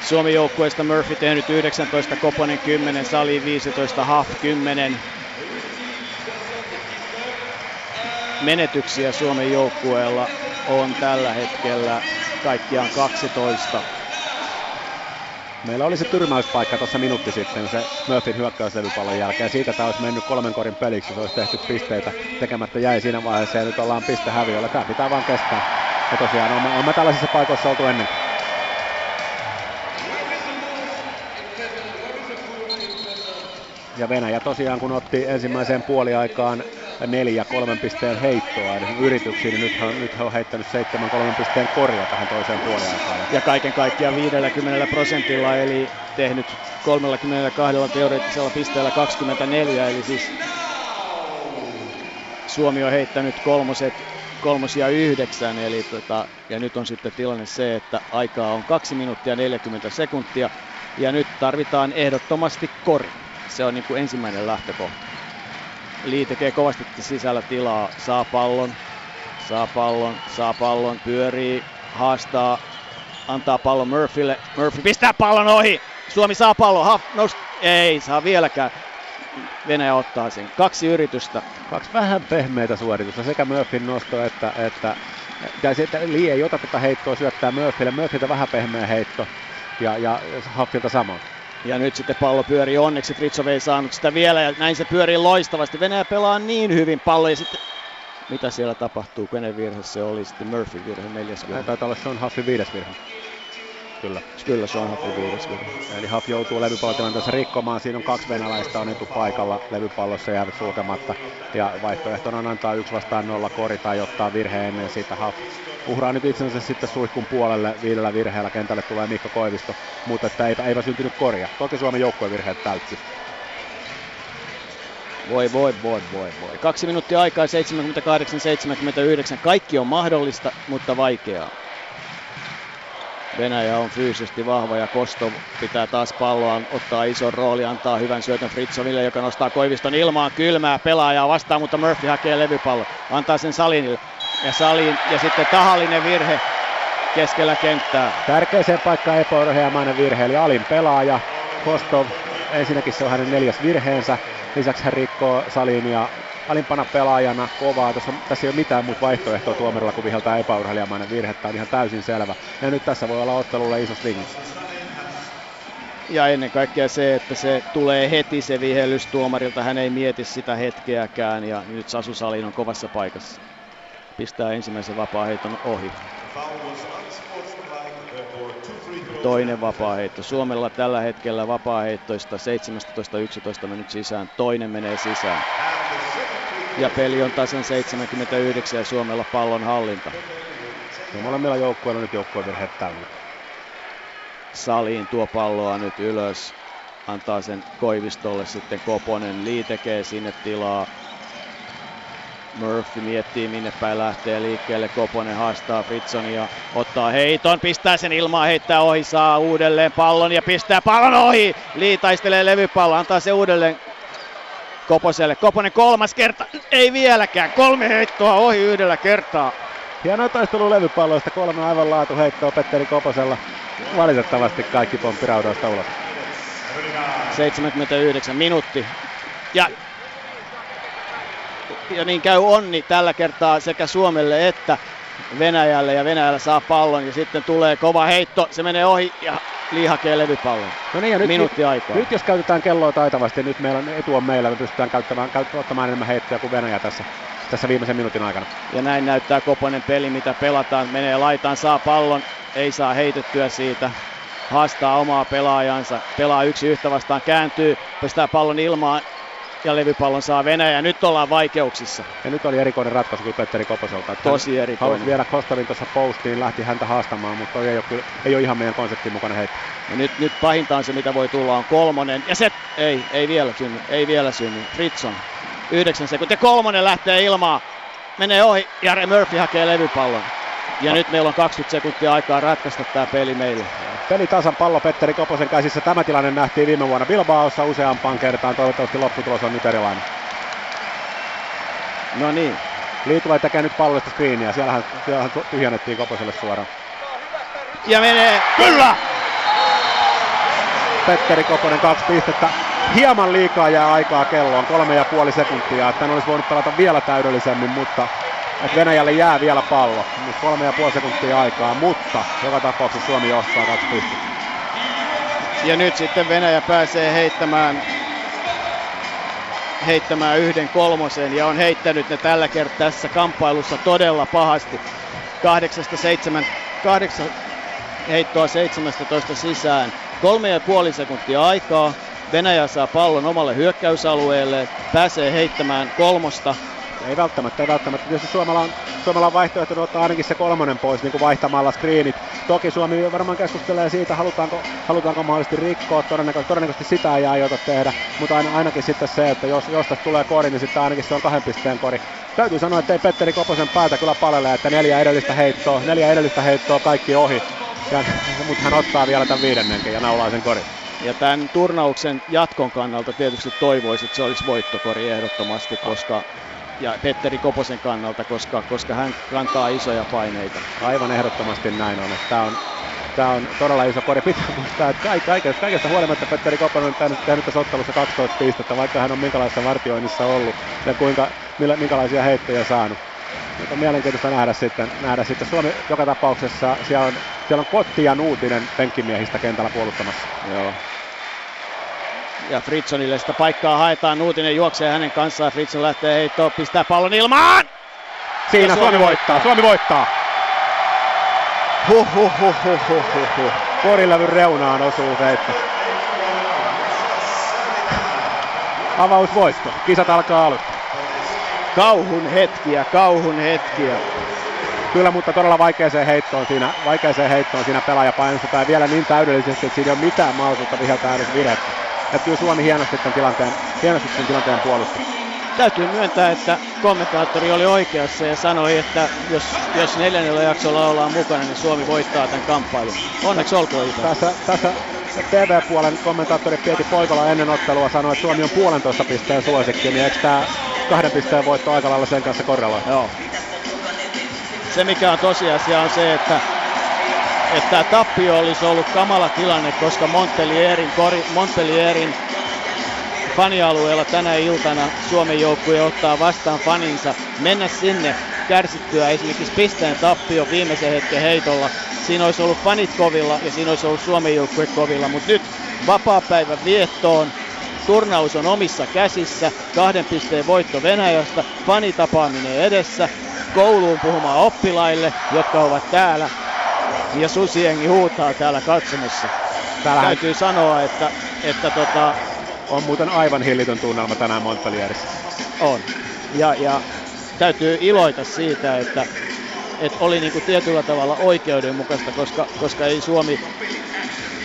[SPEAKER 1] Suomi joukkueesta Murphy tehnyt 19, Koponen 10, Sali 15, Huff 10. Menetyksiä Suomen joukkueella on tällä hetkellä kaikkiaan 12.
[SPEAKER 2] Meillä oli se tyrmäyspaikka tuossa minuutti sitten, se Murphyn hyökkäyslevypallon jälkeen. Siitä tämä olisi mennyt kolmen korin peliksi, se olisi tehty pisteitä. Tekemättä jäi siinä vaiheessa ja nyt ollaan pistehäviöllä. Tämä pitää vaan kestää. Ja tosiaan on, on me tällaisissa paikoissa oltu ennen. Ja Venäjä tosiaan kun otti ensimmäiseen puoliaikaan neljä kolmen pisteen heittoa eli yrityksiin, niin nyt nyt on heittänyt seitsemän kolmen pisteen korja tähän toiseen puoliaikaan.
[SPEAKER 1] Ja kaiken kaikkiaan 50 prosentilla, eli tehnyt 32 teoreettisella pisteellä 24, eli siis Suomi on heittänyt kolmoset, kolmosia yhdeksän, eli tota, ja nyt on sitten tilanne se, että aikaa on 2 minuuttia 40 sekuntia, ja nyt tarvitaan ehdottomasti kori. Se on niin kuin ensimmäinen lähtökohta. Lee tekee kovasti sisällä tilaa, saa pallon, saa pallon, saa pallon, pyörii, haastaa, antaa pallon Murphylle. Murphy pistää pallon ohi. Suomi saa pallon. Huff, nost, ei saa vieläkään. Venäjä ottaa sen. Kaksi yritystä.
[SPEAKER 2] Kaksi vähän pehmeitä suoritusta, sekä Murphyn nosto että, että ja sitten Lee ei ota tätä heittoa, syöttää Murphylle. Murphyltä vähän pehmeä heitto ja, ja Huffilta samoin.
[SPEAKER 1] Ja nyt sitten pallo pyörii onneksi, Fritsov ei saanut sitä vielä ja näin se pyörii loistavasti. Venäjä pelaa niin hyvin pallo ja sitten mitä siellä tapahtuu, kenen virhe se oli, sitten Murphy virhe, neljäs virhe.
[SPEAKER 2] Taitaa olla Sean Huffin viides virhe.
[SPEAKER 1] Kyllä. Kyllä Sean Huffin viides virhe.
[SPEAKER 2] Eli Huff joutuu levypallotilanteessa rikkomaan, siinä on kaksi venäläistä on paikalla levypallossa jäävät sulkematta. Ja vaihtoehtona on antaa yksi vastaan nolla kori tai ottaa virhe ennen sitä Huff uhraa nyt itsensä sitten suihkun puolelle viidellä virheellä kentälle tulee Mikko Koivisto, mutta että eipä, eipä syntynyt korja. Toki Suomen joukkuevirheet täytsi.
[SPEAKER 1] Voi, voi, voi, voi, voi. Kaksi minuuttia aikaa, 78-79. Kaikki on mahdollista, mutta vaikeaa. Venäjä on fyysisesti vahva ja Kosto pitää taas palloa, ottaa ison rooli, antaa hyvän syötön Fritsoville, joka nostaa Koiviston ilmaan kylmää pelaajaa vastaan, mutta Murphy hakee levypallon. Antaa sen Salinille ja Salin ja sitten tahallinen virhe keskellä kenttää.
[SPEAKER 2] Tärkeäseen paikkaan epäurheamainen virhe, eli Alin pelaaja. Kostov, ensinnäkin se on hänen neljäs virheensä, lisäksi hän rikkoo Salin ja alimpana pelaajana kovaa. Tässä, tässä ei ole mitään muuta vaihtoehtoa tuomarilla kuin viheltää epäurheilijamainen virhe. Tämä on ihan täysin selvä. Ja nyt tässä voi olla ottelulle iso swingi.
[SPEAKER 1] Ja ennen kaikkea se, että se tulee heti se vihellys tuomarilta. Hän ei mieti sitä hetkeäkään ja nyt Sasu Salin on kovassa paikassa pistää ensimmäisen vapaa-heiton ohi. Toinen vapaa-heitto. Suomella tällä hetkellä vapaa-heittoista 17-11 mennyt sisään. Toinen menee sisään. Ja peli on tasan 79 ja Suomella pallon hallinta.
[SPEAKER 2] Ja molemmilla joukkueilla nyt joukkuevirheet täynnä.
[SPEAKER 1] Saliin tuo palloa nyt ylös. Antaa sen Koivistolle sitten Koponen. Lii tekee sinne tilaa. Murphy miettii minne päin lähtee liikkeelle. Koponen haastaa Fritsonia, ottaa heiton, pistää sen ilmaan, heittää ohi, saa uudelleen pallon ja pistää pallon ohi. Lee taistelee levypallo, antaa se uudelleen Koposelle. Koponen kolmas kerta, ei vieläkään, kolme heittoa ohi yhdellä kertaa.
[SPEAKER 2] Hieno taistelu levypalloista, kolme aivan laatu heittoa Petteri Koposella. Valitettavasti kaikki pomppiraudoista ulos.
[SPEAKER 1] 79 minuutti. Ja ja niin käy onni tällä kertaa sekä Suomelle että Venäjälle ja Venäjällä saa pallon ja sitten tulee kova heitto, se menee ohi ja Li hakee levypallon.
[SPEAKER 2] No niin, ja nyt,
[SPEAKER 1] Minuutti aikaa.
[SPEAKER 2] Nyt jos käytetään kelloa taitavasti, nyt meillä on etu on meillä, me pystytään käyttämään, käyttämään ottamaan enemmän heittoja kuin Venäjä tässä, tässä viimeisen minuutin aikana.
[SPEAKER 1] Ja näin näyttää Koponen peli, mitä pelataan. Menee laitaan, saa pallon, ei saa heitettyä siitä. Haastaa omaa pelaajansa, pelaa yksi yhtä vastaan, kääntyy, pistää pallon ilmaan ja levypallon saa Venäjä. Nyt ollaan vaikeuksissa.
[SPEAKER 2] Ja nyt oli erikoinen ratkaisu kyllä Petteri Koposelta.
[SPEAKER 1] Tosi erikoinen.
[SPEAKER 2] Halusi viedä Kostovin tuossa postiin, lähti häntä haastamaan, mutta ei ole, kyllä, ei ole ihan meidän konseptin mukana heitto.
[SPEAKER 1] Ja nyt, nyt pahinta on se, mitä voi tulla, on kolmonen. Ja se, ei, ei vielä synny, ei vielä synny. Fritson, yhdeksän sekuntia. Kolmonen lähtee ilmaan, menee ohi. Jare Murphy hakee levypallon. Ja nyt meillä on 20 sekuntia aikaa ratkaista tämä peli meille.
[SPEAKER 2] Peli tasan pallo Petteri Koposen käsissä. Tämä tilanne nähtiin viime vuonna Bilbaossa useampaan kertaan. Toivottavasti lopputulos on nyt erilainen.
[SPEAKER 1] No niin,
[SPEAKER 2] Liitula tekee nyt pallollista screeniä. Siellähän, siellähän tyhjennettiin Koposelle suoraan.
[SPEAKER 1] ja menee, kyllä!
[SPEAKER 2] Petteri Koponen kaksi pistettä. Hieman liikaa jää aikaa kelloon, kolme ja puoli sekuntia. Hän olisi voinut pelata vielä täydellisemmin, mutta että Venäjälle jää vielä pallo. Nyt kolme ja puoli sekuntia aikaa, mutta joka tapauksessa Suomi johtaa kaksi.
[SPEAKER 1] Ja nyt sitten Venäjä pääsee heittämään, heittämään yhden kolmosen ja on heittänyt ne tällä kertaa tässä kamppailussa todella pahasti. Kahdeksasta seitsemän, kahdeksan heittoa 17 sisään. Kolme ja puoli sekuntia aikaa. Venäjä saa pallon omalle hyökkäysalueelle, pääsee heittämään kolmosta.
[SPEAKER 2] Ei välttämättä, ei välttämättä. Tietysti Suomella on, Suomella on vaihtoehto ottaa ainakin se kolmonen pois niin kuin vaihtamalla screenit. Toki Suomi varmaan keskustelee siitä, halutaanko, halutaanko mahdollisesti rikkoa, todennäköisesti, todennäköisesti sitä ei aiota tehdä, mutta aina, ainakin sitten se, että jos, jos tästä tulee kori, niin sitten ainakin se on kahden pisteen kori. Täytyy sanoa, että ei Petteri Koposen päätä kyllä palele, että neljä edellistä heittoa, neljä edellistä heittoa kaikki ohi. Ja, mutta hän ottaa vielä tämän viidennenkin ja naulaa sen korin.
[SPEAKER 1] Ja tämän turnauksen jatkon kannalta tietysti toivoisin, että se olisi voittokori ehdottomasti, koska ja Petteri Koposen kannalta, koska, koska hän kantaa isoja paineita.
[SPEAKER 2] Aivan ehdottomasti näin on. Tämä on, tää on todella iso kori. Pitää muistaa, että kaikesta, kaikesta huolimatta Petteri Koponen on tehnyt, tehnyt tässä ottelussa 12 pistettä, vaikka hän on minkälaisessa vartioinnissa ollut ja kuinka, millä, minkälaisia heittoja saanut. Mutta on mielenkiintoista nähdä sitten, nähdä sitten. Suomi joka tapauksessa, siellä on, siellä on Kotti ja Nuutinen penkkimiehistä kentällä puolustamassa.
[SPEAKER 1] Joo. Ja Fritsonille sitä paikkaa haetaan, Nuutinen juoksee hänen kanssaan, Fritson lähtee heittoon, pistää pallon ilmaan!
[SPEAKER 2] Siinä
[SPEAKER 1] Ja
[SPEAKER 2] Suomi,
[SPEAKER 1] Suomi
[SPEAKER 2] voittaa, Suomi voittaa.
[SPEAKER 1] Huh, huh, huh, huh, huh, huh, huh.
[SPEAKER 2] Korilevyn reunaan osuu heitto. Avausvoitto. Kisat alkaa alusta.
[SPEAKER 1] Kauhun hetkiä, kauhun hetkiä.
[SPEAKER 2] Kyllä, mutta todella vaikeaseen heittoon siinä, vaikeaseen heittoon siinä pelaaja painostetaan vielä niin täydellisesti, että siinä ei ole mitään mahdollisuutta viheltää edes virhettä. Ja kyllä Suomi hienosti tämän tilanteen, hienosti tämän tilanteen puolusti.
[SPEAKER 1] Täytyy myöntää, että kommentaattori oli oikeassa ja sanoi, että jos, jos neljännellä jaksolla ollaan mukana, niin Suomi voittaa tämän kamppailun. Onneksi olkoon Itä.
[SPEAKER 2] Tässä, tässä TV-puolen kommentaattori Pieti Poikola ennen ottelua sanoi, että Suomi on puolentoista pisteen suosikki, niin eikö tämä kahden pisteen voitto aika lailla sen kanssa korreloi?
[SPEAKER 1] Joo. Se mikä on tosiasia on se, että että tämä tappio olisi ollut kamala tilanne, koska Montpellierin, kori, Montpellierin fanialueella tänä iltana Suomen joukkue ottaa vastaan faninsa. Mennä sinne kärsittyä esimerkiksi pisteen tappio viimeisen hetken heitolla. Siinä olisi ollut fanit kovilla ja siinä olisi ollut Suomen joukkue kovilla, mutta nyt vapaa-päivän viettoon. Turnaus on omissa käsissä, kahden pisteen voitto Venäjästä, fanitapaaminen edessä, kouluun puhumaan oppilaille, jotka ovat täällä. Ja susiengi huutaa täällä katsomossa.
[SPEAKER 2] Täällähän
[SPEAKER 1] Täytyy sanoa, että, että tota,
[SPEAKER 2] on muuten aivan hillitön tunnelma tänään Montpellierissä.
[SPEAKER 1] on. Ja, ja täytyy iloita siitä, että, että oli niinku tietyllä tavalla oikeudenmukaista, koska, koska ei Suomi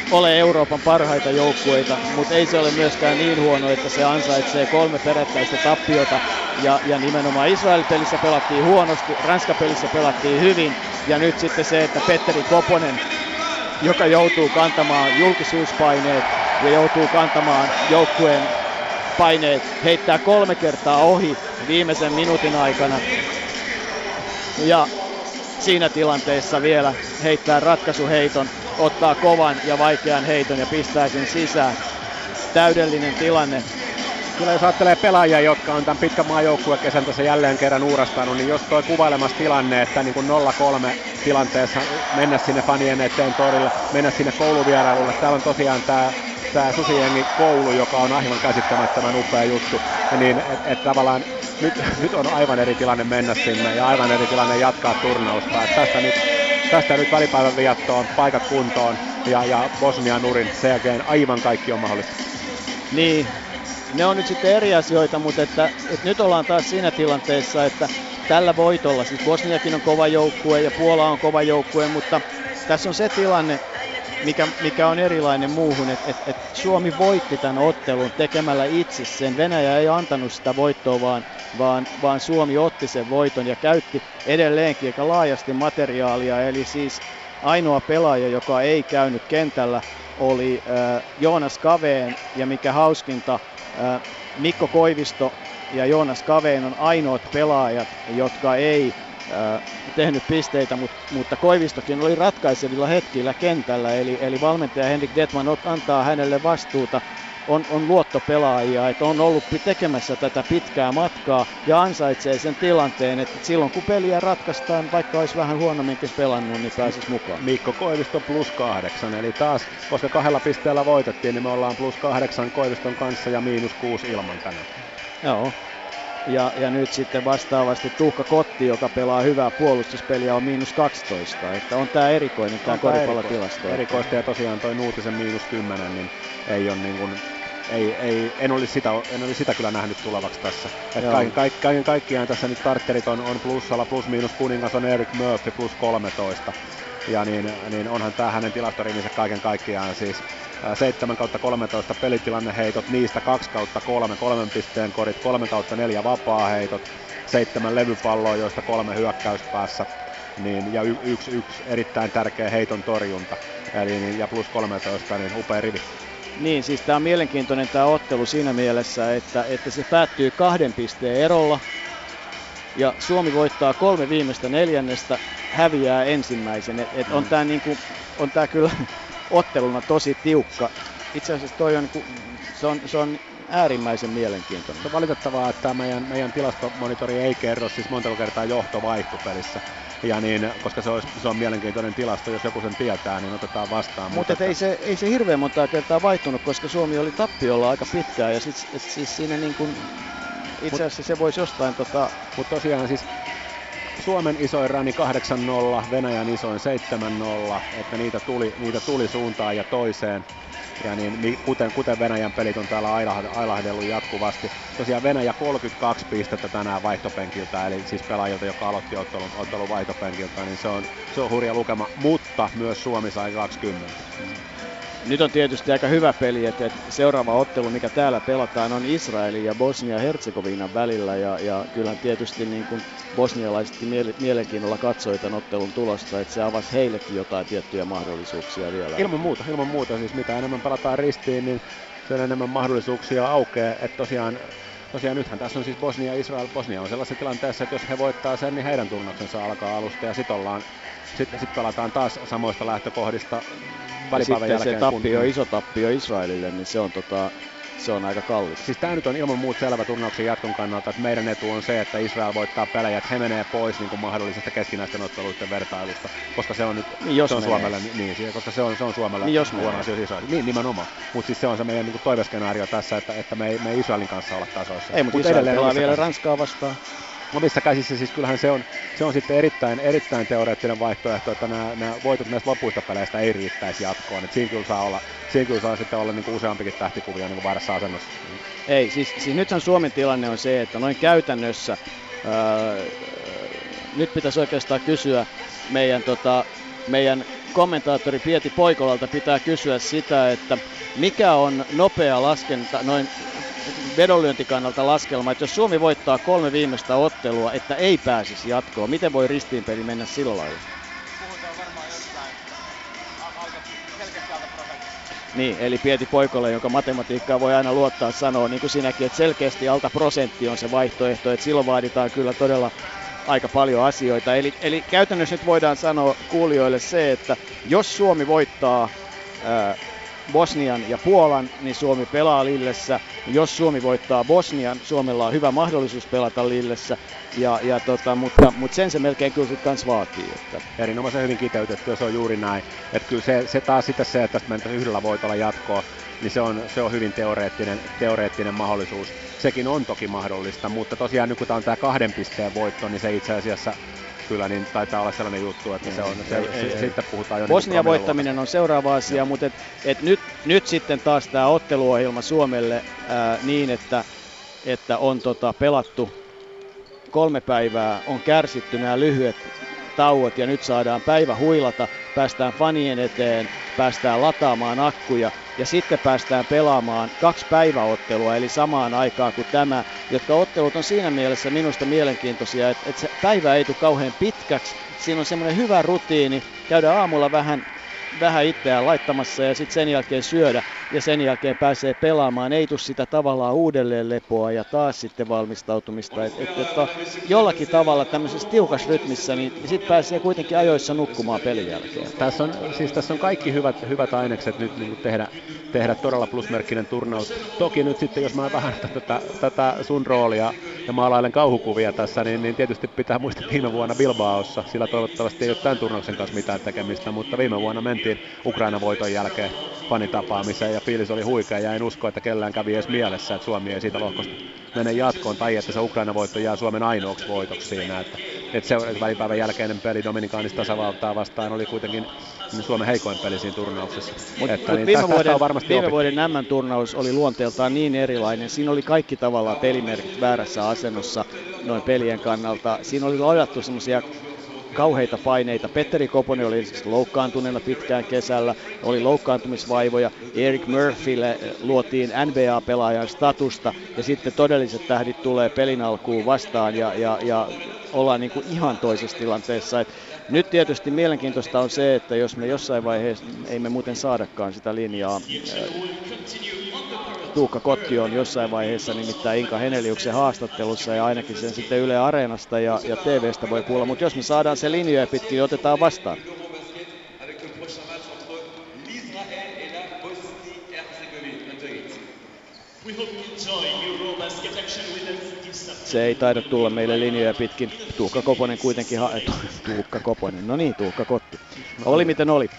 [SPEAKER 1] ole Euroopan parhaita joukkueita, mutta ei se ole myöskään niin huono, että se ansaitsee kolme perättäistä tappiota. Ja, ja nimenomaan Israel-pelissä pelattiin huonosti, Ranska-pelissä pelattiin hyvin. Ja nyt sitten se, että Petteri Koponen, joka joutuu kantamaan julkisuuspaineet ja joutuu kantamaan joukkueen paineet, heittää kolme kertaa ohi viimeisen minuutin aikana. Ja siinä tilanteessa vielä heittää ratkaisuheiton, ottaa kovan ja vaikean heiton ja pistää sen sisään. Täydellinen tilanne.
[SPEAKER 2] Kyllä jos ajattelee pelaajia, jotka on tämän pitkän maajoukkuekesän tässä jälleen kerran uurastanut, niin jos toi kuvailemas tilanne, että niin kuin 0-3 tilanteessa mennä sinne fanien eteen torille, mennä sinne kouluvierailulle. Täällä on tosiaan tämä tämä Susijengi koulu, joka on aivan käsittämättömän upea juttu. Ja niin, että et tavallaan nyt, nyt on aivan eri tilanne mennä sinne ja aivan eri tilanne jatkaa turnausta. Et tästä nyt, tästä nyt välipäivän viettoon, paikat kuntoon ja, ja Bosnian nurin. Sen jälkeen aivan kaikki on mahdollista.
[SPEAKER 1] Niin, ne on nyt sitten eri asioita, mutta että, että nyt ollaan taas siinä tilanteessa, että tällä voitolla, siis Bosniakin on kova joukkue ja Puola on kova joukkue, mutta tässä on se tilanne, mikä, mikä on erilainen muuhun, että et, et Suomi voitti tämän ottelun tekemällä itse sen. Venäjä ei antanut sitä voittoa, vaan, vaan, vaan Suomi otti sen voiton ja käytti edelleenkin aika laajasti materiaalia. Eli siis ainoa pelaaja, joka ei käynyt kentällä, oli äh, Joonas Kaveen ja mikä hauskinta, äh, Mikko Koivisto ja Joonas Kaveen on ainoat pelaajat, jotka ei äh, tehnyt pisteitä, mutta, mutta Koivistokin oli ratkaisevilla hetkillä kentällä, eli, eli valmentaja Henrik Detman antaa hänelle vastuuta on, on luottopelaajia, että on ollut tekemässä tätä pitkää matkaa ja ansaitsee sen tilanteen, että silloin kun peliä ratkaistaan, vaikka olisi vähän huonomminkin pelannut, niin pääsisi mukaan.
[SPEAKER 2] Mikko Koivisto plus kahdeksan, eli taas, koska kahdella pisteellä voitettiin, niin me ollaan plus kahdeksan Koiviston kanssa ja miinus kuusi ilman tänään.
[SPEAKER 1] Joo, ja, ja nyt sitten vastaavasti Tuhka Kotti, joka pelaa hyvää puolustuspeliä, on miinus 12. Että on tämä erikoinen tämä koripallotilasto.
[SPEAKER 2] Erikoista ja tosiaan toi Nuutisen miinus 10, niin ei ole niin kuin ei, ei, en, olisi sitä, en olisi sitä kyllä nähnyt tulevaksi tässä. Kaiken, kaiken, kaiken, kaikkiaan tässä nyt starterit on, on plussalla, plus miinus kuningas on Eric Murphy plus 13. Ja niin, niin onhan tämä hänen tilastorivinsä kaiken kaikkiaan siis 7 kautta 13 pelitilanneheitot, niistä 2 kautta 3, kolmen pisteen korit, 3 kautta 4 vapaa-heitot, seitsemän levypalloa, joista kolme hyökkäyspäässä, niin, ja y- yksi, yksi erittäin tärkeä heiton torjunta, eli niin, ja plus 13, niin upea rivi.
[SPEAKER 1] Niin, siis tämä on mielenkiintoinen tämä ottelu siinä mielessä, että, että se päättyy kahden pisteen erolla. Ja Suomi voittaa kolme viimeistä neljännestä, häviää ensimmäisen. Et, et on tämä niinku, on tää kyllä otteluna tosi tiukka. Itse asiassa toi on, se on, se on äärimmäisen mielenkiintoinen.
[SPEAKER 2] On valitettavaa, että meidän, meidän tilastomonitori ei kerro siis monta kertaa johto pelissä. Ja niin, koska se, olisi, se on mielenkiintoinen tilasto, jos joku sen tietää, niin otetaan vastaan.
[SPEAKER 1] Mutta että... ei, se, ei se hirveän monta kertaa vaihtunut, koska Suomi oli tappiolla aika pitkään ja sit, et, siis siinä niin kuin, itse asiassa se voisi jostain tota...
[SPEAKER 2] Mutta tosiaan siis Suomen isoin rani 8-0, Venäjän isoin 7-0, että niitä tuli, niitä tuli suuntaan ja toiseen. Ja niin, kuten, kuten Venäjän pelit on täällä ailahdellut jatkuvasti. Tosiaan Venäjä 32 pistettä tänään vaihtopenkiltä, eli siis pelaajilta, joka aloitti ottelun, ottelun vaihtopenkiltä, niin se on, se on hurja lukema, mutta myös Suomi sai 20
[SPEAKER 1] nyt on tietysti aika hyvä peli, että, seuraava ottelu, mikä täällä pelataan, on Israelin ja Bosnia-Herzegovinan välillä. Ja, ja kyllähän tietysti niin kuin bosnialaisetkin mielenkiinnolla katsoi tämän ottelun tulosta, että se avasi heillekin jotain tiettyjä mahdollisuuksia vielä.
[SPEAKER 2] Ilman muuta, ilman muuta. Siis mitä enemmän pelataan ristiin, niin sen enemmän mahdollisuuksia aukeaa. Että tosiaan tosiaan nythän tässä on siis Bosnia ja Israel. Bosnia on sellaisessa tilanteessa, että jos he voittaa sen, niin heidän turnauksensa alkaa alusta ja sitten sitten sit pelataan taas samoista lähtökohdista
[SPEAKER 1] välipäivän jälkeen. se tappio, kun... iso tappio Israelille, niin se on, tota, se on aika kallis.
[SPEAKER 2] Siis tämä nyt on ilman muuta selvä turnauksen jatkon kannalta, että meidän etu on se, että Israel voittaa pelejä, että he menee pois niin kuin mahdollisesta keskinäisten otteluiden vertailusta, koska se on nyt niin jos se on Suomelle, niin, niin, koska se on, se on Suomelle niin jos huono asia Israel. Niin, nimenomaan. Mutta siis se on se meidän niin toiveskenaario tässä, että, että me, ei, me ei Israelin kanssa olla tasoissa.
[SPEAKER 1] Ei, mutta Mut Israel pelaa vielä Ranskaa vastaan
[SPEAKER 2] omissa käsissä siis kyllähän se on, se on sitten erittäin, erittäin teoreettinen vaihtoehto, että nämä, nämä voitot näistä lopuista peleistä ei riittäisi jatkoon. Et siinä kyllä saa olla, siinä kyllä saa sitten olla kuin useampikin tähtikuvia niin väärässä asennossa.
[SPEAKER 1] Ei, siis, siis nythän Suomen tilanne on se, että noin käytännössä ää, nyt pitäisi oikeastaan kysyä meidän, tota, meidän kommentaattori Pieti Poikolalta pitää kysyä sitä, että mikä on nopea laskenta noin vedonlyöntikannalta laskelma, että jos Suomi voittaa kolme viimeistä ottelua, että ei pääsisi jatkoon, miten voi ristiinpeli mennä sillä lailla? Niin, eli Pieti Poikolle, jonka matematiikkaa voi aina luottaa, sanoo, niin kuin sinäkin, että selkeästi alta prosentti on se vaihtoehto, että silloin vaaditaan kyllä todella aika paljon asioita. Eli, eli käytännössä nyt voidaan sanoa kuulijoille se, että jos Suomi voittaa ää, Bosnian ja Puolan, niin Suomi pelaa Lillessä. Jos Suomi voittaa Bosnian, Suomella on hyvä mahdollisuus pelata Lillessä, ja, ja tota, mutta, mutta sen se melkein kyllä sitten kans vaatii. Että.
[SPEAKER 2] Erinomaisen hyvin kiteytetty, se on juuri näin. Että kyllä se, se taas sitten se, että tästä yhdellä voitolla jatkoa, niin se on, se on hyvin teoreettinen, teoreettinen mahdollisuus. Sekin on toki mahdollista, mutta tosiaan nyt kun tämä on tämä kahden pisteen voitto, niin se itse asiassa kyllä, niin taitaa olla sellainen juttu, että se on, se, ei, se, ei, sitten puhutaan jo
[SPEAKER 1] Bosnian niin voittaminen on seuraava asia, mutta et, et nyt, nyt sitten taas tämä otteluohjelma Suomelle ää, niin, että, että on tota, pelattu kolme päivää, on kärsitty nämä lyhyet tauot ja nyt saadaan päivä huilata, päästään fanien eteen, päästään lataamaan akkuja ja sitten päästään pelaamaan kaksi päiväottelua, eli samaan aikaan kuin tämä, jotka ottelut on siinä mielessä minusta mielenkiintoisia, että, että se päivä ei tule kauhean pitkäksi, siinä on semmoinen hyvä rutiini, käydä aamulla vähän vähän itseään laittamassa ja sitten sen jälkeen syödä ja sen jälkeen pääsee pelaamaan. Ei tule sitä tavallaan uudelleen lepoa ja taas sitten valmistautumista. Et, et, et, jollakin tavalla tämmöisessä tiukassa rytmissä, niin sitten pääsee kuitenkin ajoissa nukkumaan pelin jälkeen.
[SPEAKER 2] Tässä on, siis tässä on kaikki hyvät, hyvät ainekset nyt niin tehdä, tehdä todella plusmerkkinen turnaus. Toki nyt sitten, jos mä vähän tätä, tätä sun roolia ja maalailen kauhukuvia tässä, niin, niin tietysti pitää muistaa viime vuonna Bilbaossa, sillä toivottavasti ei ole tämän turnauksen kanssa mitään tekemistä, mutta viime vuonna mentiin Ukraina-voiton jälkeen fanitapaamiseen ja fiilis oli huikea ja en usko, että kellään kävi edes mielessä, että Suomi ei siitä lohkosta mene jatkoon tai että se Ukraina-voitto jää Suomen ainoaksi voitoksi siinä. Että, että se välipäivän jälkeinen peli Dominikaanista tasavaltaa vastaan oli kuitenkin Suomen heikoin peli siinä turnauksessa.
[SPEAKER 1] Mut, että, mut niin viime, vuoden, varmasti viime vuoden MM-turnaus oli luonteeltaan niin erilainen. Siinä oli kaikki tavallaan pelimerkit väärässä asennossa noin pelien kannalta. Siinä oli ladattu semmoisia kauheita paineita. Petteri Koponen oli siis loukkaantuneena pitkään kesällä, oli loukkaantumisvaivoja. Eric Murphylle luotiin NBA-pelaajan statusta ja sitten todelliset tähdit tulee pelin alkuun vastaan ja, ja, ja ollaan niin kuin ihan toisessa tilanteessa. Et nyt tietysti mielenkiintoista on se, että jos me jossain vaiheessa, ei me muuten saadakaan sitä linjaa, Tuukka Kotti on jossain vaiheessa nimittäin Inka Heneliuksen haastattelussa ja ainakin sen sitten Yle Areenasta ja, ja TVstä voi kuulla, mutta jos me saadaan se linjoja pitkin, niin otetaan vastaan. Se ei taida tulla meille linjoja pitkin. Tuukka Koponen kuitenkin ha- Tuukka Koponen, no niin, Tuukka Kotti. Oli miten oli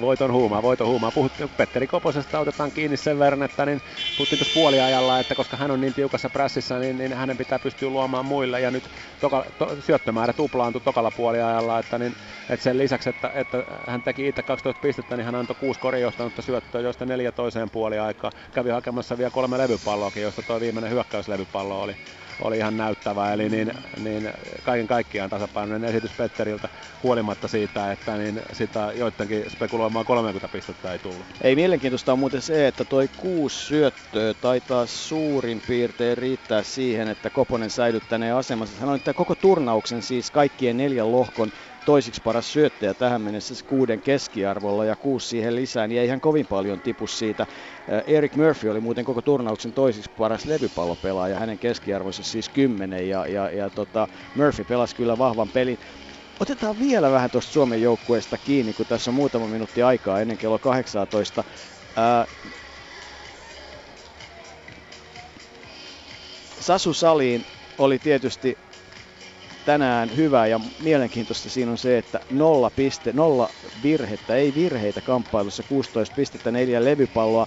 [SPEAKER 2] voiton huumaa, voiton huumaa. Puhuttiin Petteri Koposesta, otetaan kiinni sen verran, että niin, puhuttiin tuossa puoliajalla, että koska hän on niin tiukassa prässissä, niin, niin hänen pitää pystyä luomaan muille. Ja nyt toka, to, syöttömäärä tuplaantui tokalla puoliajalla, että, niin, että sen lisäksi, että, että hän teki itse 12 pistettä, niin hän antoi kuusi korjohtanutta syöttöä, joista neljä toiseen puoliaikaan. Kävi hakemassa vielä kolme levypalloakin, josta tuo viimeinen hyökkäyslevypallo oli, oli ihan näyttävä. Eli niin, niin kaiken kaikkiaan tasapainoinen esitys Petteriltä huolimatta siitä, että niin sitä joidenkin spekuloimaan 30 pistettä ei tullut.
[SPEAKER 1] Ei mielenkiintoista on muuten se, että toi kuusi syöttöä taitaa suurin piirtein riittää siihen, että Koponen säilyttänee asemassa. Sanoin, että koko turnauksen siis kaikkien neljän lohkon toisiksi paras syöttäjä tähän mennessä kuuden keskiarvolla ja kuusi siihen lisää, niin ei ihan kovin paljon tipu siitä. Eric Murphy oli muuten koko turnauksen toisiksi paras levypallopelaaja, hänen keskiarvoissa siis kymmenen ja, ja, ja tota, Murphy pelasi kyllä vahvan pelin. Otetaan vielä vähän tuosta Suomen joukkueesta kiinni, kun tässä on muutama minuutti aikaa ennen kello 18. Ää, Sasu Saliin oli tietysti tänään hyvä ja mielenkiintoista siinä on se, että nolla, piste, nolla virhettä, ei virheitä kamppailussa, 16 pistettä, neljä levypalloa.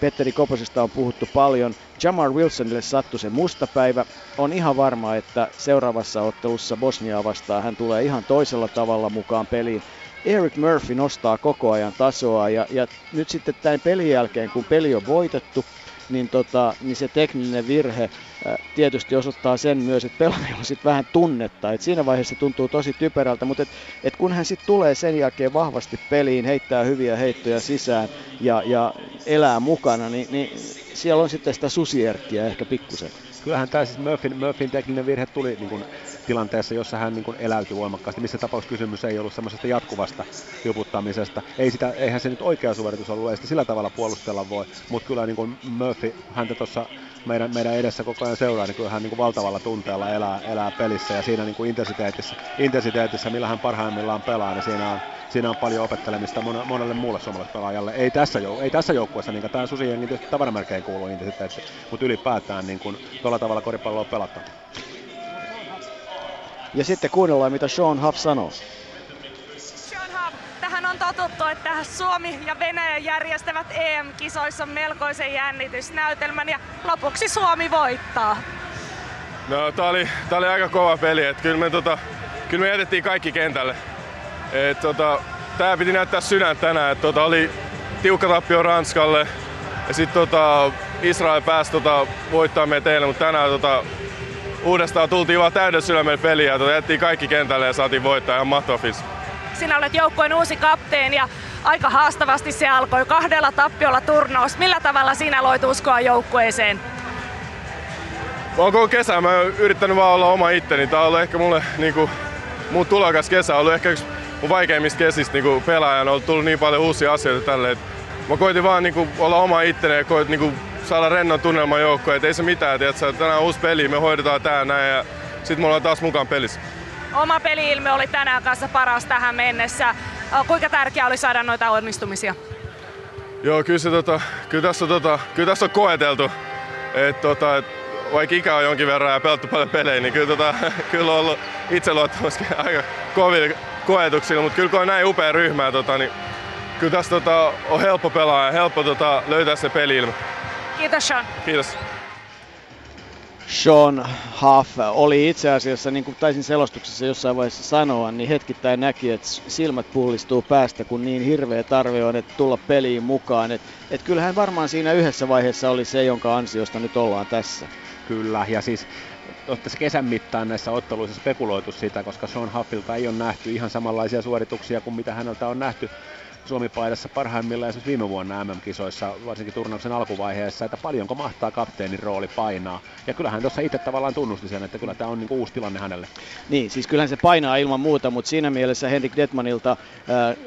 [SPEAKER 1] Petteri Koposesta on puhuttu paljon. Jamar Wilsonille sattui se musta päivä. On ihan varma, että seuraavassa ottelussa Bosniaa vastaan hän tulee ihan toisella tavalla mukaan peliin. Eric Murphy nostaa koko ajan tasoa ja, ja nyt sitten tämän pelin jälkeen, kun peli on voitettu, niin, tota, niin se tekninen virhe tietysti osoittaa sen myös, että pelaajalla on sitten vähän tunnetta. Et siinä vaiheessa se tuntuu tosi typerältä, mutta et, et kun hän sitten tulee sen jälkeen vahvasti peliin, heittää hyviä heittoja sisään ja, ja elää mukana, niin, niin siellä on sitten sitä susierkkiä ehkä pikkusen.
[SPEAKER 2] Kyllähän tämä siis Murphyn, Murphyn tekninen virhe tuli niin kuin tilanteessa, jossa hän niin kuin eläytyi voimakkaasti. Missä tapauksessa kysymys ei ollut semmoisesta jatkuvasta juputtamisesta. Ei sitä, eihän se nyt oikea suoritus ollut, ei sitä sillä tavalla puolustella voi, mutta kyllä niin kuin Murphy häntä tuossa meidän, meidän edessä koko ajan seuraa, niin kyllä hän niin kuin valtavalla tunteella elää, elää pelissä ja siinä niin kuin intensiteetissä, intensiteetissä, millä hän parhaimmillaan pelaa, niin siinä on, siinä on paljon opettelemista monelle muulle suomalaispelaajalle. Ei tässä, jou- ei tässä joukkueessa, niin tämä susijengi tavaramerkein kuuluu, sitten, että, mutta ylipäätään niin kuin, tuolla tavalla koripalloa pelataan.
[SPEAKER 1] Ja sitten kuunnellaan, mitä Sean Huff sanoo.
[SPEAKER 3] Sean Huff, tähän on totuttu, että Suomi ja Venäjä järjestävät EM-kisoissa melkoisen jännitysnäytelmän ja lopuksi Suomi voittaa.
[SPEAKER 4] No, tää oli, tää oli aika kova peli. Et kyllä, me, tota, kyllä me jätettiin kaikki kentälle. Et, tota, tää piti näyttää sydän tänään. Et, tota, oli tiukka tappio Ranskalle. Ja sitten tota, Israel pääsi tota, voittaa meitä teille, mutta tänään tota, uudestaan tultiin vaan täydellä sydämellä peliä ja tota, jättiin kaikki kentälle ja saatiin voittaa ihan mahtava
[SPEAKER 3] Sinä olet joukkueen uusi kapteeni ja aika haastavasti se alkoi kahdella tappiolla turnaus. Millä tavalla sinä loit uskoa joukkueeseen?
[SPEAKER 4] Mä koko kesä mä oon yrittänyt vaan olla oma itteni. Tää on ollut ehkä mulle niinku, mun tulokas kesä on ollut ehkä yksi mun vaikeimmista kesistä niinku pelaajana. On tullut niin paljon uusia asioita tälle. Mä koitin vaan niinku olla oma itteni ja koit niinku saada rennon tunnelman joukkoon. Et ei se mitään, tiiätkö? tänään on uusi peli, me hoidetaan tää näin ja sit me ollaan taas mukaan pelissä.
[SPEAKER 3] Oma peli-ilme oli tänään kanssa paras tähän mennessä. Kuinka tärkeää oli saada noita onnistumisia?
[SPEAKER 4] Joo, kyllä, se, tota, kyllä, tässä, tota, kyllä tässä on koeteltu. Et, tota, et, vaikka ikä on jonkin verran ja pelattu paljon pelejä, niin kyllä, tota, kyllä on ollut itseluottamuskin aika kovilla koetuksilla, mutta kyllä kun on näin upea ryhmä, tota, niin kyllä tässä tota, on helppo pelaa ja helppo tota, löytää se peli ilme.
[SPEAKER 3] Kiitos Sean.
[SPEAKER 4] Kiitos.
[SPEAKER 1] Sean Huff oli itse asiassa, niin kuin taisin selostuksessa jossain vaiheessa sanoa, niin hetkittäin näki, että silmät pullistuu päästä, kun niin hirveä tarve on, että tulla peliin mukaan. Että et kyllähän varmaan siinä yhdessä vaiheessa oli se, jonka ansiosta nyt ollaan tässä.
[SPEAKER 2] Kyllä, ja siis tässä kesän mittaan näissä otteluissa spekuloitu sitä, koska Sean Huffilta ei ole nähty ihan samanlaisia suorituksia kuin mitä häneltä on nähty Suomi-paidassa parhaimmillaan esimerkiksi viime vuonna MM-kisoissa, varsinkin turnauksen alkuvaiheessa, että paljonko mahtaa kapteenin rooli painaa. Ja kyllähän tuossa itse tavallaan tunnusti sen, että kyllä tämä on niinku uusi tilanne hänelle.
[SPEAKER 1] Niin, siis kyllähän se painaa ilman muuta, mutta siinä mielessä Henrik Detmanilta äh,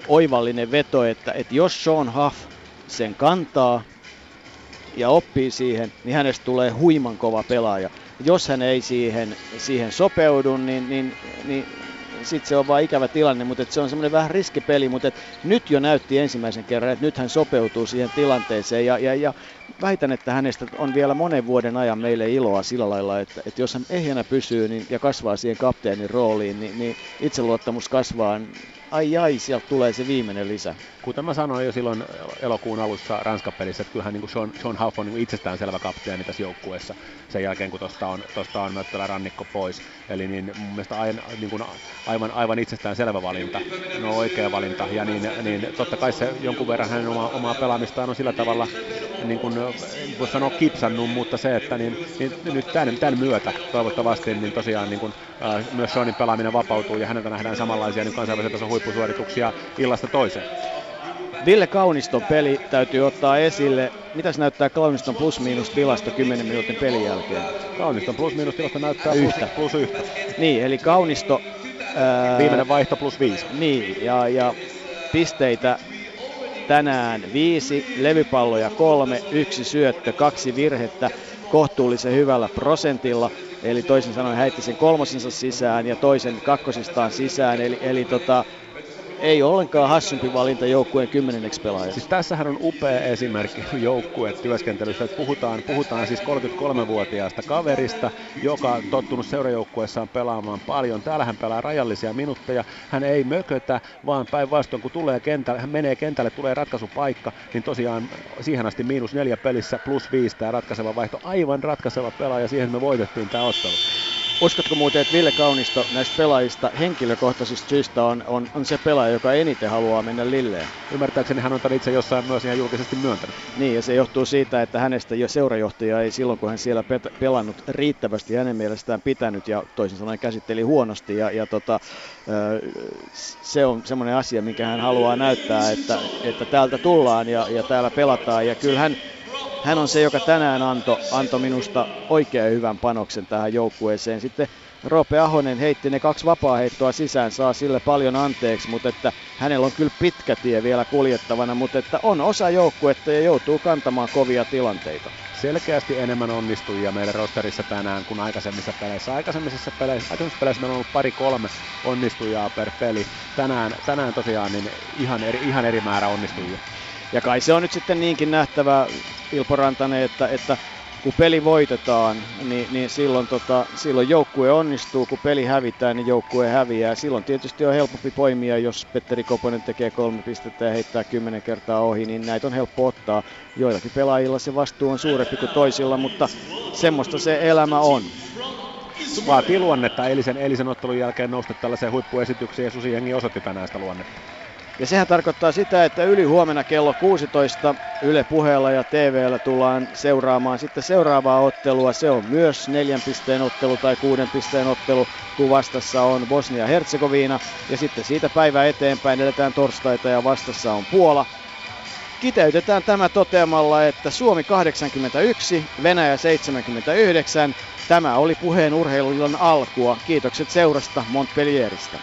[SPEAKER 1] oivallinen veto, että, että jos Sean Huff sen kantaa ja oppii siihen, niin hänestä tulee huiman kova pelaaja. Jos hän ei siihen, siihen sopeudu, niin, niin, niin sitten se on vaan ikävä tilanne, mutta se on semmoinen vähän riskipeli, mutta nyt jo näytti ensimmäisen kerran, että nyt hän sopeutuu siihen tilanteeseen. Ja, ja, ja väitän, että hänestä on vielä monen vuoden ajan meille iloa sillä lailla, että, että jos hän ehjänä pysyy niin, ja kasvaa siihen kapteenin rooliin, niin, niin itseluottamus kasvaa ai ai, sieltä tulee se viimeinen lisä.
[SPEAKER 2] Kuten mä sanoin jo silloin elokuun alussa Ranska-pelissä, että kyllähän niin Sean, Sean Huff on niin itsestään selvä kapteeni tässä joukkueessa sen jälkeen, kun tuosta on, tosta on Möttölä rannikko pois. Eli niin mun mielestä aivan, niin kuin aivan, aivan itsestään selvä valinta, no oikea valinta. Ja niin, niin totta kai se jonkun verran hänen oma, omaa pelaamistaan on sillä tavalla, niin kuin voisi sanoa kipsannut, mutta se, että niin, niin nyt tämän, tämän myötä toivottavasti niin tosiaan niin kuin, äh, myös Seanin pelaaminen vapautuu ja häneltä nähdään samanlaisia niin kansainvälisen tason huippusuorituksia illasta toiseen.
[SPEAKER 1] Ville Kauniston peli täytyy ottaa esille. Mitäs näyttää Kauniston plus-miinus tilasto 10 minuutin pelin jälkeen?
[SPEAKER 2] Kauniston plus-miinus tilasto näyttää yhtä. Plus, plus yhtä.
[SPEAKER 1] Niin, eli Kaunisto...
[SPEAKER 2] Ää, Viimeinen vaihto plus viisi.
[SPEAKER 1] Niin, ja, ja pisteitä tänään viisi, levypalloja kolme, yksi syöttö, kaksi virhettä kohtuullisen hyvällä prosentilla. Eli toisin sanoen häitti sen kolmosensa sisään ja toisen kakkosistaan sisään. Eli, eli tota, ei ollenkaan hassumpi valinta joukkueen kymmenenneksi pelaajaksi.
[SPEAKER 2] Siis tässähän on upea esimerkki joukkuetyöskentelystä, että puhutaan, puhutaan siis 33-vuotiaasta kaverista, joka on tottunut seurajoukkueessaan pelaamaan paljon. Täällä hän pelaa rajallisia minuutteja, hän ei mökötä, vaan päinvastoin kun tulee kentälle, hän menee kentälle, tulee ratkaisupaikka, niin tosiaan siihen asti miinus neljä pelissä plus viisi tämä ratkaiseva vaihto, aivan ratkaiseva pelaaja, siihen me voitettiin tämä ottelu.
[SPEAKER 1] Uskotko muuten, että Ville Kaunisto näistä pelaajista henkilökohtaisista syistä on, on, on se pelaaja, joka eniten haluaa mennä Lilleen?
[SPEAKER 2] Ymmärtääkseni hän on tämän itse jossain myös ihan julkisesti myöntänyt.
[SPEAKER 1] Niin, ja se johtuu siitä, että hänestä jo seurajohtaja ei silloin, kun hän siellä pet- pelannut riittävästi hänen mielestään pitänyt ja toisin sanoen käsitteli huonosti. Ja, ja tota, se on semmoinen asia, minkä hän haluaa näyttää, että, että täältä tullaan ja, ja täällä pelataan. Ja kyllähän hän on se, joka tänään antoi anto minusta oikein hyvän panoksen tähän joukkueeseen. Sitten Roope Ahonen heitti ne kaksi vapaa-heittoa sisään, saa sille paljon anteeksi, mutta että hänellä on kyllä pitkä tie vielä kuljettavana, mutta että on osa joukkuetta ja joutuu kantamaan kovia tilanteita.
[SPEAKER 2] Selkeästi enemmän onnistujia meidän rosterissa tänään kuin aikaisemmissa peleissä. Aikaisemmissa peleissä, aikaisemmissa peleissä meillä on ollut pari-kolme onnistujaa per peli. Tänään, tänään tosiaan niin ihan, eri, ihan eri määrä onnistujia.
[SPEAKER 1] Ja kai se on nyt sitten niinkin nähtävä, Ilpo Rantanen, että, että kun peli voitetaan, niin, niin silloin, tota, silloin joukkue onnistuu, kun peli hävitään, niin joukkue häviää. Silloin tietysti on helpompi poimia, jos Petteri Koponen tekee kolme pistettä ja heittää kymmenen kertaa ohi, niin näitä on helppo ottaa. Joillakin pelaajilla se vastuu on suurempi kuin toisilla, mutta semmoista se elämä on.
[SPEAKER 2] Vaatii luonnetta eilisen, eilisen ottelun jälkeen nousta tällaiseen huippuesitykseen ja Susi Jengi osoitti tänään sitä luonnetta.
[SPEAKER 1] Ja sehän tarkoittaa sitä, että yli huomenna kello 16 Yle puheella ja TVllä tullaan seuraamaan sitten seuraavaa ottelua. Se on myös neljän pisteen ottelu tai kuuden pisteen ottelu, kun vastassa on Bosnia-Herzegovina. Ja sitten siitä päivä eteenpäin edetään torstaita ja vastassa on Puola. Kiteytetään tämä toteamalla, että Suomi 81, Venäjä 79. Tämä oli puheen urheiluillan alkua. Kiitokset seurasta Montpellieristä.